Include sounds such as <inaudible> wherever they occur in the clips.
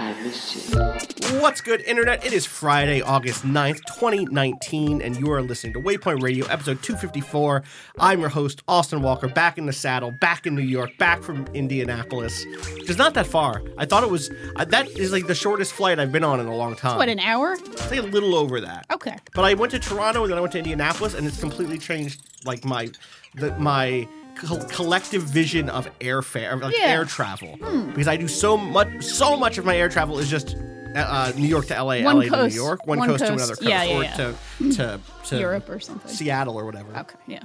What's good, Internet? It is Friday, August 9th, 2019, and you are listening to Waypoint Radio, episode 254. I'm your host, Austin Walker, back in the saddle, back in New York, back from Indianapolis, which is not that far. I thought it was, uh, that is like the shortest flight I've been on in a long time. What, an hour? It's like a little over that. Okay. But I went to Toronto and then I went to Indianapolis, and it's completely changed like my the, my co- collective vision of airfare, like Yeah. air travel, because I do so much. So much of my air travel is just uh, uh, New York to LA, One LA to. New York, one, One coast, to another coast, Yeah, yeah, or yeah. to to to Europe or something. Seattle or whatever Okay, yeah.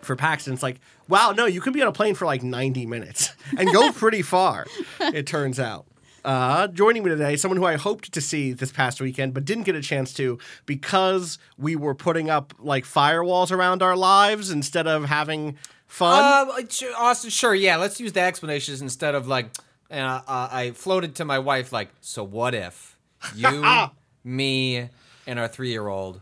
for Paxton. It's like, wow, no, you can be on a plane for like 90 minutes <laughs> and go pretty far, it turns out. Uh, joining me today, someone who I hoped to see this past weekend, but didn't get a chance to because we were putting up like firewalls around our lives instead of having fun. Uh, sure, Austin, sure, yeah. Let's use the explanations instead of like. Uh, uh, I floated to my wife like, so what if you, <laughs> me, and our three-year-old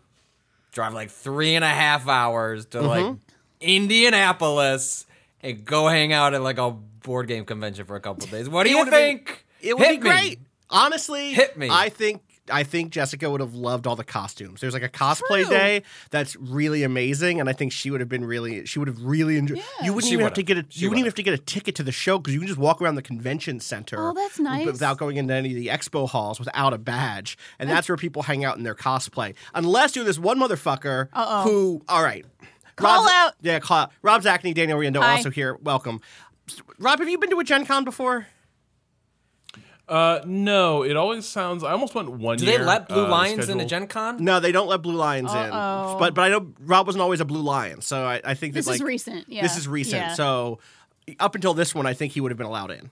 drive like three and a half hours to like Indianapolis and go hang out at like a board game convention for a couple days? What do It you would've been- think? it would Hit be me. great. Honestly, Hit me. I think I think Jessica would have loved all the costumes. There's like a cosplay True. day that's really amazing, and I think she would have been really. She would have really enjoyed. Yeah. You wouldn't She even have to get a. She You wouldn't even would've. have to get a ticket to the show because you can just walk around the convention center. Oh, that's nice. Without going into any of the expo halls without a badge, and that's where people hang out in their cosplay. Unless you're this one motherfucker who. All right. Call Rob- out. Yeah, call out. Rob Zacny, Danielle Riendeau, Hi. also here. Welcome. Rob, have you been to a Gen Con before? Uh, no, it always sounds. I almost went one Do year. they let Blue uh, Lions in a. Gen Con? No, they don't let blue lions Uh-oh. in. But but I know Rob wasn't always a blue lion, so I, I think that This is recent, yeah. This is recent. Yeah. So up until this one, I think he would have been allowed in.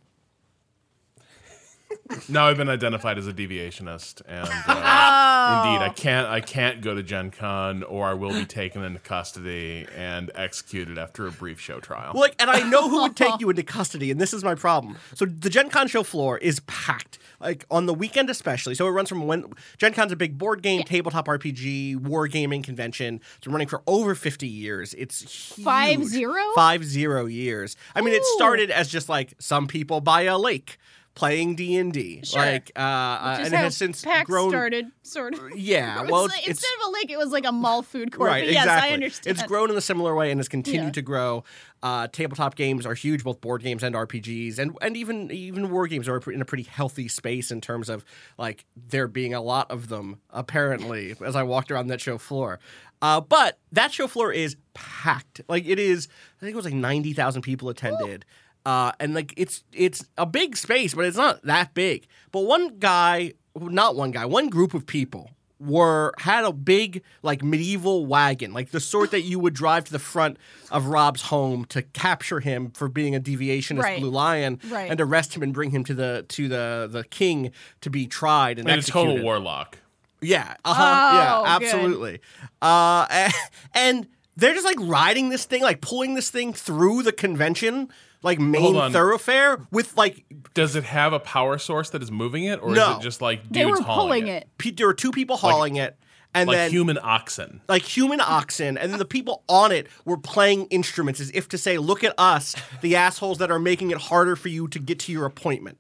Now I've been identified as a deviationist, and uh, Oh. indeed, I can't. I can't go to Gen Con, or I will be taken into custody and executed after a brief show trial. Well, like, and I know who would take <laughs> you into custody, and this is my problem. So the Gen Con show floor is packed, like on the weekend especially. So it runs from when Gen Con's a big board game, tabletop RPG, wargaming convention. It's been running for over fifty years. It's huge. Five zero? five zero years. I mean, it started as just like some people by a lake playing D and D, like, uh, uh, and it has since PAX grown. started, sort of. <laughs> Yeah, <laughs> well, like- it's- instead of a lake, it was like a mall food court. Right, yes, exactly. I understand. It's grown in a similar way and has continued Yeah. to grow. Uh, tabletop games are huge, both board games and RPGs, and and even even war games are in a pretty healthy space in terms of like there being a lot of them. Apparently, <laughs> as I walked around that show floor, uh, but that show floor is packed. Like it is, I think it was like ninety thousand people attended. Uh, and like it's it's a big space, but it's not that big. But one guy, not one guy, one group of people were had a big like medieval wagon, like the sort that you would drive to the front of Rob's home to capture him for being a deviationist Right. blue lion, Right. and arrest him and bring him to the to the the king to be tried and and a total warlock. Yeah, uh huh. Oh, yeah, absolutely. Uh, <laughs> and they're just like riding this thing, like pulling this thing through the convention, like main thoroughfare with like Does it have a power source that is moving it, or No. is it just like dudes they were hauling pulling it? it. pe- there were two people hauling it, and like then human oxen? like human oxen, and then the people on it were playing instruments as if to say, "Look at us, the assholes that are making it harder for you to get to your appointment."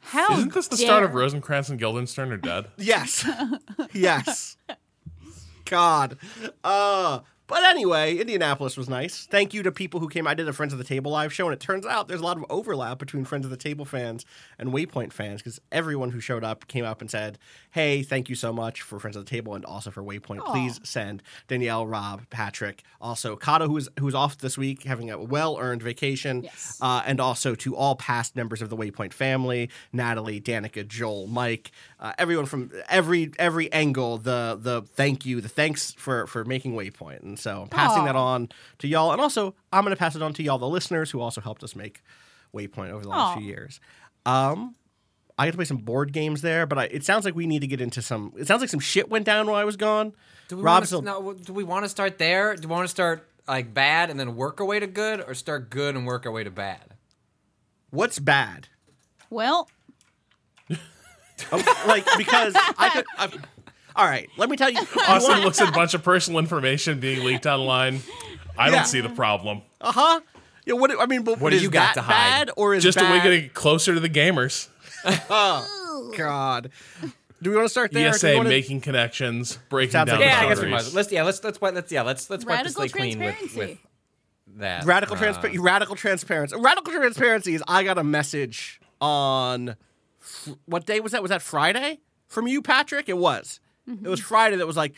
How Isn't this the start of dare. Rosencrantz and Guildenstern are dead? Yes, <laughs> yes. God, uh, But anyway, Indianapolis was nice. Thank you to people who came. I did a Friends of the Table live show, and it turns out there's a lot of overlap between Friends of the Table fans and Waypoint fans because everyone who showed up came up and said, "Hey, thank you so much for Friends of the Table and also for Waypoint. Please send Danielle, Rob, Patrick, also Cado, who is who's off this week, having a well-earned vacation, Yes. uh, and also to all past members of the Waypoint family, Natalie, Danica, Joel, Mike, uh, everyone from every every angle. The the thank you, the thanks for for making Waypoint, and so I'm passing Aw. that on to y'all, and also I'm going to pass it on to y'all, the listeners, who also helped us make Waypoint over the last Aw. few years. Um, I got to play some board games there, but I, it sounds like we need to get into some. It sounds like some shit went down while I was gone. Do we Rob's want to, no, do we want to start there? Do we want to start like bad and then work our way to good, or start good and work our way to bad? what's bad? Well, Oh, like because I could. I, all right, let me tell you. Austin looks at a bunch of personal information being leaked online. I Yeah. don't see the problem. Uh huh. Yeah. What I mean, but What do is you got that to hide? bad or is Just a way bad? to get closer to the gamers. <laughs> God. Do we want to start there? or do we ESA wanna- making connections, breaking Sounds down like the Yeah, I boundaries. guess we might. as well. Let's yeah, let's let's wipe let's yeah let's let's wipe the Radical slate clean with with that radical Uh, transparency. Radical transparency. Radical transparency is. I got a message on fr- what day was that? Was that Friday from you, Patrick? It was. It was Friday. That was like.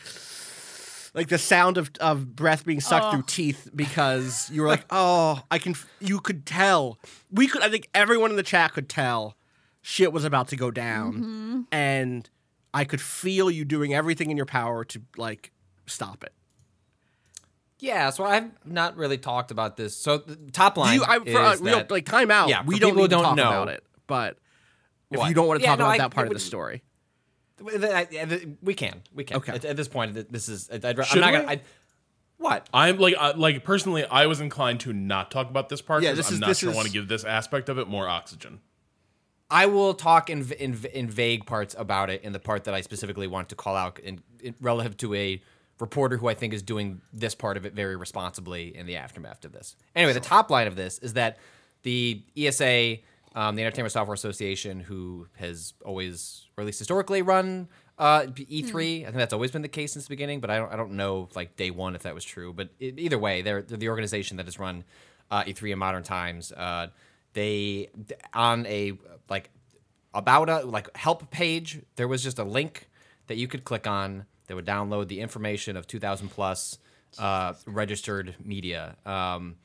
Like the sound of, of breath being sucked through teeth because you were like, oh, I can. f- You could tell. We could. I think everyone in the chat could tell shit was about to go down, and I could feel you doing everything in your power to like stop it. Yeah, so I've not really talked about this. So the top line you, I, for, uh, is real, that- like time out. Yeah, we for don't people need don't talk know- about it, but if What? you don't want to Yeah, talk no, about I- that part of the story, I- I- we can we can. Okay. At, at this point, this is. I'd, I'm Should not we? gonna. I, what? I'm like, uh, like personally, I was inclined to not talk about this part. Yeah, 'cause this I'm is- not this sure I is- want to give this aspect of it more oxygen. I will talk in, in in vague parts about it in the part that I specifically want to call out in, in relative to a reporter who I think is doing this part of it very responsibly in the aftermath of this. Anyway, the top line of this is that the ESA, um, the Entertainment Software Association, who has always, or at least historically, run uh, E3. I think that's always been the case since the beginning, but I don't I don't know like day one if that was true. But e- either way, they're, they're the organization that has run uh, E3 in modern times. Uh, they on a like about a like help page there was just a link that you could click on that would download the information of 2000 plus uh, registered media um,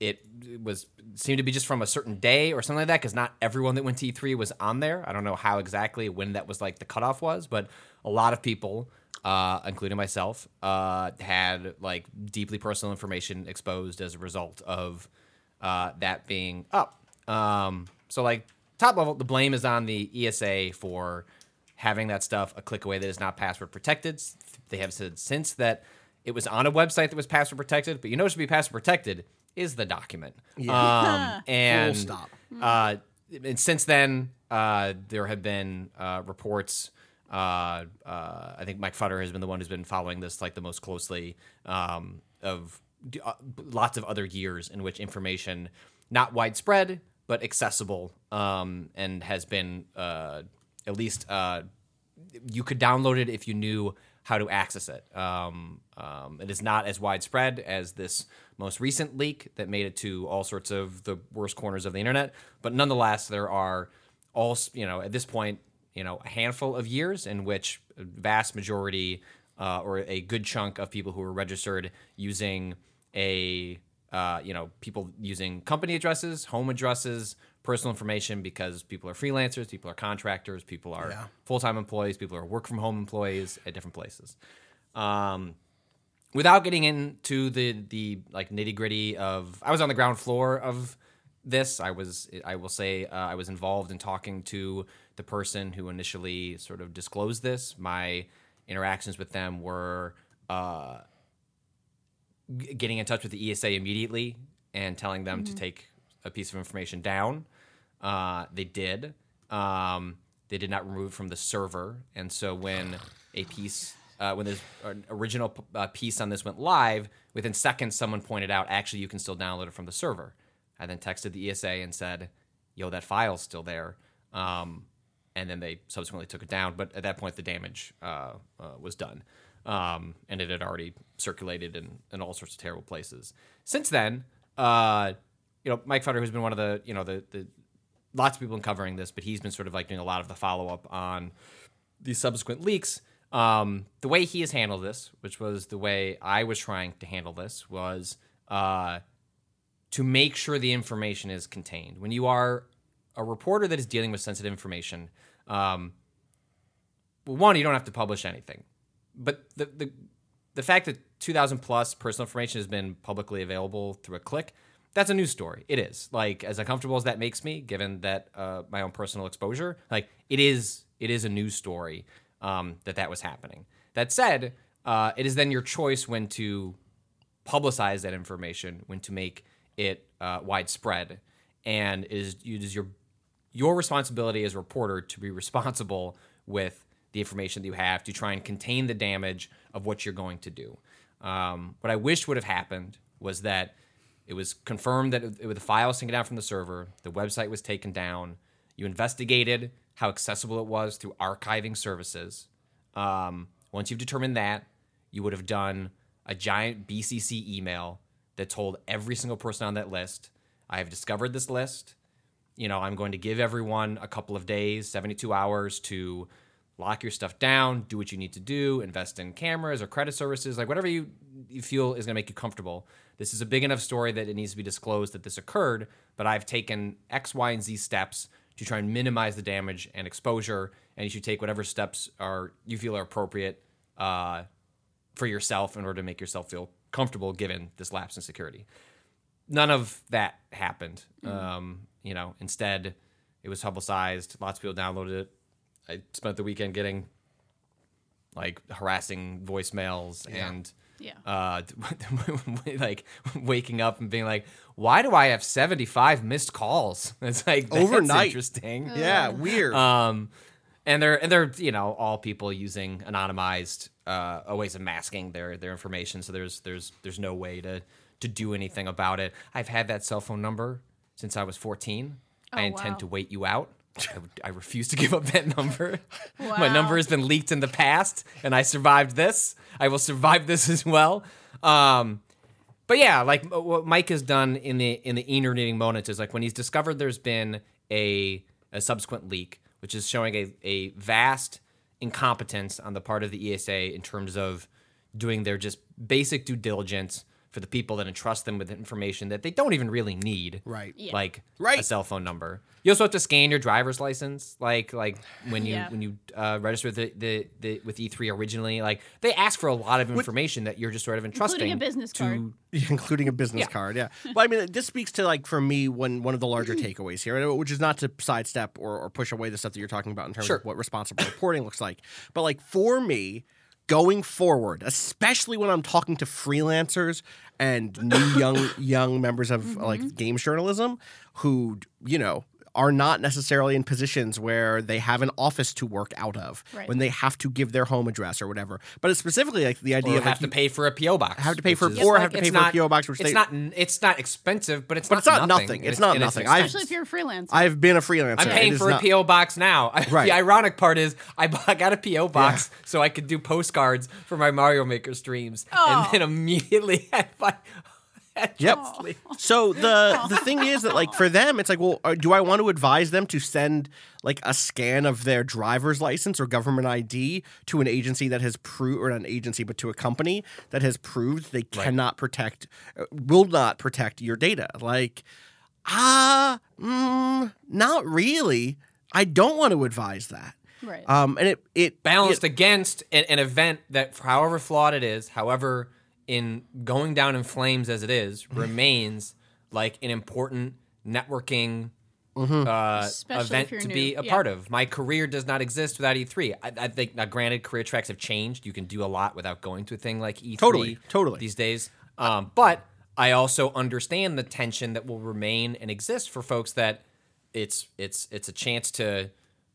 it was seemed to be just from a certain day or something like that because not everyone that went to E3 was on there. I don't know how exactly when that was like the cutoff was, but a lot of people, uh, including myself, uh, had like deeply personal information exposed as a result of uh, that being up. Um, so like top level, the blame is on the ESA for having that stuff a click away that is not password protected. They have said since that it was on a website that was password protected, but you know it should be password protected is the document. Um, <laughs> and stop. Uh, and since then, uh, there have been uh, reports. Uh, uh, I think Mike Futter has been the one who's been following this like the most closely um, of d- uh, lots of other years in which information, not widespread but accessible, um, and has been uh, at least uh, you could download it if you knew how to access it. Um, um, it is not as widespread as this most recent leak that made it to all sorts of the worst corners of the internet. But nonetheless, there are all you know at this point, you know, a handful of years in which a vast majority uh, or a good chunk of people who are registered using a uh, you know people using company addresses, home addresses, personal information because people are freelancers, people are contractors, people are full time employees, people are work from home employees at different places. Um, without getting into the the like nitty gritty of, I was on the ground floor of this. I was, I will say, uh, I was involved in talking to the person who initially sort of disclosed this. My interactions with them were. Uh, g- getting in touch with the ESA immediately and telling them to take a piece of information down. Uh, they did. Um, they did not remove from the server, and so when a piece, uh, when this original uh, piece on this went live, within seconds, someone pointed out, actually, you can still download it from the server. I then texted the ESA and said, "Yo, that file's still there." Um, and then they subsequently took it down. But at that point, the damage uh, uh, was done. um, and it had already circulated in, in all sorts of terrible places. Since then, uh, you know, Mike Futter, who's been one of the, you know, the, the lots of people in covering this, but he's been sort of like doing a lot of the follow up on these subsequent leaks. Um, the way he has handled this, which was the way I was trying to handle this, was uh, to make sure the information is contained. When you are a reporter that is dealing with sensitive information, um, well, one, you don't have to publish anything, but the the the fact that 2,000 plus personal information has been publicly available through a click, that's a news story. It is like as uncomfortable as that makes me, given that uh, my own personal exposure, like it is it is a news story um, that that was happening. That said, uh, it is then your choice when to publicize that information, when to make it uh, widespread, and it is it is your your responsibility as a reporter to be responsible with the information that you have to try and contain the damage of what you're going to do. Um, what I wish would have happened was that it was confirmed that it, it, the file was taken down from the server, the website was taken down, you investigated how accessible it was through archiving services. Um, once you've determined that, you would have done a giant BCC email that told every single person on that list, I have discovered this list. You know, I'm going to give everyone a couple of days, 72 hours to lock your stuff down, do what you need to do, invest in cameras or credit services, like whatever you, you feel is going to make you comfortable. This is a big enough story that it needs to be disclosed that this occurred, but I've taken X, Y, and Z steps to try and minimize the damage and exposure, and you should take whatever steps are you feel are appropriate uh, for yourself in order to make yourself feel comfortable given this lapse in security. None of that happened. Um, you know, instead, it was publicized. Lots of people downloaded it. I spent the weekend getting like harassing voicemails and Yeah. uh, <laughs> like waking up and being like, "Why do I have seventy five missed calls?" <laughs> It's like that's Overnight. interesting. <laughs> Yeah, weird. Um, and they're and they're you know all people using anonymized uh, ways of masking their their information. So there's there's there's no way to to do anything about it. I've had that cell phone number since I was 14. I Oh, intend wow. to wait you out. I, I refuse to give up that number. <laughs> My number has been leaked in the past, and I survived this. I will survive this <laughs> as well. Um, but yeah, like what Mike has done in the in the enervating moments is like when he's discovered there's been a a subsequent leak, which is showing a a vast incompetence on the part of the ESA in terms of doing their just basic due diligence for the people that entrust them with information that they don't even really need. Right. Yeah. Like Right. a cell phone number. You also have to scan your driver's license, like like when you Yeah. when you uh, register with the, the, the with E3 originally. Like they ask for a lot of information that you're just sort of entrusting Including a business to card. <laughs> including a business Yeah. card. Yeah, but I mean, this speaks to like for me one one of the larger takeaways here, which is not to sidestep or, or push away the stuff that you're talking about in terms Sure. of what responsible reporting looks like, but like for me. Going forward, especially when I'm talking to freelancers and new young young members of Mm-hmm. like games journalism who you know are not necessarily in positions where they have an office to work out of Right. when they have to give their home address or whatever. But it's specifically like the idea or of have like, to you- pay for a PO box. have to pay for- is or like- have to it's pay for a not- PO box, which it's they- not it's not expensive, but it's But not it's not nothing. nothing. It's not and nothing. I- Especially if you're a freelancer. I've been a freelancer. I'm paying for not- a PO box now. <laughs> Right. the ironic part is I <laughs> got a PO box so I could do postcards for my Mario Maker streams, Oh. and then immediately had my. had Yep. Justice So the the <laughs> thing is that like for them, it's like, well, uh, do I want to advise them to send like a scan of their driver's license or government ID to an agency that has proved, or not an agency, but to a company that has proved they cannot protect, uh, will not protect your data? Like, ah, mm, not really. I don't want to advise that. right. Um, and it it balanced against an, an event that, however flawed it is, however in going down in flames as it is, <laughs> remains like an important networking uh, Especially if event to new. be a Yeah. part of. My career does not exist without E3. I, I think now, granted, career tracks have changed. You can do a lot without going to a thing like E3 Totally, totally. these days. Um, but I also understand the tension that will remain and exist for folks that it's it's it's a chance to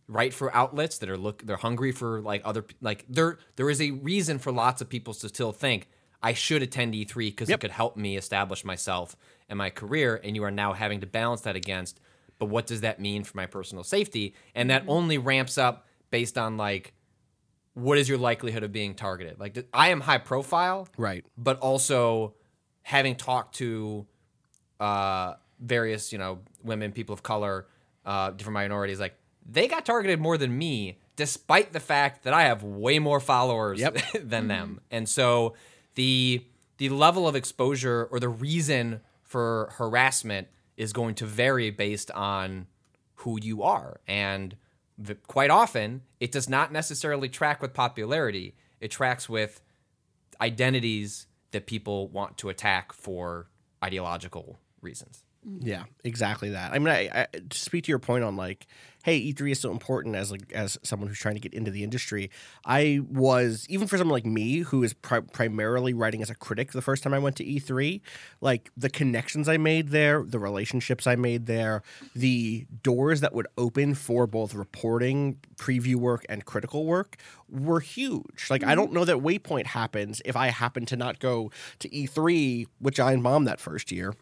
write for outlets that are look they're hungry for like other like there there is a reason for lots of people to still think I should attend E3 because it could help me establish myself and my career and you are now having to balance that against but what does that mean for my personal safety and that only ramps up based on like what is your likelihood of being targeted? Like I am high profile, Right. but also having talked to uh, various, you know, women, people of color, uh, different minorities, like they got targeted more than me, despite the fact that I have way more followers Yep. <laughs> than them. And so the the level of exposure or the reason for harassment is going to vary based on who you are. And v- quite often, it does not necessarily track with popularity. It tracks with identities that people want to attack for ideological reasons. Yeah, exactly that. I mean, I, I to speak to your point on like, hey, E3 is so important as like as someone who's trying to get into the industry. I was even for someone like me who is pri- primarily writing as a critic the first time I went to E3, like the connections I made there, the relationships I made there, the doors that would open for both reporting, preview work, and critical work were huge. Like, I mm-hmm. don't know that Waypoint happens if I happen to not go to E3, which I bombed that first year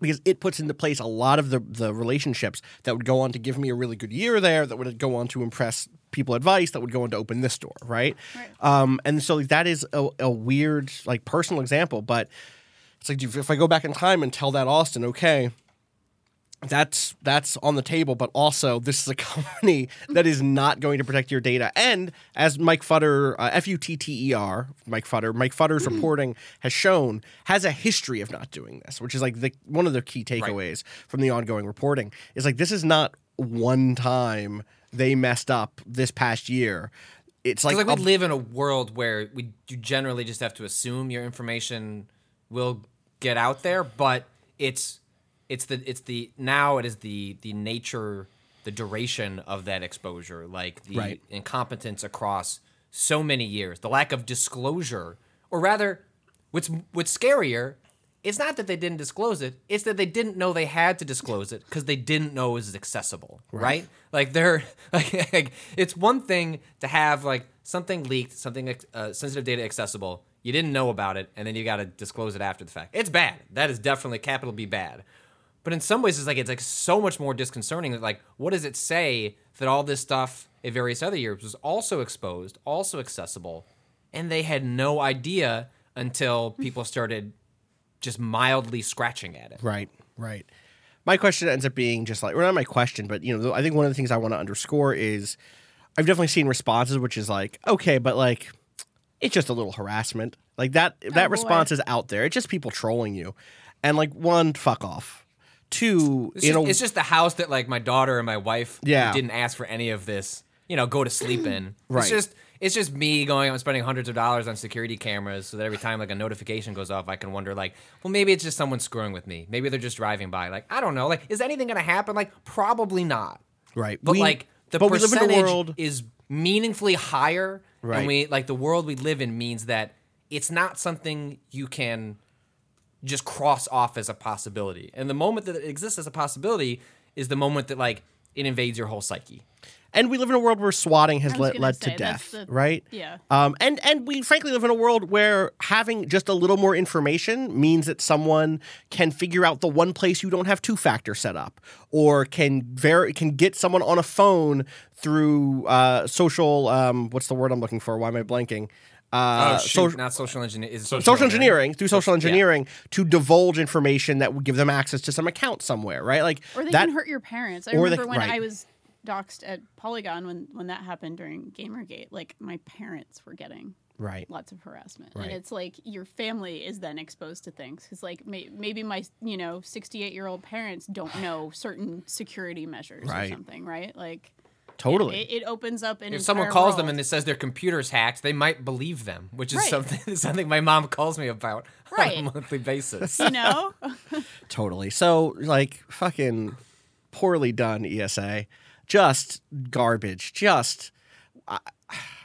because it puts into place a lot of the, the relationships that would go on to give me a really good year there that would go on to impress people advice that would go on to open this door right, Um, and so like, that is a, a weird like personal example but it's like if i go back in time and tell that austin okay that's that's on the table, but also this is a <laughs> company that is not going to protect your data. And as Mike Futter, uh, F U T T E R, Mike Futter, Mike Futter's reporting has shown, has a history of not doing this, which is like the one of the key takeaways from the ongoing reporting is like this is not one time they messed up this past year. It's like, Like, a- we live in a world where we you generally just have to assume your information will get out there, but it's it's the it's the now it is the the nature the duration of that exposure like the Right. incompetence across so many years. The lack of disclosure or rather what's what's scarier it's not that they didn't disclose it it's that they didn't know they had to disclose it because they didn't know it was accessible right, like they're <laughs> like, like, it's one thing to have like something leaked something uh, sensitive data accessible you didn't know about it and then you got to disclose it after the fact. It's bad. That is definitely capital b bad but in some ways, it's like it's like so much more disconcerting that like, what does it say that all this stuff at various other years was also exposed, also accessible, and they had no idea until people started just mildly scratching at it. Right, right. My question ends up being just like, or not my question, but you know, I think one of the things I want to underscore is I've definitely seen responses which is like, okay, but like, it's just a little harassment. Like that, oh, that boy. response is out there. It's just people trolling you, and like one, fuck off. Two, It's just, know, it's just the house that like my daughter and my wife Yeah. didn't ask for any of this, you know, go to sleep in. <clears throat> Right. It's just it's just me going i'm spending hundreds of dollars on security cameras so that every time like a notification goes off, I can wonder like, well, maybe it's just someone screwing with me. Maybe they're just driving by. Like, I don't know. Like, is anything gonna happen? Like, probably not. right. But We- like the but percentage in a world. is meaningfully higher, Right. and we like the world we live in means that it's not something you can just cross off as a possibility. And the moment that it exists as a possibility is the moment that like it invades your whole psyche. and we live in a world where swatting has I was led, gonna say, to death, the- right? yeah. Um, and and we frankly live in a world where having just a little more information means that someone can figure out the one place you don't have two factor set up, or can ver- can get someone on a phone through uh, social. Um, what's the word I'm looking for? Why am I blanking? Uh, oh shoot, social- not social engineering. Is Social social engineering through social yeah. engineering to divulge information that would give them access to some account somewhere, right? Like Or they that. can hurt your parents. I or they- remember when right. I was doxxed at Polygon when when that happened during Gamergate. Like my parents were getting right. lots of harassment, Right. and it's like your family is then exposed to things because like may, maybe my you know sixty eight year old parents don't know certain security measures Right. or something, right? Like Totally. it, it opens up an if someone entire calls them and it says their computer's hacked, they might believe them, which is Right. something <laughs> something my mom calls me about <laughs> on a monthly basis. you know <laughs> Totally. So, like, fucking poorly done, ESA. Just garbage. Just. I,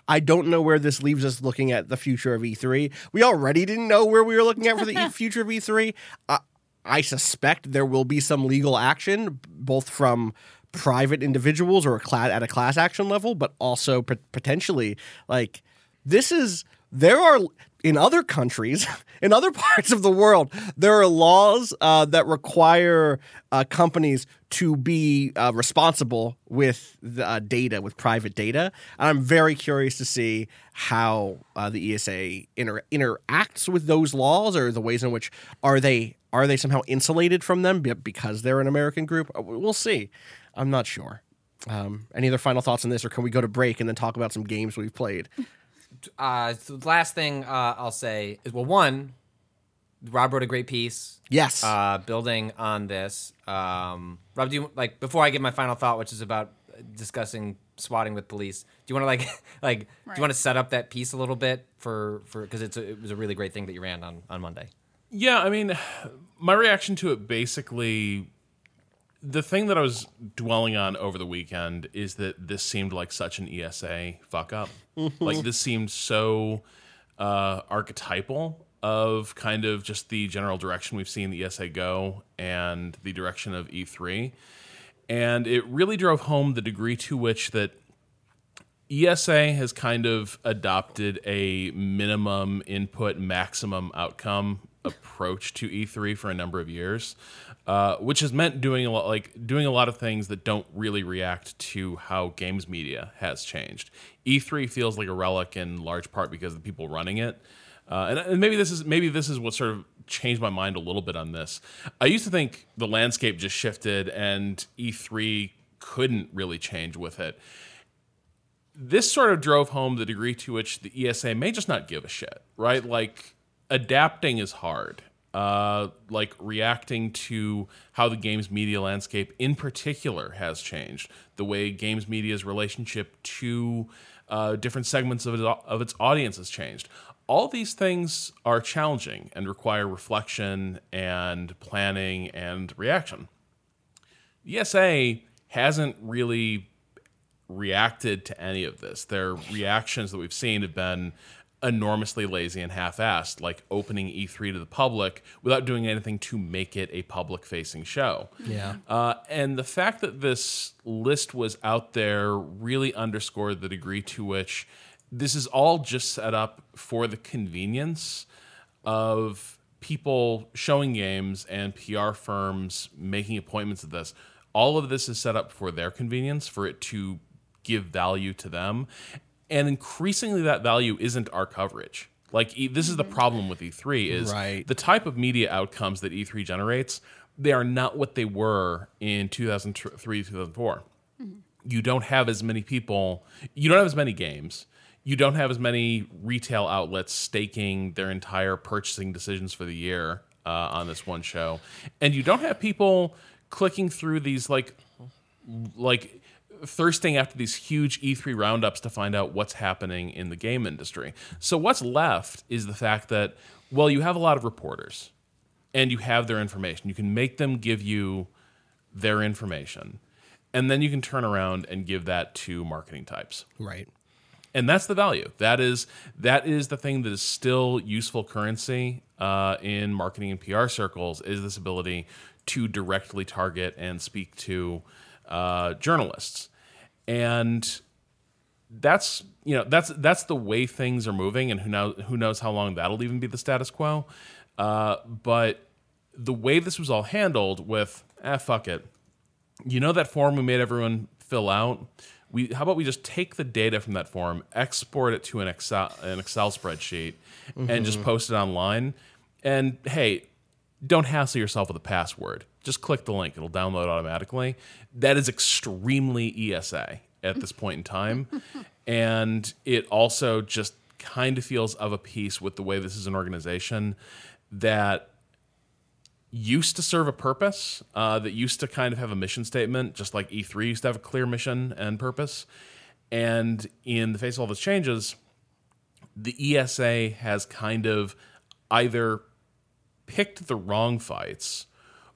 I don't know where this leaves us looking at the future of E3. We already didn't know where we were looking at for the future of E3. I, I suspect there will be some legal action, both from private individuals or a class at a class action level, but also pot- potentially like this is there are in other countries, <laughs> in other parts of the world, there are laws uh, that require uh, companies to be uh, responsible with the uh, data, with private data. And I'm very curious to see how uh, the ESA inter- interacts with those laws, or the ways in which are they are they somehow insulated from them be- because they're an American group. Uh, We'll see. I'm not sure. Um, any other final thoughts on this, or can we go to break and then talk about some games we've played? <laughs> Uh, so the last thing uh, I'll say is well, one, Rob wrote a great piece. Yes. Uh, building on this, um, Rob, do you like before I give my final thought, which is about discussing swatting with police? Do you want to like <laughs> like do you want to set up that piece a little bit for for because it's a, it was a really great thing that you ran on on Monday. Yeah, I mean, my reaction to it basically, the thing that I was dwelling on over the weekend is that this seemed like such an ESA fuck up. <laughs> like this seemed so uh, archetypal of kind of just the general direction we've seen the ESA go and the direction of E3. And it really drove home the degree to which that ESA has kind of adopted a minimum input, maximum outcome approach to E3 for a number of years, uh, which has meant doing a lot, like doing a lot of things that don't really react to how games media has changed. E3 feels like a relic in large part because of the people running it, uh, and, and maybe this is maybe this is what sort of changed my mind a little bit on this. I used to think the landscape just shifted and E3 couldn't really change with it this sort of drove home the degree to which the ESA may just not give a shit, right? Like adapting is hard. Uh, like reacting to how the games media landscape in particular has changed, the way games media's relationship to uh, different segments of, it, of its audience has changed. All these things are challenging and require reflection and planning and reaction. ESA hasn't really reacted to any of this. Their reactions that we've seen have been enormously lazy and half-assed, like opening E3 to the public without doing anything to make it a public-facing show. Yeah. Uh, and the fact that this list was out there really underscored the degree to which this is all just set up for the convenience of people showing games and PR firms making appointments of this. All of this is set up for their convenience, for it to give value to them. And increasingly, that value isn't our coverage. Like, e- this is the problem with E3 is Right. the type of media outcomes that E3 generates, they are not what they were in 2003, 2004 you don't have as many people you don't have as many games you don't have as many retail outlets staking their entire purchasing decisions for the year uh, on this one show and you don't have people clicking through these like like thirsting after these huge E3 roundups to find out what's happening in the game industry. So what's left is the fact that well you have a lot of reporters and you have their information. You can make them give you their information. And then you can turn around and give that to marketing types Right. and that's the value. That is that is the thing that is still useful currency uh, in marketing and PR circles is this ability to directly target and speak to uh, journalists, and that's you know that's that's the way things are moving, and who knows who knows how long that'll even be the status quo. Uh, but the way this was all handled with ah fuck it, you know that form we made everyone fill out? We how about we just take the data from that form export it to an excel an excel spreadsheet and just post it online. And hey don't hassle yourself with a password just click the link. It'll download automatically. That is extremely esa at this point in time. <laughs> And it also just kind of feels of a piece with the way this is an organization that used to serve a purpose, uh, that used to kind of have a mission statement, just like E3 used to have a clear mission and purpose. And in the face of all those changes, the ESA has kind of either picked the wrong fights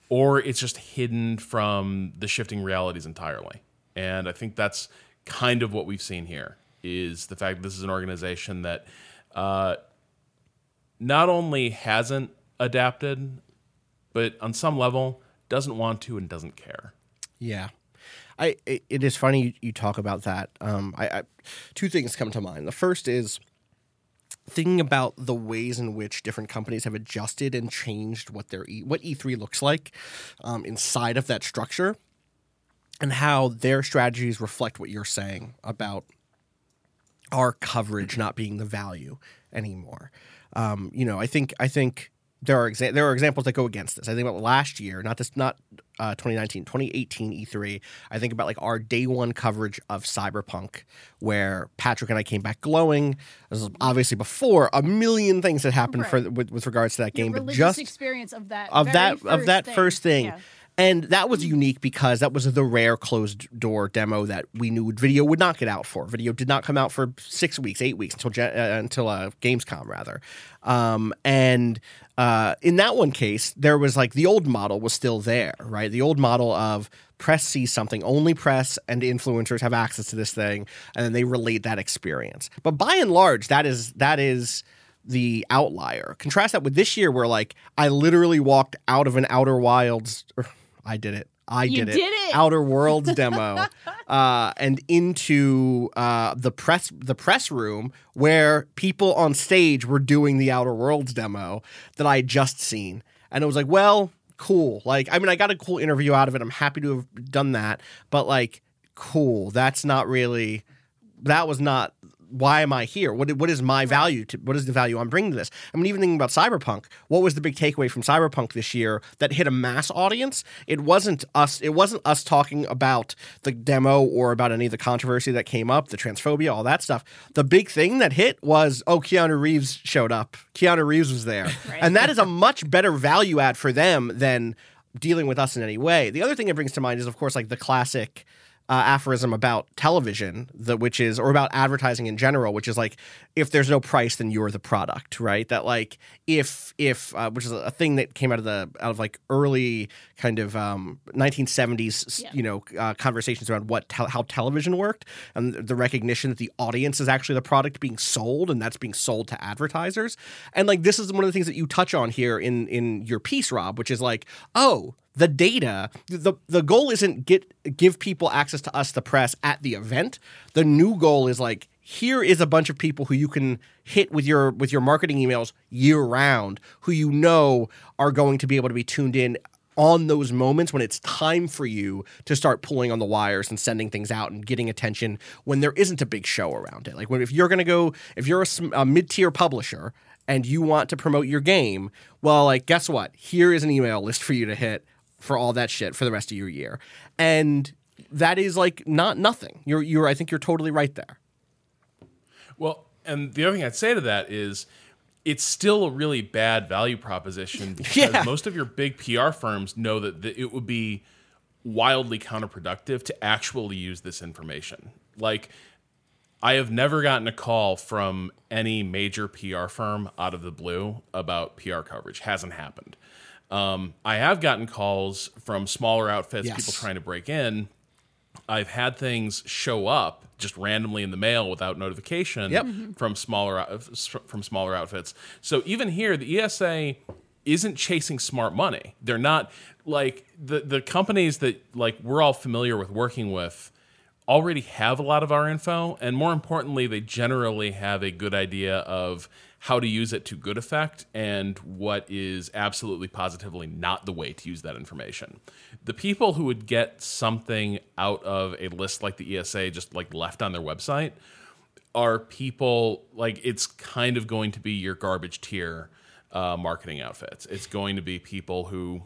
or it's just hidden from the shifting realities entirely. And I think that's kind of what we've seen here is the fact that this is an organization that uh, not only hasn't adapted, but on some level doesn't want to and doesn't care. Yeah. I it, is funny you, you talk about that. Um, I, I two things come to mind. The first is thinking about the ways in which different companies have adjusted and changed what their e- what E3 looks like um, inside of that structure, and how their strategies reflect what you're saying about our coverage not being the value anymore. Um, you know, I think I think there are exa- there are examples that go against this. I think about last year, not this not uh, 2019, 2018 E3. I think about like our day one coverage of Cyberpunk, where Patrick and I came back glowing. This was obviously before a million things had happened for with, with regards to that Your game, but just experience of that of that of that thing. first thing. Yeah. And that was unique because that was the rare closed door demo that we knew video would not get out for. Video did not come out for six weeks, eight weeks until uh, until uh, Gamescom rather. Um, and uh, in that one case, there was like the old model was still there, right? The old model of press sees something, only press and influencers have access to this thing, and then they relate that experience. But by and large, that is that is the outlier. Contrast that with this year, where like I literally walked out of an Outer Wilds. Or, I did it. I You did, did it. Outer Worlds <laughs> demo, uh, and into uh, the press the press room where people on stage were doing the Outer Worlds demo that I had just seen, and it was like, well, cool. Like, I mean, I got a cool interview out of it. I'm happy to have done that, but like, cool. That's not really. That was not why am I here? What what is my value to what is the value I'm bringing to this? I mean, even thinking about Cyberpunk, what was the big takeaway from Cyberpunk this year that hit a mass audience? It wasn't us. It wasn't us talking about the demo or about any of the controversy that came up, the transphobia, all that stuff. The big thing that hit was oh, Keanu Reeves showed up. Keanu Reeves was there, <laughs> and that is a much better value add for them than dealing with us in any way. The other thing it brings to mind is, of course, like the classic uh, aphorism about television, the, which is, or about advertising in general, which is like, if there's no price, then you're the product, right? That like, if if uh, which is a thing that came out of the out of like early kind of um, 1970s, Yeah. you know, uh, conversations around what tel- how television worked, and the recognition that the audience is actually the product being sold, and that's being sold to advertisers. And like, this is one of the things that you touch on here in in your piece, Rob, which is like, oh the data the the goal isn't get give people access to us the press at the event. The new goal is like here is a bunch of people who you can hit with your with your marketing emails year round who you know are going to be able to be tuned in on those moments when it's time for you to start pulling on the wires and sending things out and getting attention when there isn't a big show around it. Like when if you're going to go if you're a, a mid-tier publisher and you want to promote your game well like guess what? Here is an email list for you to hit for all that shit for the rest of your year. And that is like not nothing. You're you're I think you're totally right there. Well, and the other thing I'd say to that is it's still a really bad value proposition <laughs> because Yeah. most of your big PR firms know that th- it would be wildly counterproductive to actually use this information. Like, I have never gotten a call from any major PR firm out of the blue about PR coverage. Hasn't happened. Um, I have gotten calls from smaller outfits, Yes. people trying to break in. I've had things show up just randomly in the mail without notification Yep. from smaller from smaller outfits. So even here, the ESA isn't chasing smart money. They're not like the the companies that like we're all familiar with working with already have a lot of our info and more importantly they generally have a good idea of how to use it to good effect and what is absolutely positively not the way to use that information the people who would get something out of a list like the esa just like left on their website are people like it's kind of going to be your garbage tier uh, marketing outfits it's going to be people who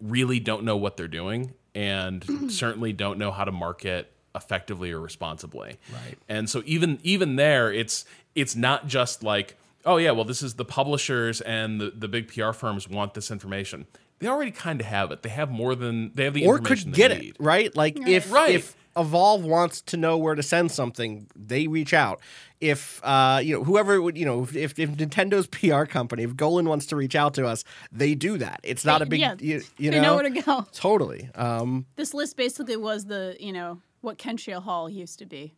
really don't know what they're doing and <clears throat> certainly don't know how to market effectively or responsibly. Right. And so even even there it's it's not just like oh yeah, well this is the publishers and the the big PR firms want this information. They already kind of have it. They have more than they have the information. Or information could get they it, right? Like if Right. if Evolve wants to know where to send something, they reach out. If uh, you know whoever would you know if, if Nintendo's <laughs> PR company, if Golin wants to reach out to us, they do that. It's not a big yeah, you, you they know where to go. Totally. Um, This list basically was the, you know, what Kentia Hall used to be.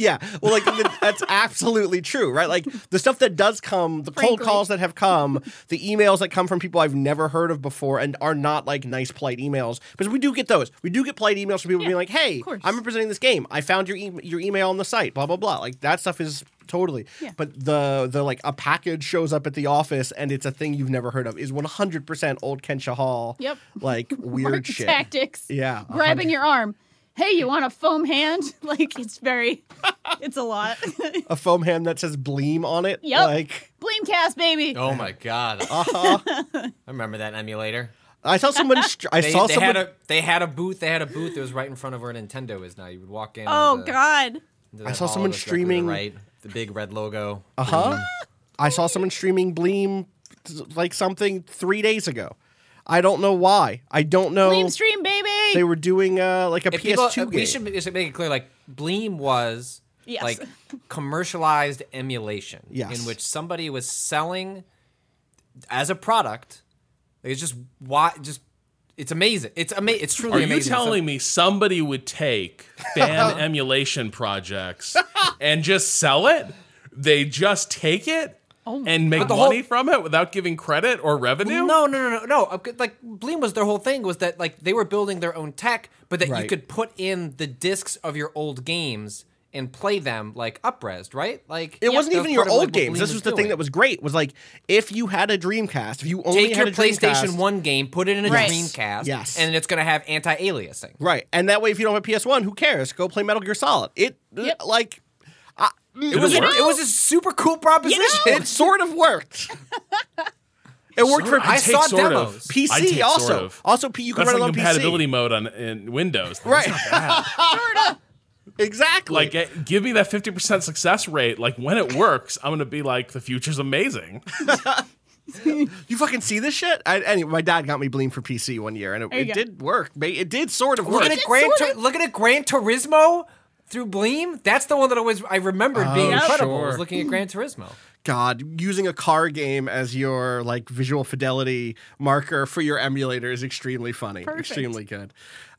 Yeah, well, like the- that's <laughs> absolutely true, right? Like the stuff that does come, the cold calls that have come, the emails that come from people I've never heard of before and are not like nice, polite emails. Because we do get those. We do get polite emails from people being like, "Hey. I'm representing this game. I found your e- your email on the site. Blah blah blah." Like that stuff is totally. Yeah. But the the like a package shows up at the office and it's a thing you've never heard of is 100% old Kentia Hall. Yep. Like <laughs> weird shit. tactics. Yeah, Grabbing hundred- your arm. Hey, you want a foam hand? <laughs> Like it's very, it's a lot. <laughs> A foam hand that says Bleem on it. Yep. Like Bleemcast, baby. Oh my god. <laughs> uh-huh. I remember that emulator. I saw someone. Str- I They, saw they someone. had a they had a booth. They had a booth that was right in front of where Nintendo is now. You would walk in. Oh the- God. I saw someone that's directly to the streaming- right, the big red logo. Uh huh. I saw someone streaming Bleem, like something three days ago. I don't know why. I don't know. Bleem stream, baby. They were doing uh, like a If PS2 people, game. we should, we should make it clear. Like Bleem was Yes. like commercialized emulation, Yes. in which somebody was selling as a product. It's just why just. It's amazing. It's amazing. It's truly amazing. Are you amazing. telling me somebody would take fan <laughs> emulation projects and just sell it? They just take it Oh and make the whole- money from it without giving credit or revenue? No, no, no, no, no. Uh, Like Bleem was their whole thing was that like they were building their own tech, but that you Right. could put in the discs of your old games and play them like upresed, right? Like it wasn't that even was your part of, like, old what games. Bleem This was the thing that was great. Was like if you had a Dreamcast, if you only Take had your a PlayStation Dreamcast- One game, put it in a Right. Dreamcast, Yes. and it's gonna have anti-aliasing. right? And that way, if you don't have a PS1, who cares? Go play Metal Gear Solid. It Yep. like It was You a, know? it was a super cool proposition. it sort of worked. <laughs> It worked for I take saw sort of. demos. I PC take also. sort of. Also, P you can That's run like it on compatibility PC. mode on in Windows. Right. <laughs> Sorta. Exactly. Like, eh, give me that 50% success rate. Like, when it works, I'm going to be like, the future's amazing. <laughs> you fucking see this shit? I, anyway, my dad got me Bleem for PC one year, and it, it did work. It did sort of Look work. at it, Gran sorta- Tur- look at it, Gran Turismo through Bleem. That's the one that always I remembered being Oh, incredible. sure. Was looking at Gran Turismo. God, using a car game as your like visual fidelity marker for your emulator is extremely funny. Perfect. Extremely good.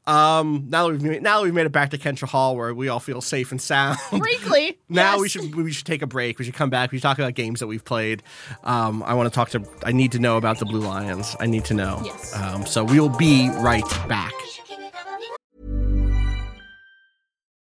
Um, now that we've made, now that we've made it back to Kentia Hall where we all feel safe and sound. Frankly. <laughs> Now yes. we should we should take a break. We should come back. We should talk about games that we've played. Um, I want to talk to. I need to know about the Blue Lions. I need to know. Yes. Um, so we will be right back.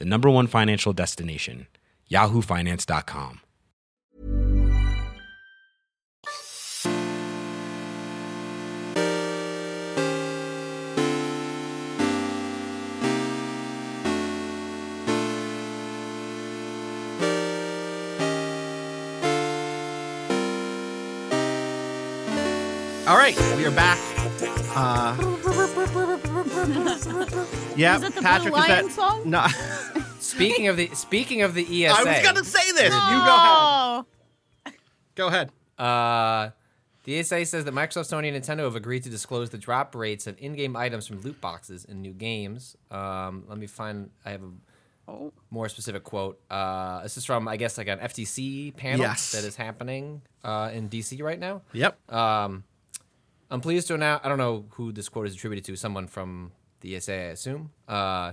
the number one financial destination, yahoofinance.com. All right, we are back. Uh, yeah, Is the Blue Patrick, is Lion that song? no? <laughs> Speaking of the speaking of the ESA, I was gonna say this. You go ahead. Go ahead. Uh, the ESA says that Microsoft, Sony, and Nintendo have agreed to disclose the drop rates of in-game items from loot boxes in new games. Um, let me find. I have a Oh. more specific quote. Uh, this is from, I guess, like an FTC panel Yes. that is happening uh, in DC right now. Yep. Um, I'm pleased to announce. I don't know who this quote is attributed to. Someone from the ESA, I assume. Uh,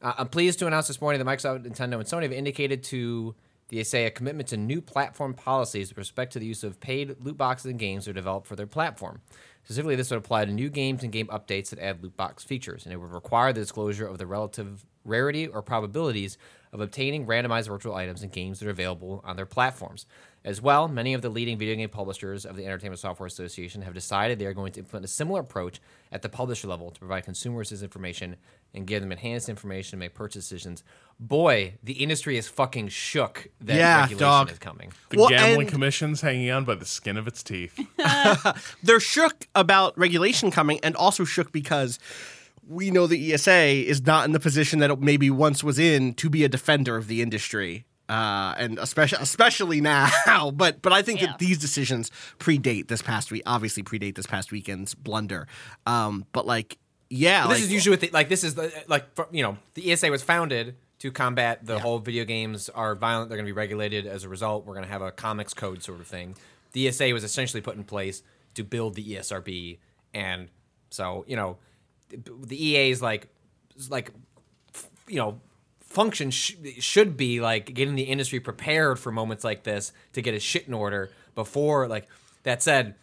I'm pleased to announce this morning that Microsoft, Nintendo, and Sony have indicated to the ESA a commitment to new platform policies with respect to the use of paid loot boxes and games that are developed for their platform. Specifically, this would apply to new games and game updates that add loot box features, and it would require the disclosure of the relative rarity or probabilities of obtaining randomized virtual items in games that are available on their platforms. As well, many of the leading video game publishers of the Entertainment Software Association have decided they are going to implement a similar approach at the publisher level to provide consumers this information and give them enhanced information to make purchase decisions. Boy, the industry is fucking shook that Yeah, regulation dog. is coming. The Well, gambling and- commission's hanging on by the skin of its teeth. <laughs> <laughs> They're shook about regulation coming, and also shook because we know the ESA is not in the position that it maybe once was in to be a defender of the industry. Uh, and especially especially now, <laughs> but but I think Yeah. that these decisions predate this past week. Obviously, predate this past weekend's blunder. Um, but like, yeah, But like, this is usually what they, like this is the, like for- you know the ESA was founded to combat the whole video games are violent. They're going to be regulated as a result. We're going to have a comics code sort of thing. The ESA was essentially put in place to build the ESRB, and so you know, the EA is like, like, you know, function sh- should be like getting the industry prepared for moments like this to get a shit in order before. Like that said,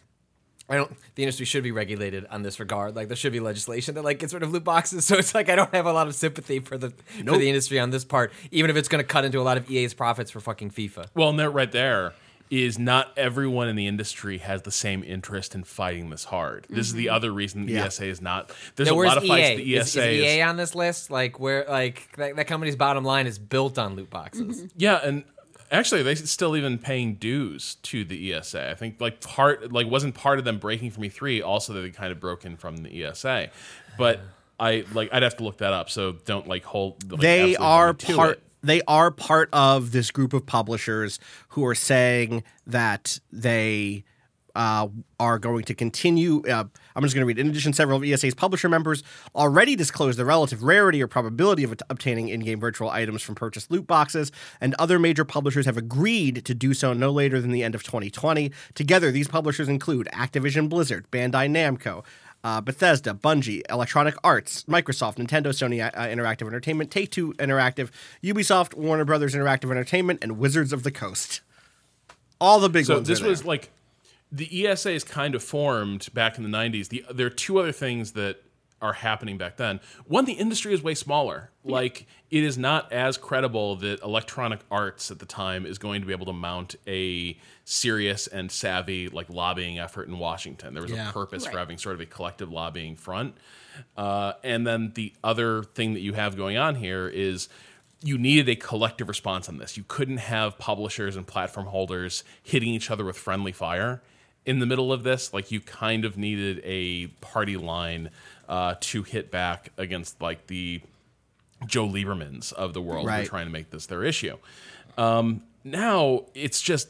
I don't. The industry should be regulated on this regard. Like there should be legislation that like gets rid of loot boxes. <laughs> So it's like I don't have a lot of sympathy for the for the industry on this part, even if it's going to cut into a lot of EA's profits for fucking FIFA. Well, and that right there is not everyone in the industry has the same interest in fighting this hard. This is the mm-hmm. other reason the Yeah. ESA is not. There's Now, a lot of fights the ESA is, is, EA on this list? Like where like that, that company's bottom line is built on loot boxes. Mm-hmm. Yeah, and actually, they still even paying dues to the ESA. I think like part like wasn't part of them breaking from E3. Also, they kind of broke in from the ESA, but I like I'd have to look that up. So don't like hold. Like, they are hold me to part it. they are part of this group of publishers who are saying that they uh, are going to continue. Uh, I'm just going to read. In addition, several of ESA's publisher members already disclosed the relative rarity or probability of obtaining in-game virtual items from purchased loot boxes, and other major publishers have agreed to do so no later than the end of 2020. Together, these publishers include Activision Blizzard, Bandai Namco, uh, Bethesda, Bungie, Electronic Arts, Microsoft, Nintendo, Sony uh, Interactive Entertainment, Take Two Interactive, Ubisoft, Warner Brothers Interactive Entertainment, and Wizards of the Coast. All the big So ones. So this was like the ESA is kind of formed back in the 90s. The, there are two other things that are happening back then. One, the industry is way smaller. Like it is not as credible that Electronic Arts at the time is going to be able to mount a serious and savvy like lobbying effort in Washington. There was Yeah. a purpose for having sort of a collective lobbying front. Uh, and then the other thing that you have going on here is you needed a collective response on this. You couldn't have publishers and platform holders hitting each other with friendly fire in the middle of this. Like you kind of needed a party line uh, to hit back against like the Joe Liebermans of the world who Right. are trying to make this their issue. Um, now it's just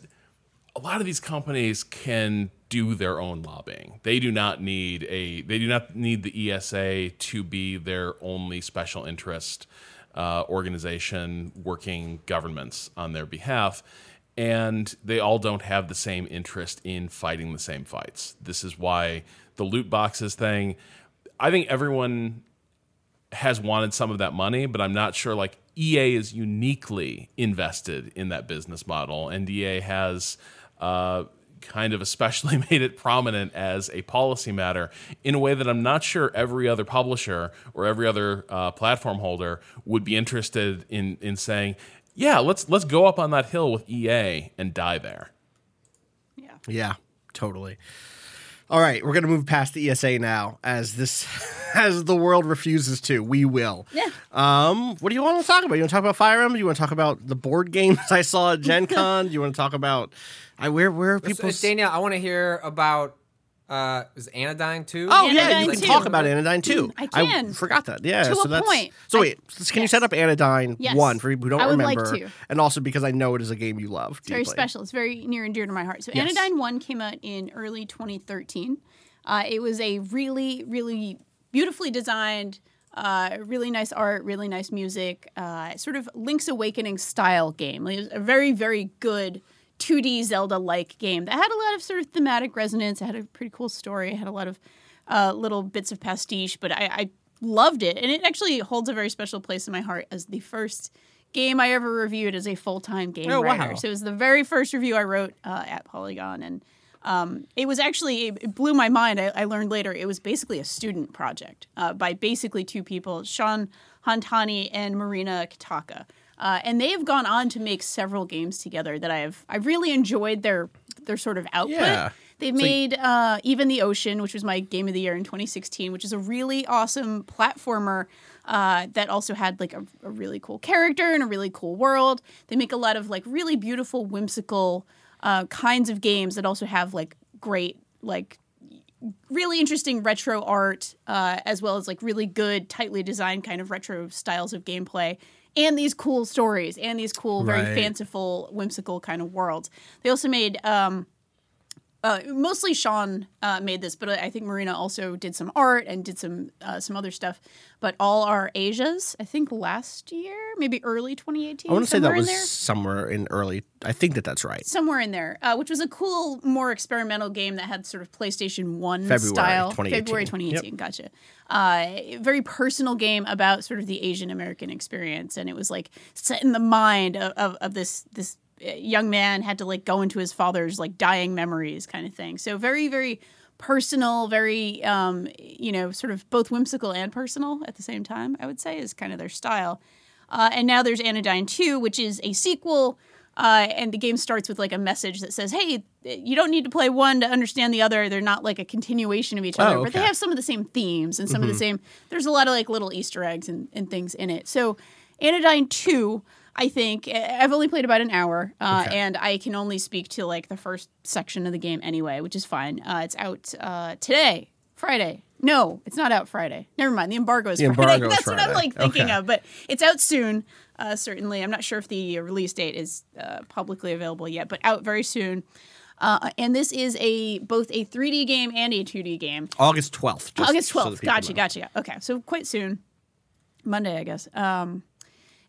a lot of these companies can do their own lobbying. They do not need a they do not need the ESA to be their only special interest uh, organization working governments on their behalf. And they all don't have the same interest in fighting the same fights. This is why the loot boxes thing, I think everyone has wanted some of that money, but I'm not sure like EA is uniquely invested in that business model, and EA has uh, kind of especially <laughs> made it prominent as a policy matter in a way that I'm not sure every other publisher or every other uh, platform holder would be interested in in saying, yeah, let's let's go up on that hill with EA and die there. Yeah. Yeah, totally. All right, we're gonna move past the ESA now, as this, <laughs> as the world refuses to. We will. Yeah. Um, what do you want to talk about? You want to talk about Fire Emblem? You want to talk about the board <laughs> games I saw at Gen Con? <laughs> you want to talk about? I where where are people? Danielle, I want to hear about uh, is Anodyne too? Oh yeah, you can too. talk about Anodyne too. Mm, I can. forgot that. Yeah. To so a that's, point. So I- wait, can you set up Anodyne Yes. one for people who don't I would like remember, to. and also because I know it is a game you love. It's very special. It's very near and dear to my heart. So Yes. Anodyne 1 came out in early 2013. Uh, it was a really, really beautifully designed, uh, really nice art, really nice music, uh, sort of Link's Awakening style game. It was a very, very good 2D Zelda like game that had a lot of sort of thematic resonance. It had a pretty cool story. It had a lot of uh, little bits of pastiche, but I, I loved it. And it actually holds a very special place in my heart as the first game I ever reviewed as a full time game Oh, writer. wow. So it was the very first review I wrote uh, at Polygon. And um, it was actually, it, blew my mind. I, I learned later it was basically a student project uh, by basically two people, Sean Han Tani and Marina Kittaka. Uh, and they have gone on to make several games together that I've I really enjoyed their their sort of output. Yeah. They've made uh, Even the Ocean, which was my game of the year in 2016, which is a really awesome platformer uh, that also had like a, a really cool character and a really cool world. They make a lot of like really beautiful, whimsical uh, kinds of games that also have like great like really interesting retro art, uh, as well as like really good, tightly designed kind of retro styles of gameplay, and these cool stories and these cool, very Right. fanciful, whimsical kind of worlds. They also made um, uh, mostly Sean uh, made this, but I think Marina also did some art and did some uh, some other stuff. But all our Asias, I think last year, maybe early 2018. I want to say that was there. somewhere in early. I think that that's right. somewhere in there, uh, which was a cool, more experimental game that had sort of PlayStation One February style. 2018. February 2018. Gotcha. Uh, very personal game about sort of the Asian American experience, and it was like set in the mind of, of, of this this young man had to like go into his father's like dying memories kind of thing. So very very personal, very um, you know sort of both whimsical and personal at the same time. I would say is kind of their style. Uh, and now there's Anodyne 2, which is a sequel. Uh, and the game starts with like a message that says, "Hey, you don't need to play one to understand the other. They're not like a continuation of each other, but they okay. Mm-hmm. have some of the same themes and some of the same. There's a lot of like little Easter eggs and, and things in it. So, Anodyne Two, I think I've only played about an hour, uh, and I can only speak to like the first section of the game anyway, which is fine. Uh, it's out uh, today, Friday. No, it's not out Friday. Never mind. The embargo is The Friday. embargo <laughs> That's what I'm like thinking Okay. of, but it's out soon. Uh, certainly, I'm not sure if the release date is uh, publicly available yet, but out very soon. Uh, and this is a both a 3D game and a 2D game. August 12th. August 12th. people gotcha, know. gotcha. Okay, so quite soon. Monday, I guess. Um,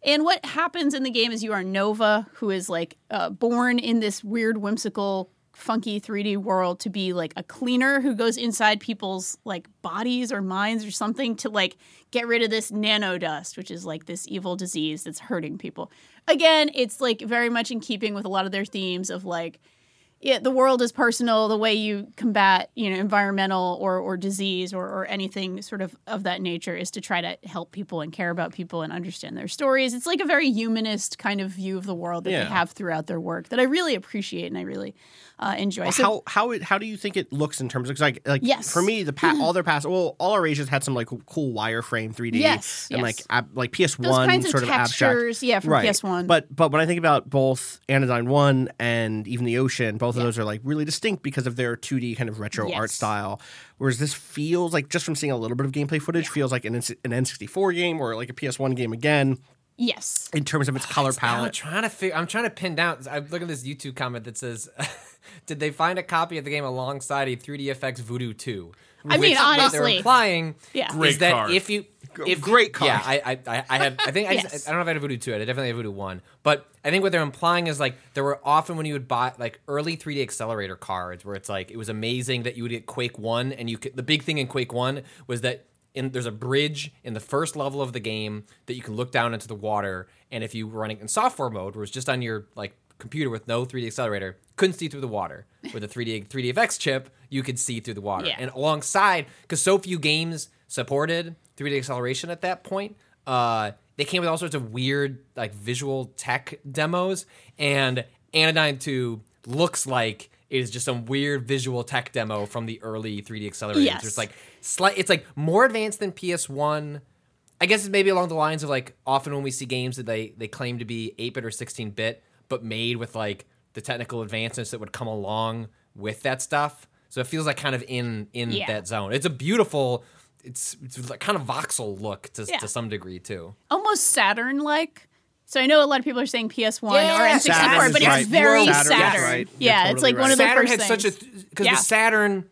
and what happens in the game is you are Nova, who is like uh, born in this weird, whimsical, funky 3D world to be like a cleaner who goes inside people's like bodies or minds or something to like get rid of this nano dust, which is like this evil disease that's hurting people. Again, it's like very much in keeping with a lot of their themes of like yeah, the world is personal. The way you combat, you know, environmental or, or disease or, or anything sort of of that nature is to try to help people and care about people and understand their stories. It's like a very humanist kind of view of the world that Yeah. they have throughout their work that I really appreciate and I really uh, enjoy. So how how it, how do you think it looks in terms of 'cause like like Yes. for me the pa- <laughs> all their past well all our Asias had some like cool wireframe 3D Yes, and yes. like ab, like PS those one kinds of sort of textures, abstract yeah, from right PS1. but but when I think about both Anodyne one and even the Ocean both of those are like really distinct because of their 2D kind of retro art style whereas this feels like just from seeing a little bit of gameplay footage feels like an N- an N64 game or like a PS1 game again yes, in terms of its color I'm palette trying to figure. I'm trying to pin down. I'm looking at this YouTube comment that says, <laughs> "Did they find a copy of the game alongside a 3DFX Voodoo 2?" I mean, Which what honestly. they're implying Yeah. is Great that card. if you, if great card. yeah, I, I, I- I have. I think I, <laughs> just, I don't know if I had a Voodoo 2. I definitely have Voodoo 1. But I think what they're implying is like there were often when you would buy like early 3D accelerator cards where it's like it was amazing that you would get Quake 1 and you could. The big thing in Quake 1 was that. In, there's a bridge in the first level of the game that you can look down into the water, and if you were running in software mode, where it's just on your like computer with no 3D accelerator, couldn't see through the water. With a 3D 3DFX chip, you could see through the water. Yeah. And alongside, because so few games supported 3D acceleration at that point, uh, they came with all sorts of weird like visual tech demos, and Anodyne 2 looks like it is just some weird visual tech demo from the early 3D accelerators. Yes. It's like slight, it's like more advanced than PS1. I guess it's maybe along the lines of like often when we see games that they they claim to be 8-bit or 16-bit, but made with like the technical advancements that would come along with that stuff. So it feels like kind of in in Yeah. that zone. It's a beautiful, it's it's like kind of voxel look to Yeah. to some degree too. almost Saturn like. So I know a lot of people are saying PS1 Yeah, or N64, but is it's right. very Well, Saturn. Saturn, right. Yeah, You're it's totally like one of the Saturn first had things. such a because Yeah. the Saturn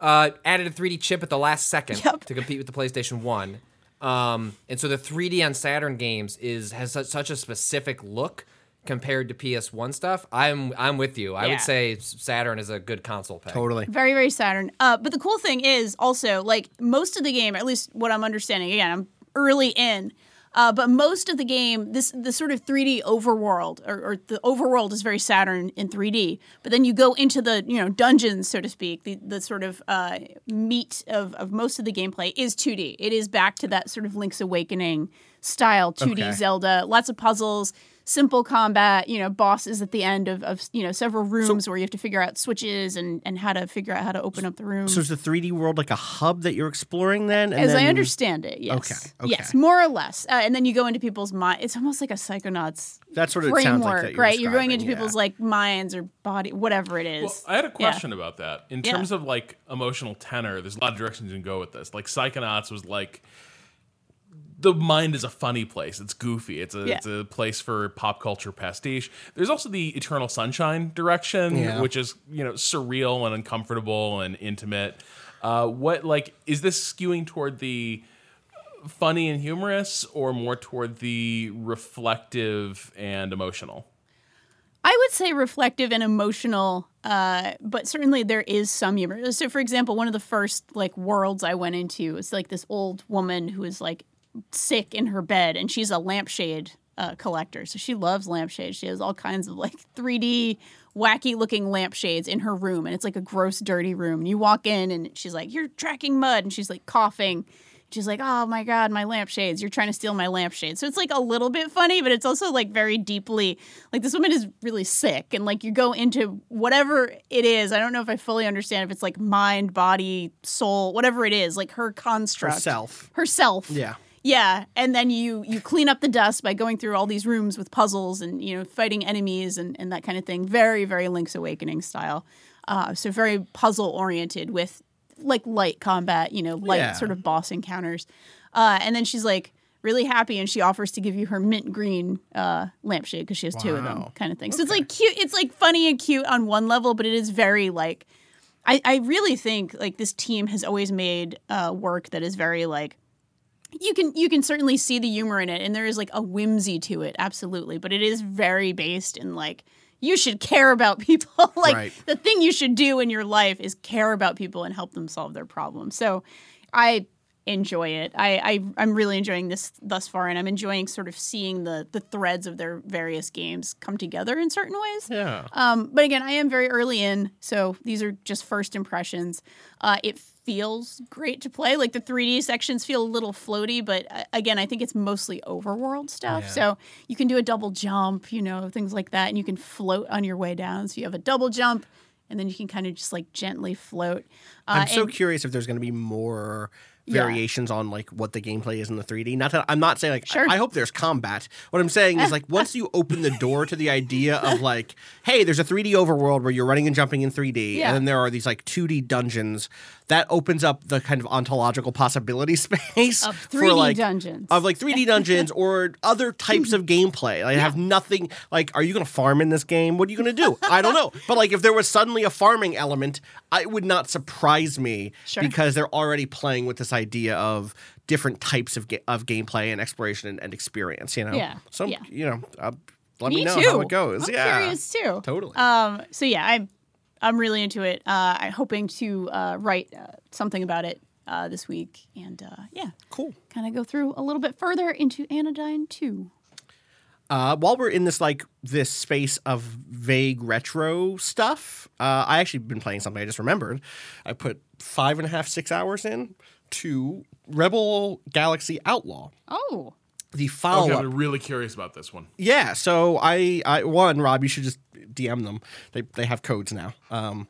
uh, added a 3D chip at the last second Yep. to compete with the PlayStation One, um, and so the 3D on Saturn games is has such, such a specific look compared to PS1 stuff. I'm I'm with you. I Yeah. would say Saturn is a good console pick. totally Very, very Saturn. Uh, but the cool thing is also like most of the game, at least what I'm understanding. Again, I'm early in, uh, but most of the game, this the sort of 3D overworld or, or the overworld is very Saturn in 3D. But then you go into the you know dungeons, so to speak. The the sort of uh, meat of of most of the gameplay is 2D. It is back to that sort of Link's Awakening style 2D Okay. Zelda. Lots of puzzles. Simple combat, you know, bosses at the end of, of you know several rooms where you have to figure out switches and, and how to figure out how to open up the room. so is the 3D world like a hub that you're exploring then and As I understand it, yes. Okay, okay. Yes, more or less. Uh, and then you go into people's mind. It's almost like a psychonauts That's what it framework, sounds like that you're right? You're going into describing, people's like minds or body, whatever it is. Well, I had a Yeah. question about that. In Yeah. terms of like emotional tenor, there's a lot of directions you can go with this. Like Psychonauts was like the mind is a funny place. It's goofy. It's a Yeah. it's a place for pop culture pastiche. There's also the Eternal Sunshine direction, Yeah. which is you know surreal and uncomfortable and intimate. Uh, what like is this skewing toward the funny and humorous, or more toward the reflective and emotional? I would say reflective and emotional, uh, but certainly there is some humor. So, for example, one of the first like worlds I went into is like this old woman who is like sick in her bed, and she's a lampshade uh, collector. So she loves lampshades. She has all kinds of like 3D wacky looking lampshades in her room, and it's like a gross, dirty room. And you walk in, and she's like, "You're tracking mud," and she's like coughing. She's like, "Oh my god, my lampshades! You're trying to steal my lampshades." So it's like a little bit funny, but it's also like very deeply like this woman is really sick, and like you go into whatever it is. I don't know if I fully understand if it's like mind, body, soul, whatever it is, like her construct, Herself. herself. Yeah. Yeah, and then you you clean up the dust by going through all these rooms with puzzles and you know fighting enemies and, and that kind of thing. Very very Link's Awakening style. Uh, so very puzzle oriented with like light combat, you know, light Yeah. sort of boss encounters. Uh, and then she's like really happy and she offers to give you her mint green uh, lampshade because she has two of them, kind of thing. So it's like cute. It's like funny and cute on one level, but it is very like. I, I really think like this team has always made uh, work that is very like you can you can certainly see the humor in it and there is like a whimsy to it absolutely but it is very based in like you should care about <laughs> people like Right. the thing you should do in your life is care about people and help them solve their problems so i enjoy it I, I i'm really enjoying this thus far and i'm enjoying sort of seeing the the threads of their various games come together in certain ways Yeah. um, but again, I am very early in, so these are just first impressions. Uh, it feels great to play. Like the 3D sections feel a little floaty, but uh, again, I think it's mostly overworld stuff. So you can do a double jump, you know, things like that, and you can float on your way down. So you have a double jump, and then you can kind of just like gently float. Uh, I'm so and- curious if there's going to be more Yeah. variations on like what the gameplay is in the 3D. Not that I'm not saying like Sure. I, I hope there's combat. What I'm saying is like once you open the door to the idea of <laughs> like, hey, there's a 3D overworld where you're running and jumping in 3D, Yeah. and then there are these like 2D dungeons. That opens up the kind of ontological possibility <laughs> space Of for 3D like dungeons. of like 3D dungeons <laughs> or other types of gameplay. Like have nothing like are you going to farm in this game? What are you going to do? I don't know. But like if there was suddenly a farming element, I would not surprise me Sure. because they're already playing with this idea of different types of ga- of gameplay and exploration and, and experience, you know. Yeah, So, yeah. you know, uh, let me, Me know too. how it goes. I'm yeah. curious too. Totally. Um, so yeah, I'm I'm really into it. Uh, I'm hoping to uh, write uh, something about it uh, this week, and uh, yeah, cool. kind of go through a little bit further into Anodyne Two. Uh, while we're in this like this space of vague retro stuff, uh, I actually been playing something I just remembered. I put five and a half, six hours in to Rebel Galaxy Outlaw, Oh, the Okay, follow up. I'm really curious about this one. Yeah, so I, I one Rob, you should just DM them. They they have codes now. Um,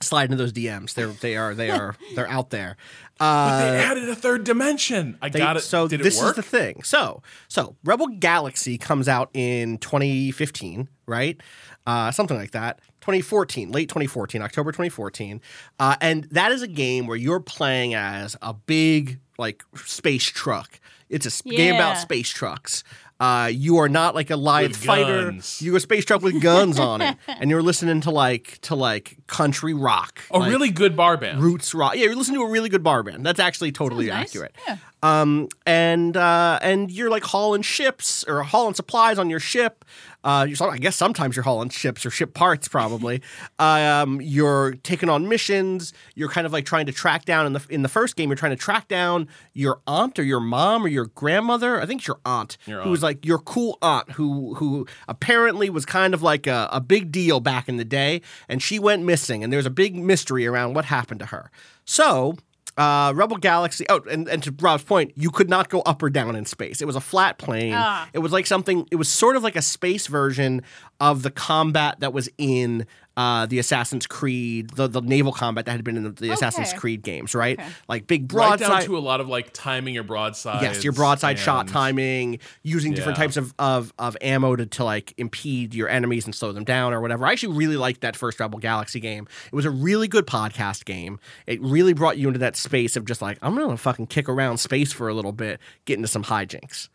slide into those DMs. They're they are they are <laughs> they're out there. Uh, they added a third dimension. I they- got it. So Did this it work? is the thing. So so Rebel Galaxy comes out in 2015, right? Uh, something like that. 2014, late 2014, October 2014, uh, and that is a game where you're playing as a big like space truck. It's a sp- game about space trucks. Uh, you are not like a live With fighter. guns. You're a space truck with guns on it, <laughs> and you're listening to like to like country rock. a like, really good bar band. roots rock. Yeah, you're listening to a really good bar band. That's actually totally Sounds nice. accurate. Yeah. Um, and uh, and you're like hauling ships or hauling supplies on your ship. Uh, you're, I guess sometimes you're hauling ships or ship parts, probably. um, you're taking on missions. You're kind of like trying to track down in the in the first game. You're trying to track down your aunt or your mom or your grandmother. I think it's your aunt, Your who was like your cool aunt, who who apparently was kind of like a, a big deal back in the day, and she went missing. And there's a big mystery around what happened to her. So uh, Rebel Galaxy. Oh, and, and to Rob's point, you could not go up or down in space. It was a flat plane. Ah. It was like something. It was sort of like a space version of the combat that was in uh, the Assassin's Creed, the, the naval combat that had been in the, the Assassin's Creed games, right? Okay. Like big right broadside. down to a lot of like timing your broadside. Yes, your broadside shot timing, using different types of, of, of ammo to, to like impede your enemies and slow them down or whatever. I actually really liked that first Rebel Galaxy game. It was a really good podcast game. It really brought you into that space of just like, I'm gonna fucking kick around space for a little bit, get into some hijinks.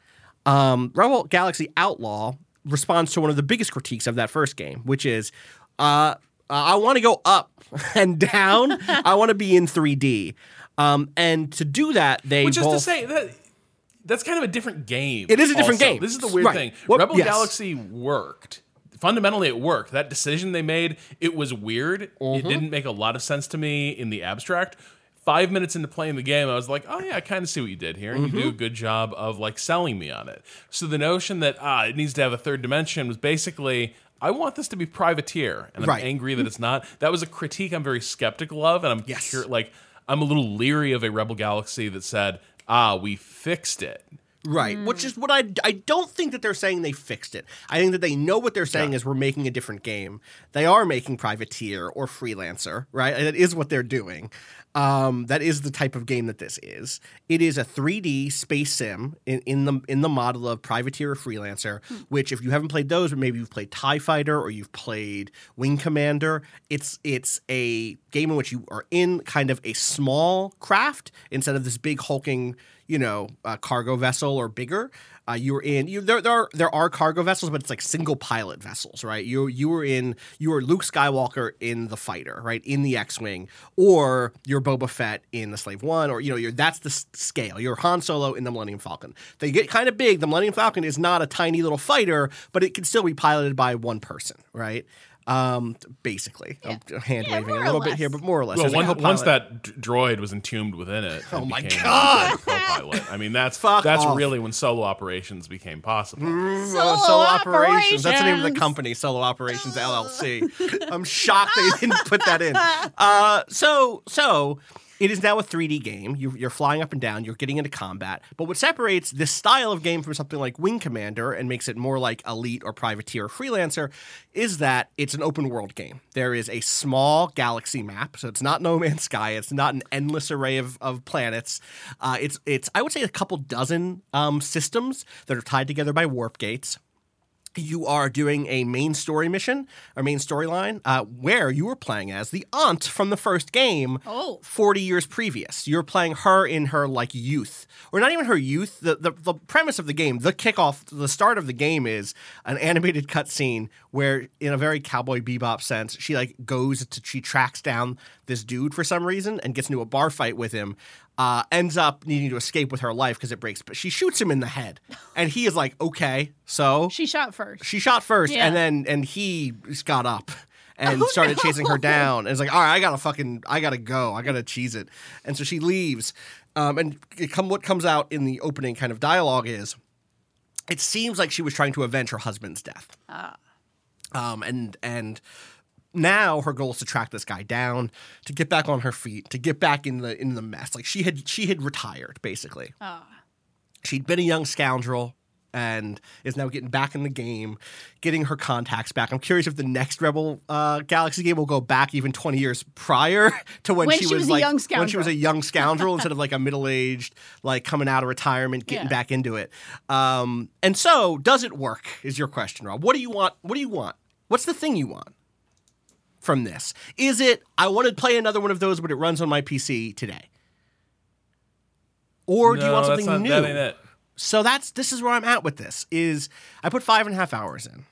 Um, Rebel Galaxy Outlaw responds to one of the biggest critiques of that first game, which is, uh, I want to go up <laughs> and down. I want to be in 3D. Um, and to do that, they Which is both to say that that's kind of a different game. It is a different also. game. This is the weird Right. thing. What- Rebel yes. Galaxy worked. Fundamentally, it worked. That decision they made, it was weird. Mm-hmm. It didn't make a lot of sense to me in the abstract. Five minutes into playing the game, I was like, "Oh yeah, I kind of see what you did here, and Mm-hmm. you do a good job of like selling me on it." So the notion that ah, it needs to have a third dimension was basically, I want this to be privateer, and I'm Right. angry that it's not. That was a critique I'm very skeptical of, and I'm Yes. cur- like, I'm a little leery of a Rebel Galaxy that said, "Ah, we fixed it." Right, which is what I I don't think that they're saying they fixed it. I think that they know what they're saying is we're making a different game. They are making privateer or freelancer, right? That is what they're doing. Um, that is the type of game that this is. It is a 3D space sim in, in the in the model of privateer or freelancer. Which, if you haven't played those, but maybe you've played Tie Fighter or you've played Wing Commander, it's it's a game in which you are in kind of a small craft instead of this big hulking you know, uh, cargo vessel or bigger. Uh, you were in you there, there are there are cargo vessels, but it's like single pilot vessels, right? You you were in you were Luke Skywalker in the fighter, right, in the X-wing, or you're Boba Fett in the Slave One, or you know, you're that's the scale. You're Han Solo in the Millennium Falcon. They get kind of big. The Millennium Falcon is not a tiny little fighter, but it can still be piloted by one person, right? Um, basically, I'm hand Yeah, waving more a or little bit here, but more or less. Well, one, once that droid was entombed within it, Oh it my God. co-pilot. I mean, that's <laughs> Fuck that's off. really when solo operations became possible. Uh, Solo Solo Operations. That's the name of the company, Solo Operations LLC. I'm shocked they didn't put that in. <laughs> Uh, so, so it is now a 3D game. You, you're flying up and down. You're getting into combat. But what separates this style of game from something like Wing Commander and makes it more like Elite or Privateer or Freelancer is that it's an open world game. There is a small galaxy map, so it's not No Man's Sky. It's not an endless array of, of planets. Uh, it's it's I would say a couple dozen um, systems that are tied together by warp gates you are doing a main story mission or main storyline uh, where you were playing as the aunt from the first game Oh. 40 years previous. You're playing her in her like youth. Or not even her youth the, the, the premise of the game the kickoff the start of the game is an animated cutscene where in a very cowboy bebop sense she like goes to she tracks down this dude for some reason and gets into a bar fight with him uh, ends up needing to escape with her life because it breaks but she shoots him in the head. <laughs> And he is like okay so? She shot first. she shot first Yeah. and then and he got up and <laughs> started chasing her down and it's like all right i gotta fucking i gotta go. I gotta cheese it. And so she leaves. Um, and it come, what comes out in the opening kind of dialogue is it seems like she was trying to avenge her husband's death. Um, and and now her goal is to track this guy down, to get back on her feet, to get back in the in the mess. Like she had she had retired basically. She'd been a young scoundrel and is now getting back in the game, getting her contacts back. I'm curious if the next Rebel uh, Galaxy game will go back even 20 years prior <laughs> to when, When she, she was a like young when she was scoundrel. a young scoundrel <laughs> instead of like a middle aged like coming out of retirement, getting Yeah. back into it. Um, and so, does it work? Is your question, Rob? What do you want? What do you want? What's the thing you want? From this? Is it I want to play another one of those, but it runs on my PC today? Or do you No, want that's something not- new? That ain't it. So that's this is where I'm at with this. Is I put five and a half hours in.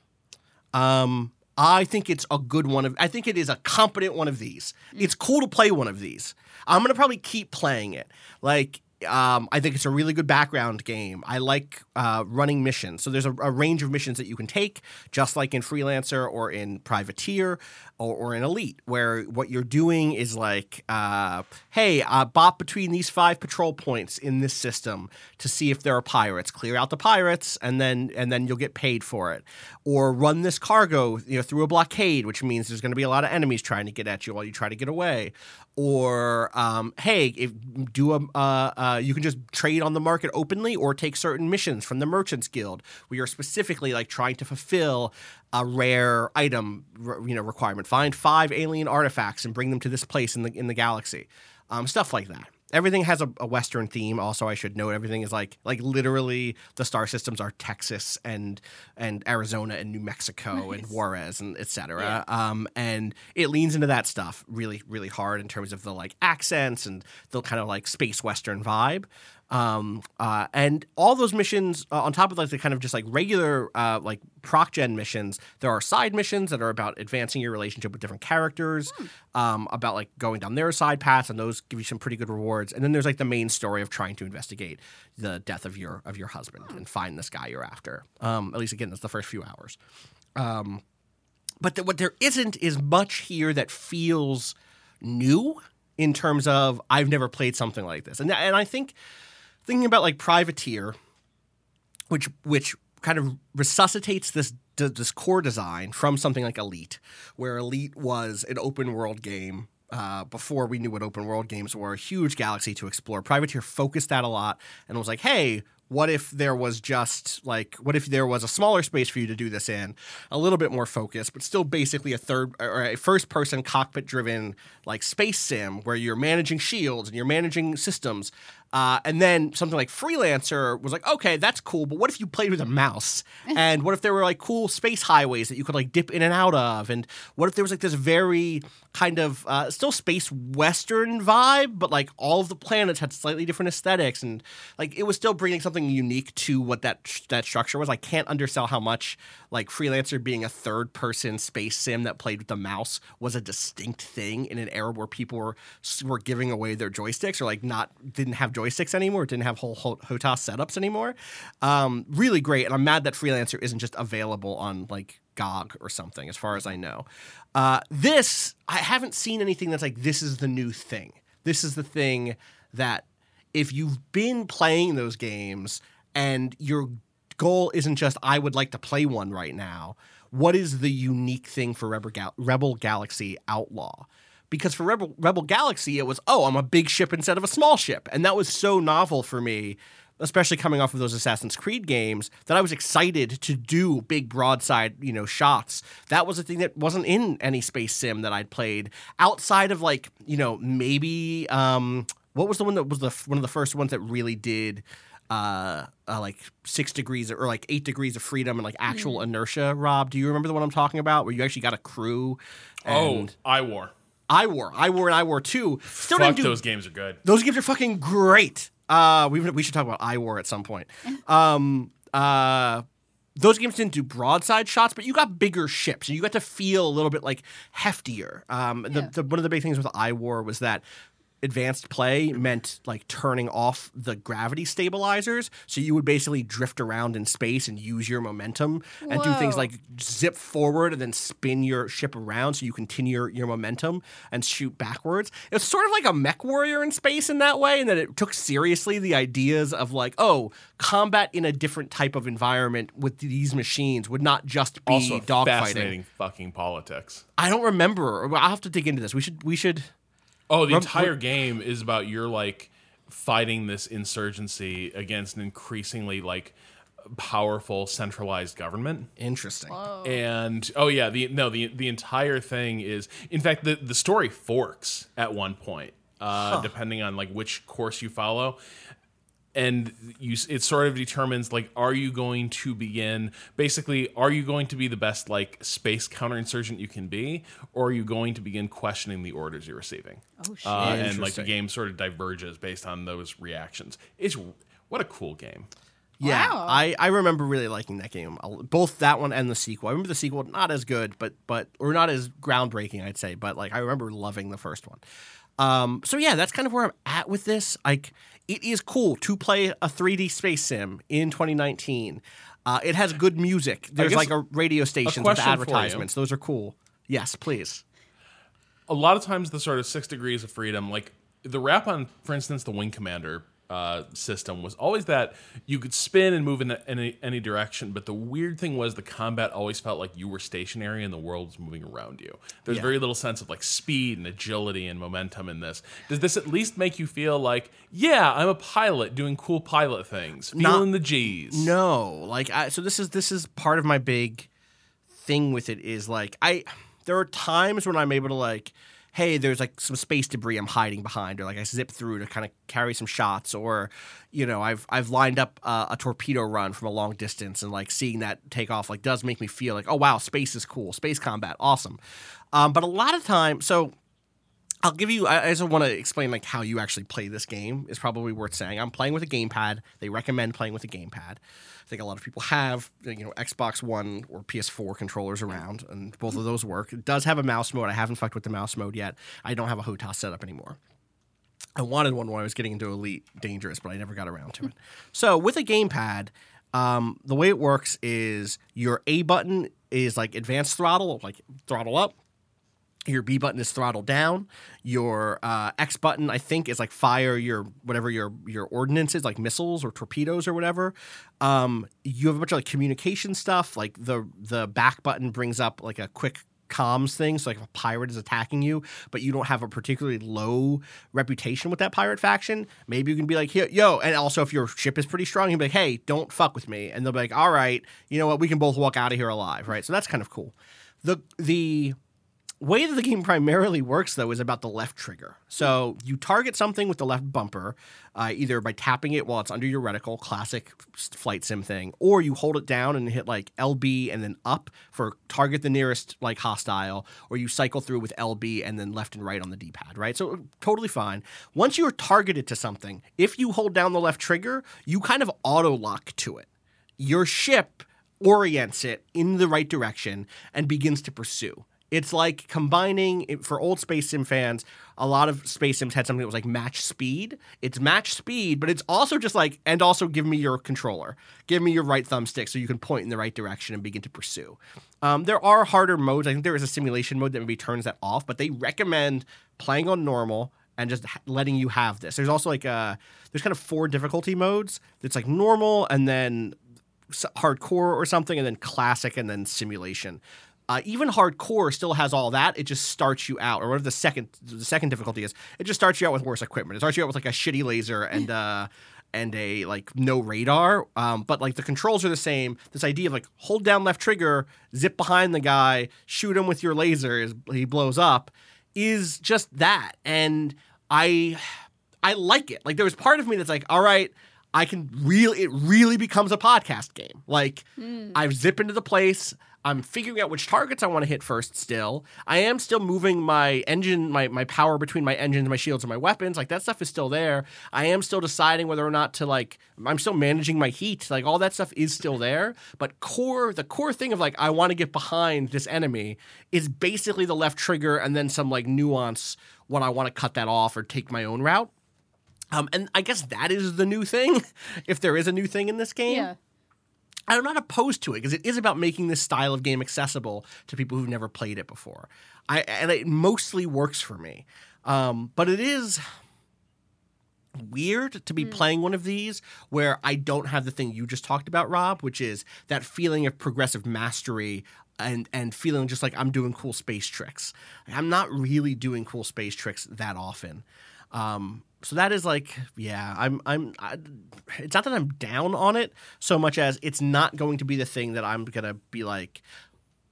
Um, I think it's a good one of. I think it is a competent one of these. It's cool to play one of these. I'm gonna probably keep playing it. Like. Um, I think it's a really good background game. I like uh, running missions. So there's a, a range of missions that you can take, just like in Freelancer or in Privateer or, or in Elite, where what you're doing is like, uh, hey, uh, bop between these five patrol points in this system to see if there are pirates. Clear out the pirates, and then and then you'll get paid for it. Or run this cargo, you know, through a blockade, which means there's going to be a lot of enemies trying to get at you while you try to get away. Or um, hey, if do a uh, uh, you can just trade on the market openly or take certain missions from the Merchants Guild. We are specifically like trying to fulfill a rare item, you know, requirement. Find five alien artifacts and bring them to this place in the in the galaxy. Um, stuff like that. Everything has a, a Western theme. Also, I should note everything is like like literally the star systems are Texas and and Arizona and New Mexico and Juarez and etc. Um, and it leans into that stuff really really hard in terms of the like accents and the kind of like space Western vibe. Um, uh, and all those missions uh, on top of like the kind of just like regular uh, like proc gen missions, there are side missions that are about advancing your relationship with different characters, um, about like going down their side paths, and those give you some pretty good rewards. And then there's like the main story of trying to investigate the death of your of your husband and find this guy you're after. Um, at least again, that's the first few hours. Um, but th- what there isn't is much here that feels new in terms of I've never played something like this, and and I think thinking about like Privateer, which which kind of resuscitates this this core design from something like Elite, where Elite was an open world game. Uh, before we knew what open world games were, a huge galaxy to explore. Privateer focused that a lot and was like, hey, what if there was just like, what if there was a smaller space for you to do this in, a little bit more focused, but still basically a third or a first person cockpit driven like space sim where you're managing shields and you're managing systems. Uh, and then something like Freelancer was like, okay, that's cool, but what if you played with a mouse? <laughs> And what if there were like cool space highways that you could like dip in and out of? And what if there was like this very kind of uh, still space western vibe, but like all of the planets had slightly different aesthetics, and like it was still bringing something unique to what that that structure was. I can't undersell how much like Freelancer being a third person space sim that played with the mouse was a distinct thing in an era where people were were giving away their joysticks or like not didn't have joysticks anymore, It didn't have whole HOTAS setups anymore. Um, really great, and I'm mad that Freelancer isn't just available on like GOG or something, as far as I know. Uh, this I haven't seen anything that's like this is the new thing. This is the thing that if you've been playing those games and your goal isn't just I would like to play one right now, what is the unique thing for Rebel, Gal- Rebel Galaxy Outlaw? Because for Rebel, Rebel Galaxy, it was, oh, I'm a big ship instead of a small ship. And that was so novel for me, especially coming off of those Assassin's Creed games, that I was excited to do big broadside, you know, shots. That was a thing that wasn't in any space sim that I'd played outside of like, you know, maybe um what was the one that was the one of the first ones that really did uh, uh, like six degrees or like eight degrees of freedom and like actual inertia. Rob, do you remember the one I'm talking about where you actually got a crew? And oh, I war. I war, I war, and I war two. Still Fuck, didn't do those games are good. those games are fucking great. Uh, we we should talk about I War at some point. <laughs> Um, uh, those games didn't do broadside shots, but you got bigger ships. and You got to feel a little bit like heftier. Um, the, Yeah. the, one of the big things with I War was that advanced play meant like turning off the gravity stabilizers so you would basically drift around in space and use your momentum and do things like zip forward and then spin your ship around so you continue your, your momentum and shoot backwards. It's sort of like a mech warrior in space in that way, and that it took seriously the ideas of like, oh, combat in a different type of environment with these machines would not just be dogfighting. fascinating fucking politics. I don't remember. I'll have to dig into this. We should. We should. Oh, the Rub- entire game is about you're like fighting this insurgency against an increasingly like powerful centralized government. Interesting. And oh yeah, the no the the entire thing is in fact the the story forks at one point uh depending on like which course you follow. And you it sort of determines like are you going to begin basically are you going to be the best like space counterinsurgent you can be or are you going to begin questioning the orders you're receiving? Oh shit. Uh, and like the game sort of diverges based on those reactions. It's what a cool game. Yeah, Wow. I, I remember really liking that game, both that one and the sequel. I remember the sequel not as good, but but or not as groundbreaking, I'd say. But like I remember loving the first one. Um, so yeah, that's kind of where I'm at with this. Like, it is cool to play a 3D space sim in 2019. Uh, it has good music. There's like a radio stations with question for you. advertisements. Those are cool. Yes, please. a lot of times the sort of six degrees of freedom, like the rap on, for instance, the Wing Commander uh, system was always that you could spin and move in any, any direction, but the weird thing was the combat always felt like you were stationary and the world was moving around you. There's Yeah. very little sense of like speed and agility and momentum in this. Does this at least make you feel like, yeah, I'm a pilot doing cool pilot things, feeling Not- the G's? No, like I, so this is this is part of my big thing with it is like I there are times when I'm able to like hey there's like some space debris I'm hiding behind or like I zip through to kind of carry some shots or you know I've I've lined up uh, a torpedo run from a long distance and like seeing that take off like does make me feel like oh wow space is cool. Space combat awesome. Um, but a lot of time so I'll give you. I I just want to explain like how you actually play this game is probably worth saying. I'm playing with a gamepad. They recommend playing with a gamepad. I think a lot of people have you know Xbox One or PS4 controllers around, and both of those work. It does have a mouse mode. I haven't fucked with the mouse mode yet. I don't have a HOTAS setup anymore. I wanted one when I was getting into Elite Dangerous, but I never got around to it. <laughs> So with a gamepad, um, the way it works is your A button is like advanced throttle, like throttle up your B button is throttle down. Your uh, X button, I think, is like fire your whatever your your ordnance is, like missiles or torpedoes or whatever. Um, you have a bunch of like communication stuff. Like the the back button brings up like a quick comms thing. So like if a pirate is attacking you, but you don't have a particularly low reputation with that pirate faction, maybe you can be like, "Here, yo, and also if your ship is pretty strong, you can be like, hey, don't fuck with me. And they'll be like, all right, you know what, we can both walk out of here alive, right? So that's kind of cool. The the way that the game primarily works though is about the left trigger. So you target something with the left bumper uh, either by tapping it while it's under your reticle classic flight sim thing or you hold it down and hit like lb and then up for target the nearest like hostile or you cycle through with lb and then left and right on the d-pad right? So totally fine. Once you're targeted to something if you hold down the left trigger you kind of auto lock to it. Your ship orients it in the right direction and begins to pursue. It's like combining for old Space Sim fans. A lot of Space Sims had something that was like match speed. It's match speed, but it's also just like and also give me your controller, give me your right thumbstick so you can point in the right direction and begin to pursue. Um, there are harder modes. I think there is a simulation mode that maybe turns that off, but they recommend playing on normal and just letting you have this. There's also like uh there's kind of four difficulty modes. It's like normal and then hardcore or something, and then classic, and then simulation. Uh, even hardcore still has all that. It just starts you out, or whatever the second the second difficulty is. It just starts you out with worse equipment. It starts you out with like a shitty laser and <laughs> uh, and a like no radar. Um, but like the controls are the same. This idea of like hold down left trigger, zip behind the guy, shoot him with your laser as he blows up, is just that. And I I like it. Like there was part of me that's like, all right, I can really it really becomes a podcast game. Like I zip into the place. I'm figuring out which targets I want to hit first still. I am still moving my engine, my, my power between my engines, my shields, and my weapons. Like that stuff is still there. I am still deciding whether or not to like I'm still managing my heat. Like all that stuff is still there. But core the core thing of like I want to get behind this enemy is basically the left trigger and then some like nuance when I want to cut that off or take my own route. Um, and I guess that is the new thing, <laughs> if there is a new thing in this game. Yeah. I'm not opposed to it because it is about making this style of game accessible to people who've never played it before. I and it mostly works for me, um, but it is weird to be playing one of these where I don't have the thing you just talked about, Rob, which is that feeling of progressive mastery and and feeling just like I'm doing cool space tricks. I'm not really doing cool space tricks that often. Um, so that is like, yeah, I'm, I'm. I, it's not that I'm down on it so much as it's not going to be the thing that I'm gonna be like,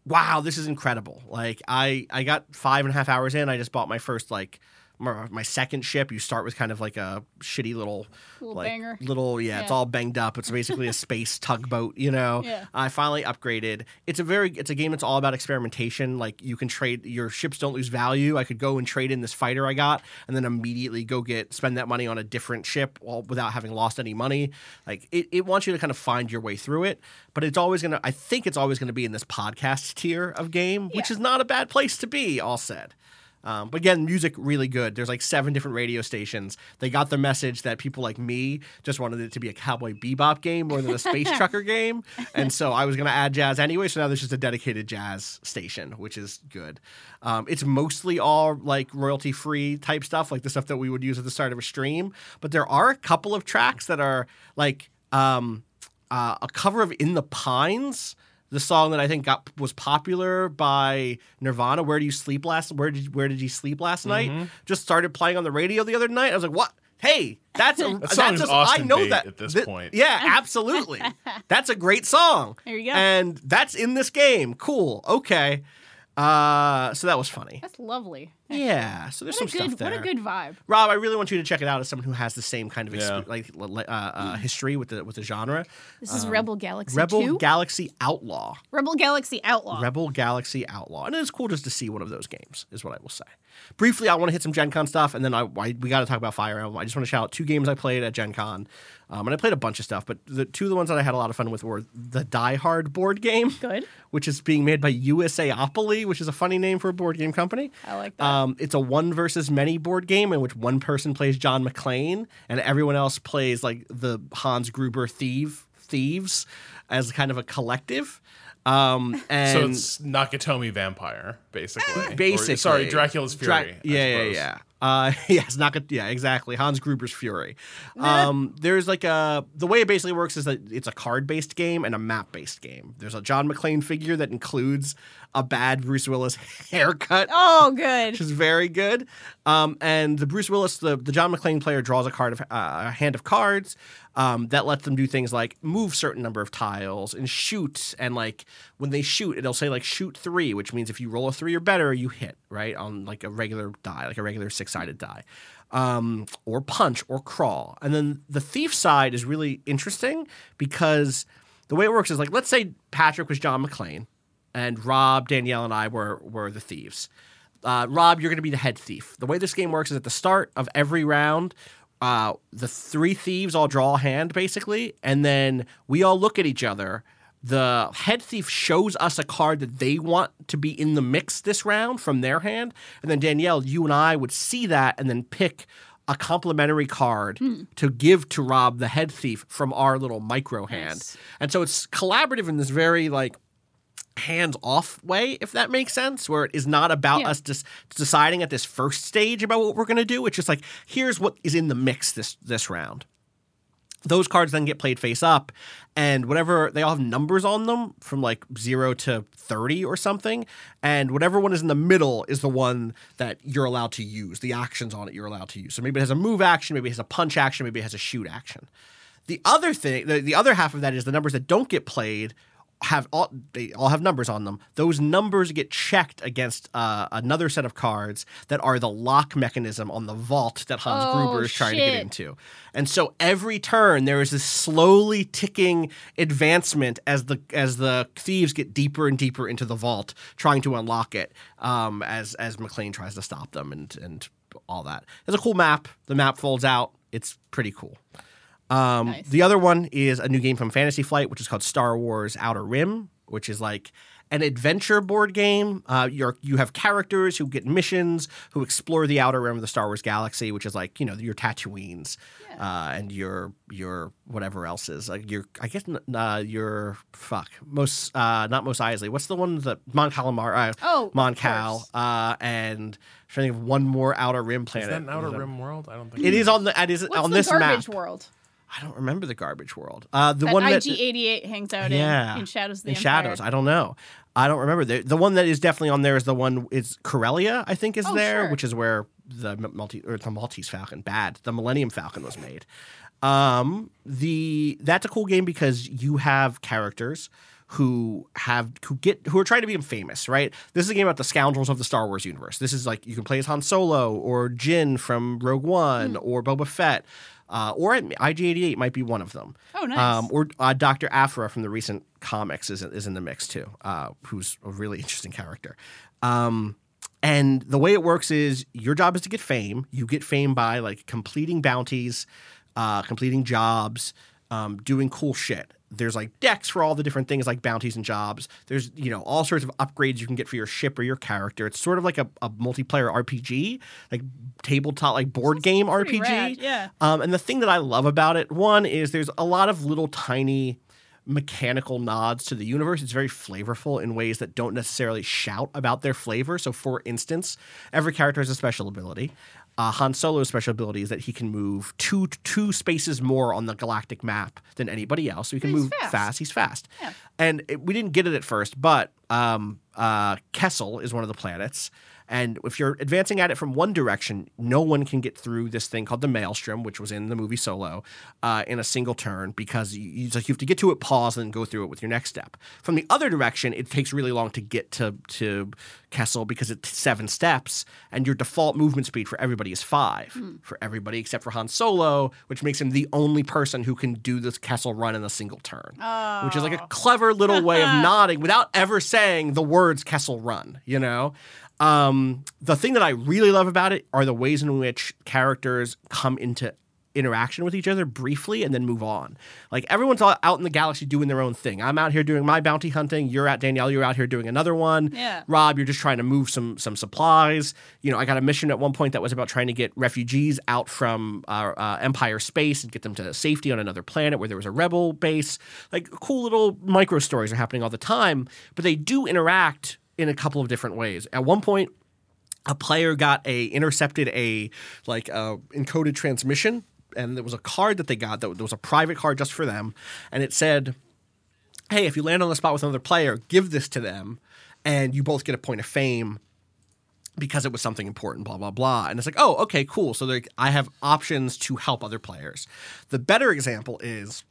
wow, this is incredible. Like I, I got five and a half hours in. I just bought my first like. My, my second ship, you start with kind of like a shitty little, Little like banger. little, yeah, it's all banged up. It's basically a <laughs> space tugboat, you know. Yeah. I finally upgraded. It's a very it's a game that's all about experimentation. Like you can trade your ships don't lose value. I could go and trade in this fighter I got and then immediately go get spend that money on a different ship all, without having lost any money. Like it, it wants you to kind of find your way through it, but it's always gonna I think it's always gonna be in this podcast tier of game, which is not a bad place to be, all said. Um, but again, music really good. There's like seven different radio stations. They got the message that people like me just wanted it to be a cowboy bebop game more than a space <laughs> trucker game, and so I was gonna add jazz anyway. So now there's just a dedicated jazz station, which is good. Um, it's mostly all like royalty free type stuff, like the stuff that we would use at the start of a stream. But there are a couple of tracks that are like um, uh, a cover of "In the Pines." The song that I think got was popular by Nirvana. Where do you sleep last? Where did Where did you sleep last Mm-hmm. night? Just started playing on the radio the other night. I was like, what? Hey, that's a <laughs> That song that's a- I know that at this Th- point. Yeah, absolutely. <laughs> that's a great song. There you go. And that's in this game. Cool. Okay. Uh, so that was funny. That's lovely. Yeah. So there's What some good, stuff there. what a good vibe. Rob, I really want you to check it out as someone who has the same kind of exp- Yeah. like uh, uh, history with the with the genre. This is Rebel Galaxy Um, Rebel 2. Galaxy Outlaw. Rebel Galaxy Outlaw. Rebel Galaxy Outlaw. And it's cool just to see one of those games, is what I will say. Briefly, I want to hit some Gen Con stuff, and then I, I we got to talk about Fire Emblem. I just want to shout out two games I played at Gen Con. Um, and I played a bunch of stuff, but the two of the ones that I had a lot of fun with were the Die Hard board game, Good. <laughs> which is being made by USAopoly, which is a funny name for a board game company. I like that. Um, it's a one versus many board game in which one person plays John McClane and everyone else plays like the Hans Gruber thief thieves as kind of a collective. Um, <laughs> and So it's Nakatomi Vampire, basically. Or, basically sorry, Dracula's Fury. I yeah, yeah, suppose. yeah. Uh, <laughs> yes, not. Yeah, exactly. Hans Gruber's Fury. Um, there's like a the way it basically works is that it's a card based game and a map based game. There's a John McClane figure that includes a bad Bruce Willis <laughs> haircut oh, good. which is very good. Um, and the Bruce Willis, the, the John McClane player, draws a card of uh, a hand of cards um, that lets them do things like move certain number of tiles and shoot. And like when they shoot, it'll say like shoot three, which means if you roll a three or better, you hit right on like a regular die, like a regular six sided die. Um, or punch or crawl. And then the thief side is really interesting because the way it works is like let's say Patrick was John McClane and Rob, Danielle, and I were were the thieves. Uh, Rob, you're going to be the head thief. The way this game works is at the start of every round, uh, the three thieves all draw a hand basically, and then we all look at each other. The head thief shows us a card that they want to be in the mix this round from their hand, and then Danielle, you and I would see that and then pick a complimentary card to give to Rob, the head thief, from our little micro hand. Nice. And so it's collaborative in this very like hands off way, if that makes sense, where it is not about Yeah. us just deciding at this first stage about what we're going to do. It's just like, here's what is in the mix this this round. Those cards then get played face up, and whatever they all have numbers on them from like zero to 30 or something. And whatever one is in the middle is the one that you're allowed to use. The actions on it you're allowed to use. So maybe it has a move action, maybe it has a punch action, maybe it has a shoot action. The other thing, the, the other half of that is the numbers that don't get played have all they all have numbers on them. Those numbers get checked against uh, another set of cards that are the lock mechanism on the vault that Hans Oh, Gruber is trying to get into. And so every turn there is this slowly ticking advancement as the as the thieves get deeper and deeper into the vault, trying to unlock it. Um, as as McClane tries to stop them and and all that. It's a cool map. The map folds out. It's pretty cool. Um, Nice. The other one is a new game from Fantasy Flight, which is called Star Wars Outer Rim, which is like an adventure board game. Uh, you're you have characters who get missions, who explore the outer rim of the Star Wars galaxy, which is like you know your Tatooines uh, and your your whatever else is like your I guess uh, your fuck most uh, not Mos Eisley. What's the one that Mon Calamari? Uh, Oh, of Mon Cal, course. uh, and I'm trying to think of one more outer rim Is planet. that an Outer Rim world? I don't think It is on the it is What's on the this garbage map. world? I don't remember the garbage world. Uh, the That one that IG88 hangs out yeah in, in Shadows of the in Empire. shadows. I don't know. I don't remember. The, the one that is definitely on there is the one is Corellia. I think is Oh, there, sure. which is where the multi or the Maltese Falcon bad the Millennium Falcon was made. Um, the that's a cool game because you have characters who have who get who are trying to become famous, right? This is a game about the scoundrels of the Star Wars universe. This is like you can play as Han Solo or Jyn from Rogue One Hmm. or Boba Fett. Uh, or IG88 might be one of them. Oh, nice. Um, or uh, Dr. Aphra from the recent comics is, is in the mix too, uh, who's a really <laughs> interesting character. Um, and the way it works is your job is to get fame. You get fame by like completing bounties, uh, completing jobs, um, doing cool shit. There's like decks for all the different things like bounties and jobs. There's you know all sorts of upgrades you can get for your ship or your character. It's sort of like a, a multiplayer RPG, like tabletop like board game RPG. rad, yeah. Um, and the thing that I love about it, one is there's a lot of little tiny mechanical nods to the universe. It's very flavorful in ways that don't necessarily shout about their flavor. So, for instance, every character has a special ability. Uh, Han Solo's special ability is that he can move two two spaces more on the galactic map than anybody else. So he can He's move fast. He's fast. Yeah. And it, we didn't get it at first, but um, uh, Kessel is one of the planets. And if you're advancing at it from one direction, no one can get through this thing called the Maelstrom, which was in the movie Solo, uh, in a single turn because you, you, like you have to get to it, pause, and then go through it with your next step. From the other direction, it takes really long to get to to Kessel because it's seven steps, and your default movement speed for everybody is five for everybody except for Han Solo, which makes him the only person who can do this Kessel run in a single turn, which is like a clever little way of <laughs> nodding without ever saying the words Kessel run. You know. Um, the thing that I really love about it are the ways in which characters come into interaction with each other briefly and then move on. Like everyone's all out in the galaxy doing their own thing. I'm out here doing my bounty hunting. You're out, Danielle. You're out here doing another one. Yeah. Rob, you're just trying to move some some supplies. You know, I got a mission at one point that was about trying to get refugees out from uh, uh, Empire space and get them to safety on another planet where there was a rebel base. Like cool little micro stories are happening all the time, but they do interact in a couple of different ways. At one point, a player got a intercepted a like uh, encoded transmission and there was a card that they got that there was a private card just for them and it said hey if you land on the spot with another player give this to them and you both get a point of fame because it was something important, blah blah blah. And it's like, oh, okay, cool. So I have options to help other players. The better example is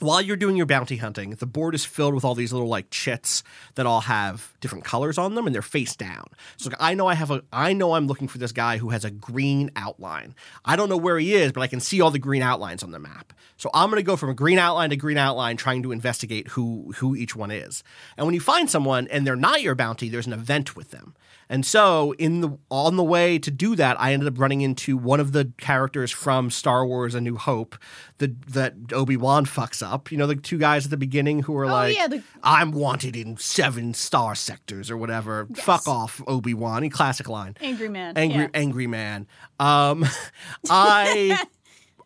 while you're doing your bounty hunting, the board is filled with all these little like chits that all have different colors on them and they're face down. So I know I have a I know I'm looking for this guy who has a green outline. I don't know where he is, but I can see all the green outlines on the map. So I'm going to go from a green outline to green outline trying to investigate who who each one is. And when you find someone and they're not your bounty, there's an event with them. And so in the on the way to do that, I ended up running into one of the characters from Star Wars: A New Hope, the that Obi Wan fucks up. You know, the two guys at the beginning who are like, yeah, the- "I'm wanted in seven star sectors" or whatever. Fuck off, Obi Wan. Classic line. Angry man. Angry yeah. angry man. Um, <laughs> I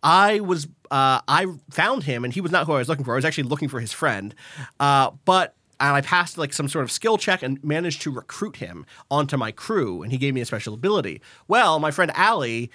I was uh, I found him and he was not who I was looking for. I was actually looking for his friend, uh, but. And I passed like some sort of skill check and managed to recruit him onto my crew, and he gave me a special ability. Well, my friend Allie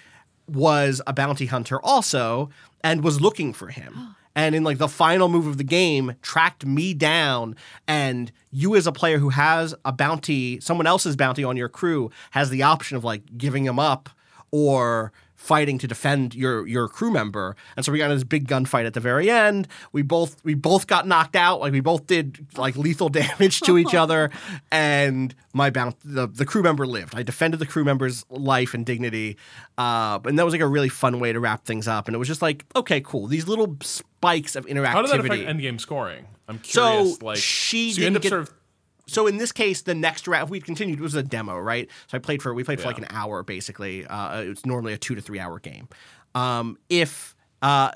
was a bounty hunter also, and was looking for him. <gasps> And in like the final move of the game, tracked me down. And you, as a player who has a bounty, someone else's bounty on your crew, has the option of like giving him up or fighting to defend your your crew member. And so we got in this big gunfight at the very end. We both we both got knocked out. Like we both did like lethal <laughs> damage to each other. <laughs> And my bounty the, the crew member lived. I defended the crew member's life and dignity. Uh, and that was like a really fun way to wrap things up. And it was just like, okay, cool. These little spikes of interactivity. How did that affect endgame scoring? I'm So, curious. like, she so you end up get- sort of so in this case, the next round, if we continued, it was a demo, right? So I played for we played for Yeah. like an hour basically. Uh, it's normally a two to three hour game. Um, if uh,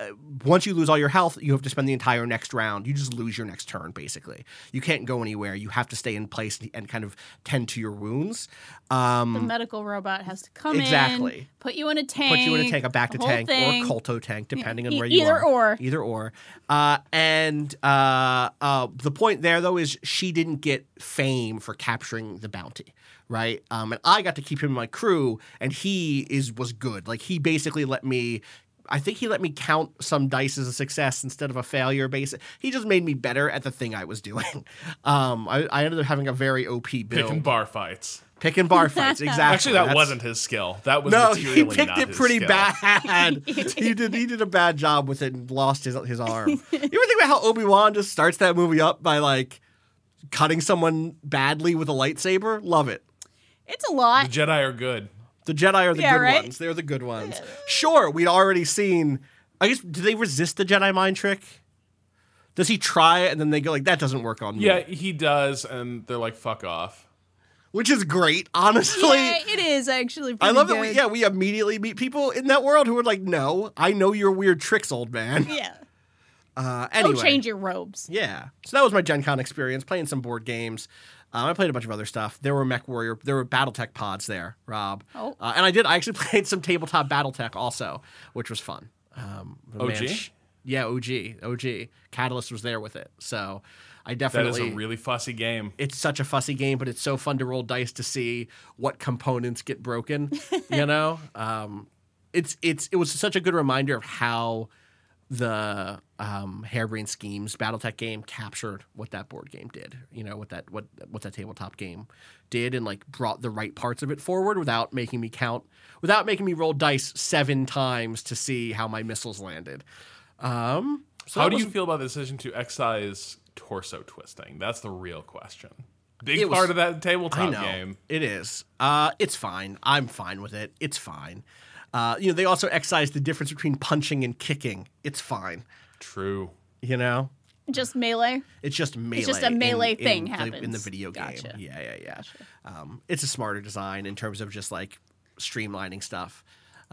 once you lose all your health, you have to spend the entire next round. You just lose your next turn, basically. You can't go anywhere. You have to stay in place and kind of tend to your wounds. Um, The medical robot has to come Exactly. in, put you in a tank, put you in a tank, a bacta tank thing. or kolto tank, depending on where you either are. or. Either or. Uh, and uh, uh, the point there, though, is she didn't get fame for capturing the bounty, right? Um, and I got to keep him in my crew, and he is was good. Like he basically let me. I think he let me count some dice as a success instead of a failure. Basic. He just made me better at the thing I was doing. <laughs> Um, I, I ended up having a very OP build. picking bar fights. Pick and bar fights. <laughs> Exactly. Actually, that That's- wasn't his skill. That was no, he picked not it pretty skill. bad. <laughs> he did. He did a bad job with it and lost his his arm. you ever think about how Obi Wan just starts that movie up by like cutting someone badly with a lightsaber? Love it. It's a lot. The Jedi are good. The Jedi are the Yeah, good right? ones. They're the good ones. Sure, we'd already seen. I guess do they resist the Jedi mind trick? Does he try it and then they go like that doesn't work on me? Yeah, he does, and they're like, "Fuck off." which is great. Honestly, yeah, it is actually. I love good. that. We, yeah, we immediately meet people in that world who are like, "No, I know your weird tricks, old man." Yeah. <laughs> Uh, anyway, Oh, change your robes. Yeah. So that was my Gen Con experience, playing some board games. Um, I played a bunch of other stuff. There were Mech Warrior, there were BattleTech pods there, Rob. Oh. Uh, and I did, I actually <laughs> played some tabletop BattleTech also, which was fun. Um, OG? Manch- yeah, OG. OG. Catalyst was there with it. So I definitely. is a really fussy game. it's such a fussy game, but it's so fun to roll dice to see what components get broken. you <laughs> know, um, it's it's it was such a good reminder of how the um, harebrained schemes BattleTech game captured what that board game did. You know what that what what that tabletop game did, and like brought the right parts of it forward without making me count, without making me roll dice seven times to see how my missiles landed. Um, so How do was- you feel about the decision to excise torso twisting? That's the real question. Big It was- part of that tabletop game. it is. Uh, it's fine. I'm fine with it. It's fine. Uh, you know, they also excise the difference between punching and kicking. It's fine. True. You know, Just melee. it's just melee. It's just a in- melee in thing the- in the video game. Gotcha. Yeah, yeah, yeah. Um, it's a smarter design in terms of just like streamlining stuff.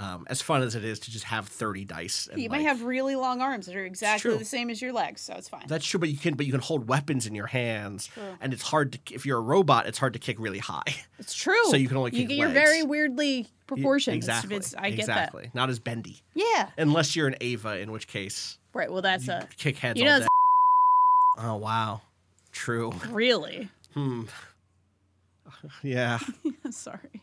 Um, as fun as it is to just have 30 dice. And, You like- might have really long arms that are exactly the same as your legs, so it's fine. That's true, but you can but you can hold weapons in your hands, and it's hard to if you're a robot. It's hard to kick really high. it's true. so you can only you, kick You're very weirdly proportioned. It's- Exactly. it's- I get exactly. Not as bendy. Yeah. Unless you're an Ava, in which case Right. Well, that's a kick heads You all know, day. Oh wow, true. really. Hmm. <laughs> Yeah, <laughs> sorry.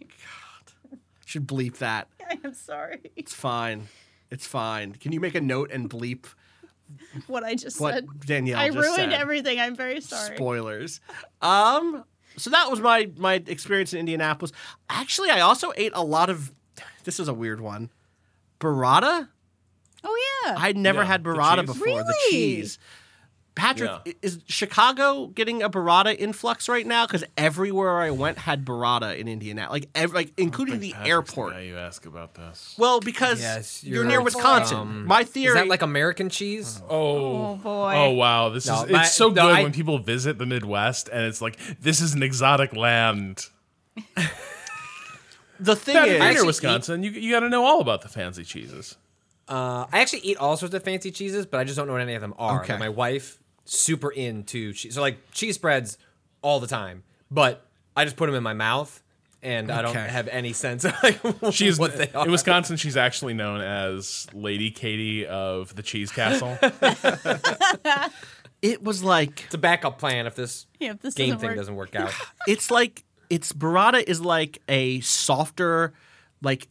Should bleep that. <laughs> I am sorry. It's fine. It's fine. Can you make a note and bleep <laughs> What I just what said. Danielle I just ruined said? everything. I'm very sorry. Spoilers. Um. So that was my my experience in Indianapolis. Actually, I also ate a lot of. This is a weird one. Burrata. Oh yeah. I'd never Yeah, had the burrata cheese. before. The cheese. Patrick, Yeah. is Chicago getting a burrata influx right now? Because everywhere I went had burrata in Indiana, like ev- like including the Patrick's airport. the you ask about this. Well, because Yes, you're, you're near. Wisconsin. Um, My Is that like American cheese? Oh, boy. Oh wow, this No, is my- it's so no, good I- when people visit the Midwest and it's like this is an exotic land. <laughs> the thing Pat, if is, you're near actually Wisconsin, you you got to know all about the fancy cheeses. Uh, I actually eat all sorts of fancy cheeses, but I just don't know what any of them are. Okay. Like my wife, super into cheese. So like cheese spreads all the time, but I just put them in my mouth, and I don't Okay. have any sense of like <laughs> She's what they are. in Wisconsin. She's actually known as Lady Katie of the Cheese Castle. <laughs> it was like It's a backup plan if this Yeah, if this game doesn't thing work. doesn't work out. it's like it's burrata is like a softer, like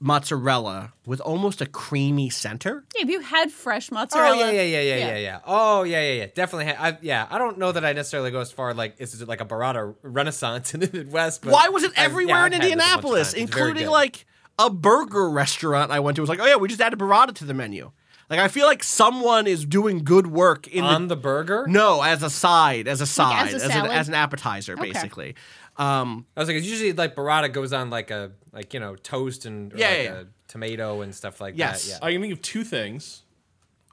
mozzarella with almost a creamy center. Yeah, if you had fresh mozzarella? Oh mozzarella. yeah, yeah, yeah, yeah, yeah, yeah. Oh yeah, yeah, yeah. Definitely. Ha- I, yeah, I don't know that I necessarily go as far like is it like a burrata renaissance <laughs> in the Midwest? But Why was it I've- everywhere yeah, in I've had this a bunch of Indianapolis, times. It's very including like a burger restaurant I went to was like, oh yeah, we just added burrata to the menu. Like I feel like someone is doing good work in on the, the burger. no as a side, as a side, as a as, an, as an appetizer, Okay. basically. Um, I was like, it's usually like burrata goes on like a like you know toast and or Yeah, like yeah, yeah. a tomato and stuff like Yes. that. Yeah. I can think of two things.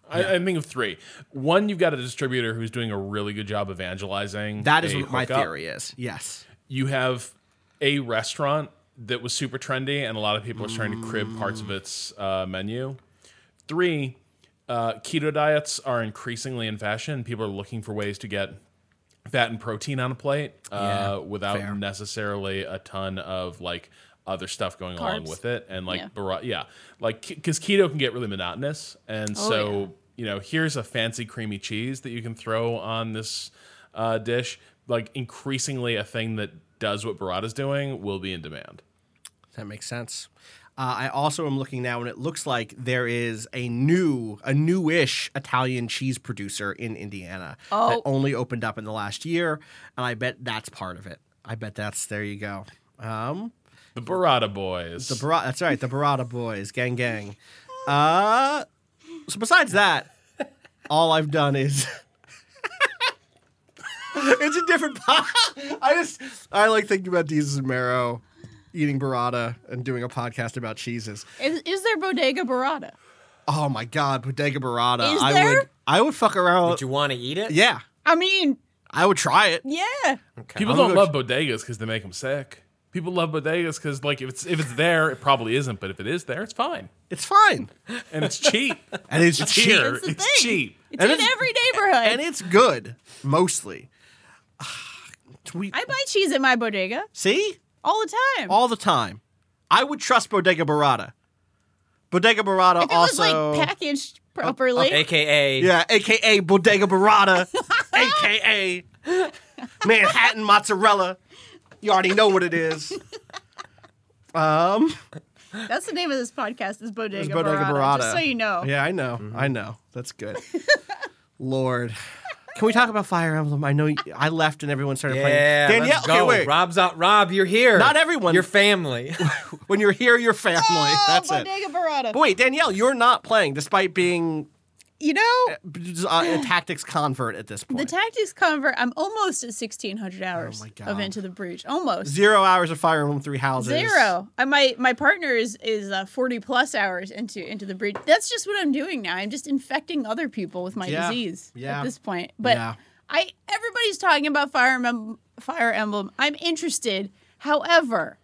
I, I can think of three. One, you've got a distributor who's doing a really good job evangelizing. that is a what my hookup. theory is. Yes. You have a restaurant that was super trendy, and a lot of people are starting to crib parts of its uh, menu. Three, uh, keto diets are increasingly in fashion. People are looking for ways to get fat and protein on a plate uh, without fair. necessarily a ton of like other stuff going along with it. And like, Yeah. yeah, yeah like because keto can get really monotonous, and Oh, so yeah. you know, here's a fancy creamy cheese that you can throw on this uh, dish. Like increasingly, a thing that does what burrata's doing will be in demand. That makes sense. Uh, I also am looking now, and it looks like there is a new, a newish Italian cheese producer in Indiana that Oh. only opened up in the last year, and I bet that's part of it. I bet that's there. You go. Um, The burrata boys. the Barata, that's right, the Barata boys, gang, gang. Uh, so besides that, all I've done is. <laughs> it's a different pot. I just I like thinking about Jesus and Marrow eating burrata and doing a podcast about cheeses. Is, is there bodega burrata? Oh my god, bodega burrata. Is I there? would I would fuck around. Would you want to eat it? yeah, I mean, I would try it. yeah. People I'm don't gonna love bodegas because they make them sick. People love bodegas because, like, if it's if it's there, it probably isn't. But if it is there, it's fine It's fine. and it's cheap. <laughs> And it's, It's cheap. here. That's the It's thing. cheap. It's And in it's- every neighborhood. And it's good, mostly. Ah, we, I buy cheese at my bodega see? all the time. All the time. I would trust Bodega Barata. Bodega Barata if it also. was like packaged properly. AKA Yeah, aka Bodega Barata, <laughs> aka Manhattan mozzarella. You already know what it is. <laughs> Um, That's the name of this podcast is Bodega, it's Bodega Barata, Barata. Just so you know. Yeah, I know. I know. That's good. <laughs> Lord. Can we talk about Fire Emblem? I know I left and everyone started Yeah, playing. Danielle, let's okay, go. wait. Rob's out. Rob, you're here. Not everyone. Your family. <laughs> When you're here, your family. Oh, That's it. Bodega Barata. But wait, Danielle, you're not playing despite being You know, uh, a <sighs> tactics convert at this point. the tactics convert. I'm almost at 1600 hours Oh of Into the Breach. Almost Zero hours of Fire Emblem Three Houses. Zero. Uh, my my partner is is uh, 40 plus hours into into the breach. That's just what I'm doing now. I'm just infecting other people with my Yeah. disease Yeah. at this point. But Yeah. I everybody's talking about Fire Emblem. Fire Emblem. I'm interested. However,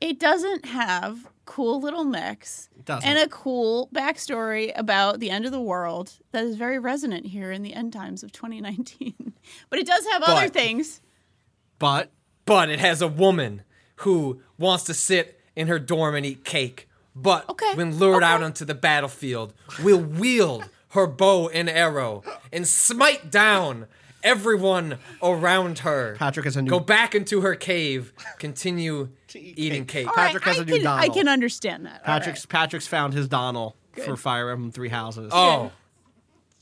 it doesn't have cool little mix and a cool backstory about the end of the world that is very resonant here in the end times of 2019. <laughs> but it does have other things. But but it has a woman who wants to sit in her dorm and eat cake. But Okay, when lured out onto the battlefield, will wield her bow and arrow and smite down everyone around her. Patrick has a new- Go back into her cave, continue <laughs> eating cake. All right, Patrick has I a new can, I can understand that. All right. Patrick's Patrick's found his Donald for Fire Emblem Three Houses. Oh,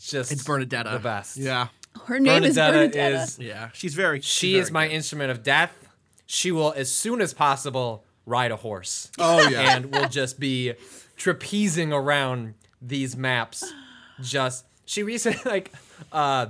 just it's Bernadetta. the best. Yeah, Her name is Bernadetta Bernadetta. is yeah. She's very. she she's is very my good. instrument of death. She will, as soon as possible, ride a horse. Oh yeah. <laughs> and will just be trapezing around these maps. Just she recently <laughs> like uh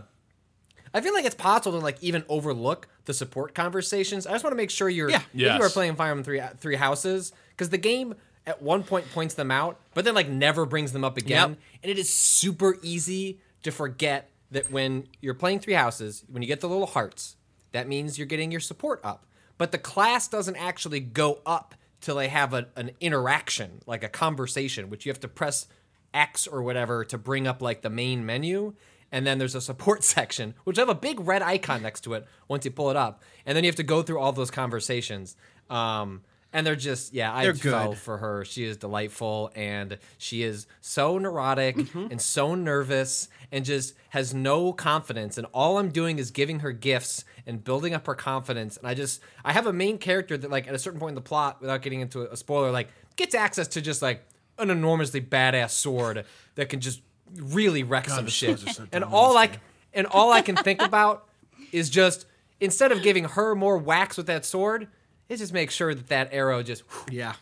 I feel like it's possible to like even overlook the support conversations. I just want to make sure you're Yeah. if you are playing Fire Emblem Three uh, Three Houses because the game at one point points them out, but then like never brings them up again, Yep. and it is super easy to forget that when you're playing Three Houses, when you get the little hearts, that means you're getting your support up. But the class doesn't actually go up till they have a, an interaction, like a conversation, which you have to press X or whatever to bring up like the main menu. And then there's a support <laughs> section, which have a big red icon next to it once you pull it up. And then you have to go through all those conversations. Um, and they're just, yeah, I They're fell good. for her. She is delightful and she is so neurotic Mm-hmm. and so nervous and just has no confidence. And all I'm doing is giving her gifts and building up her confidence. And I just, I have a main character that, like, at a certain point in the plot, without getting into a spoiler, like, gets access to just like an enormously badass sword that can just really wreck some shit. so and all this I, and all I can think about is just instead of giving her more whacks with that sword, it just makes sure that that arrow just yeah.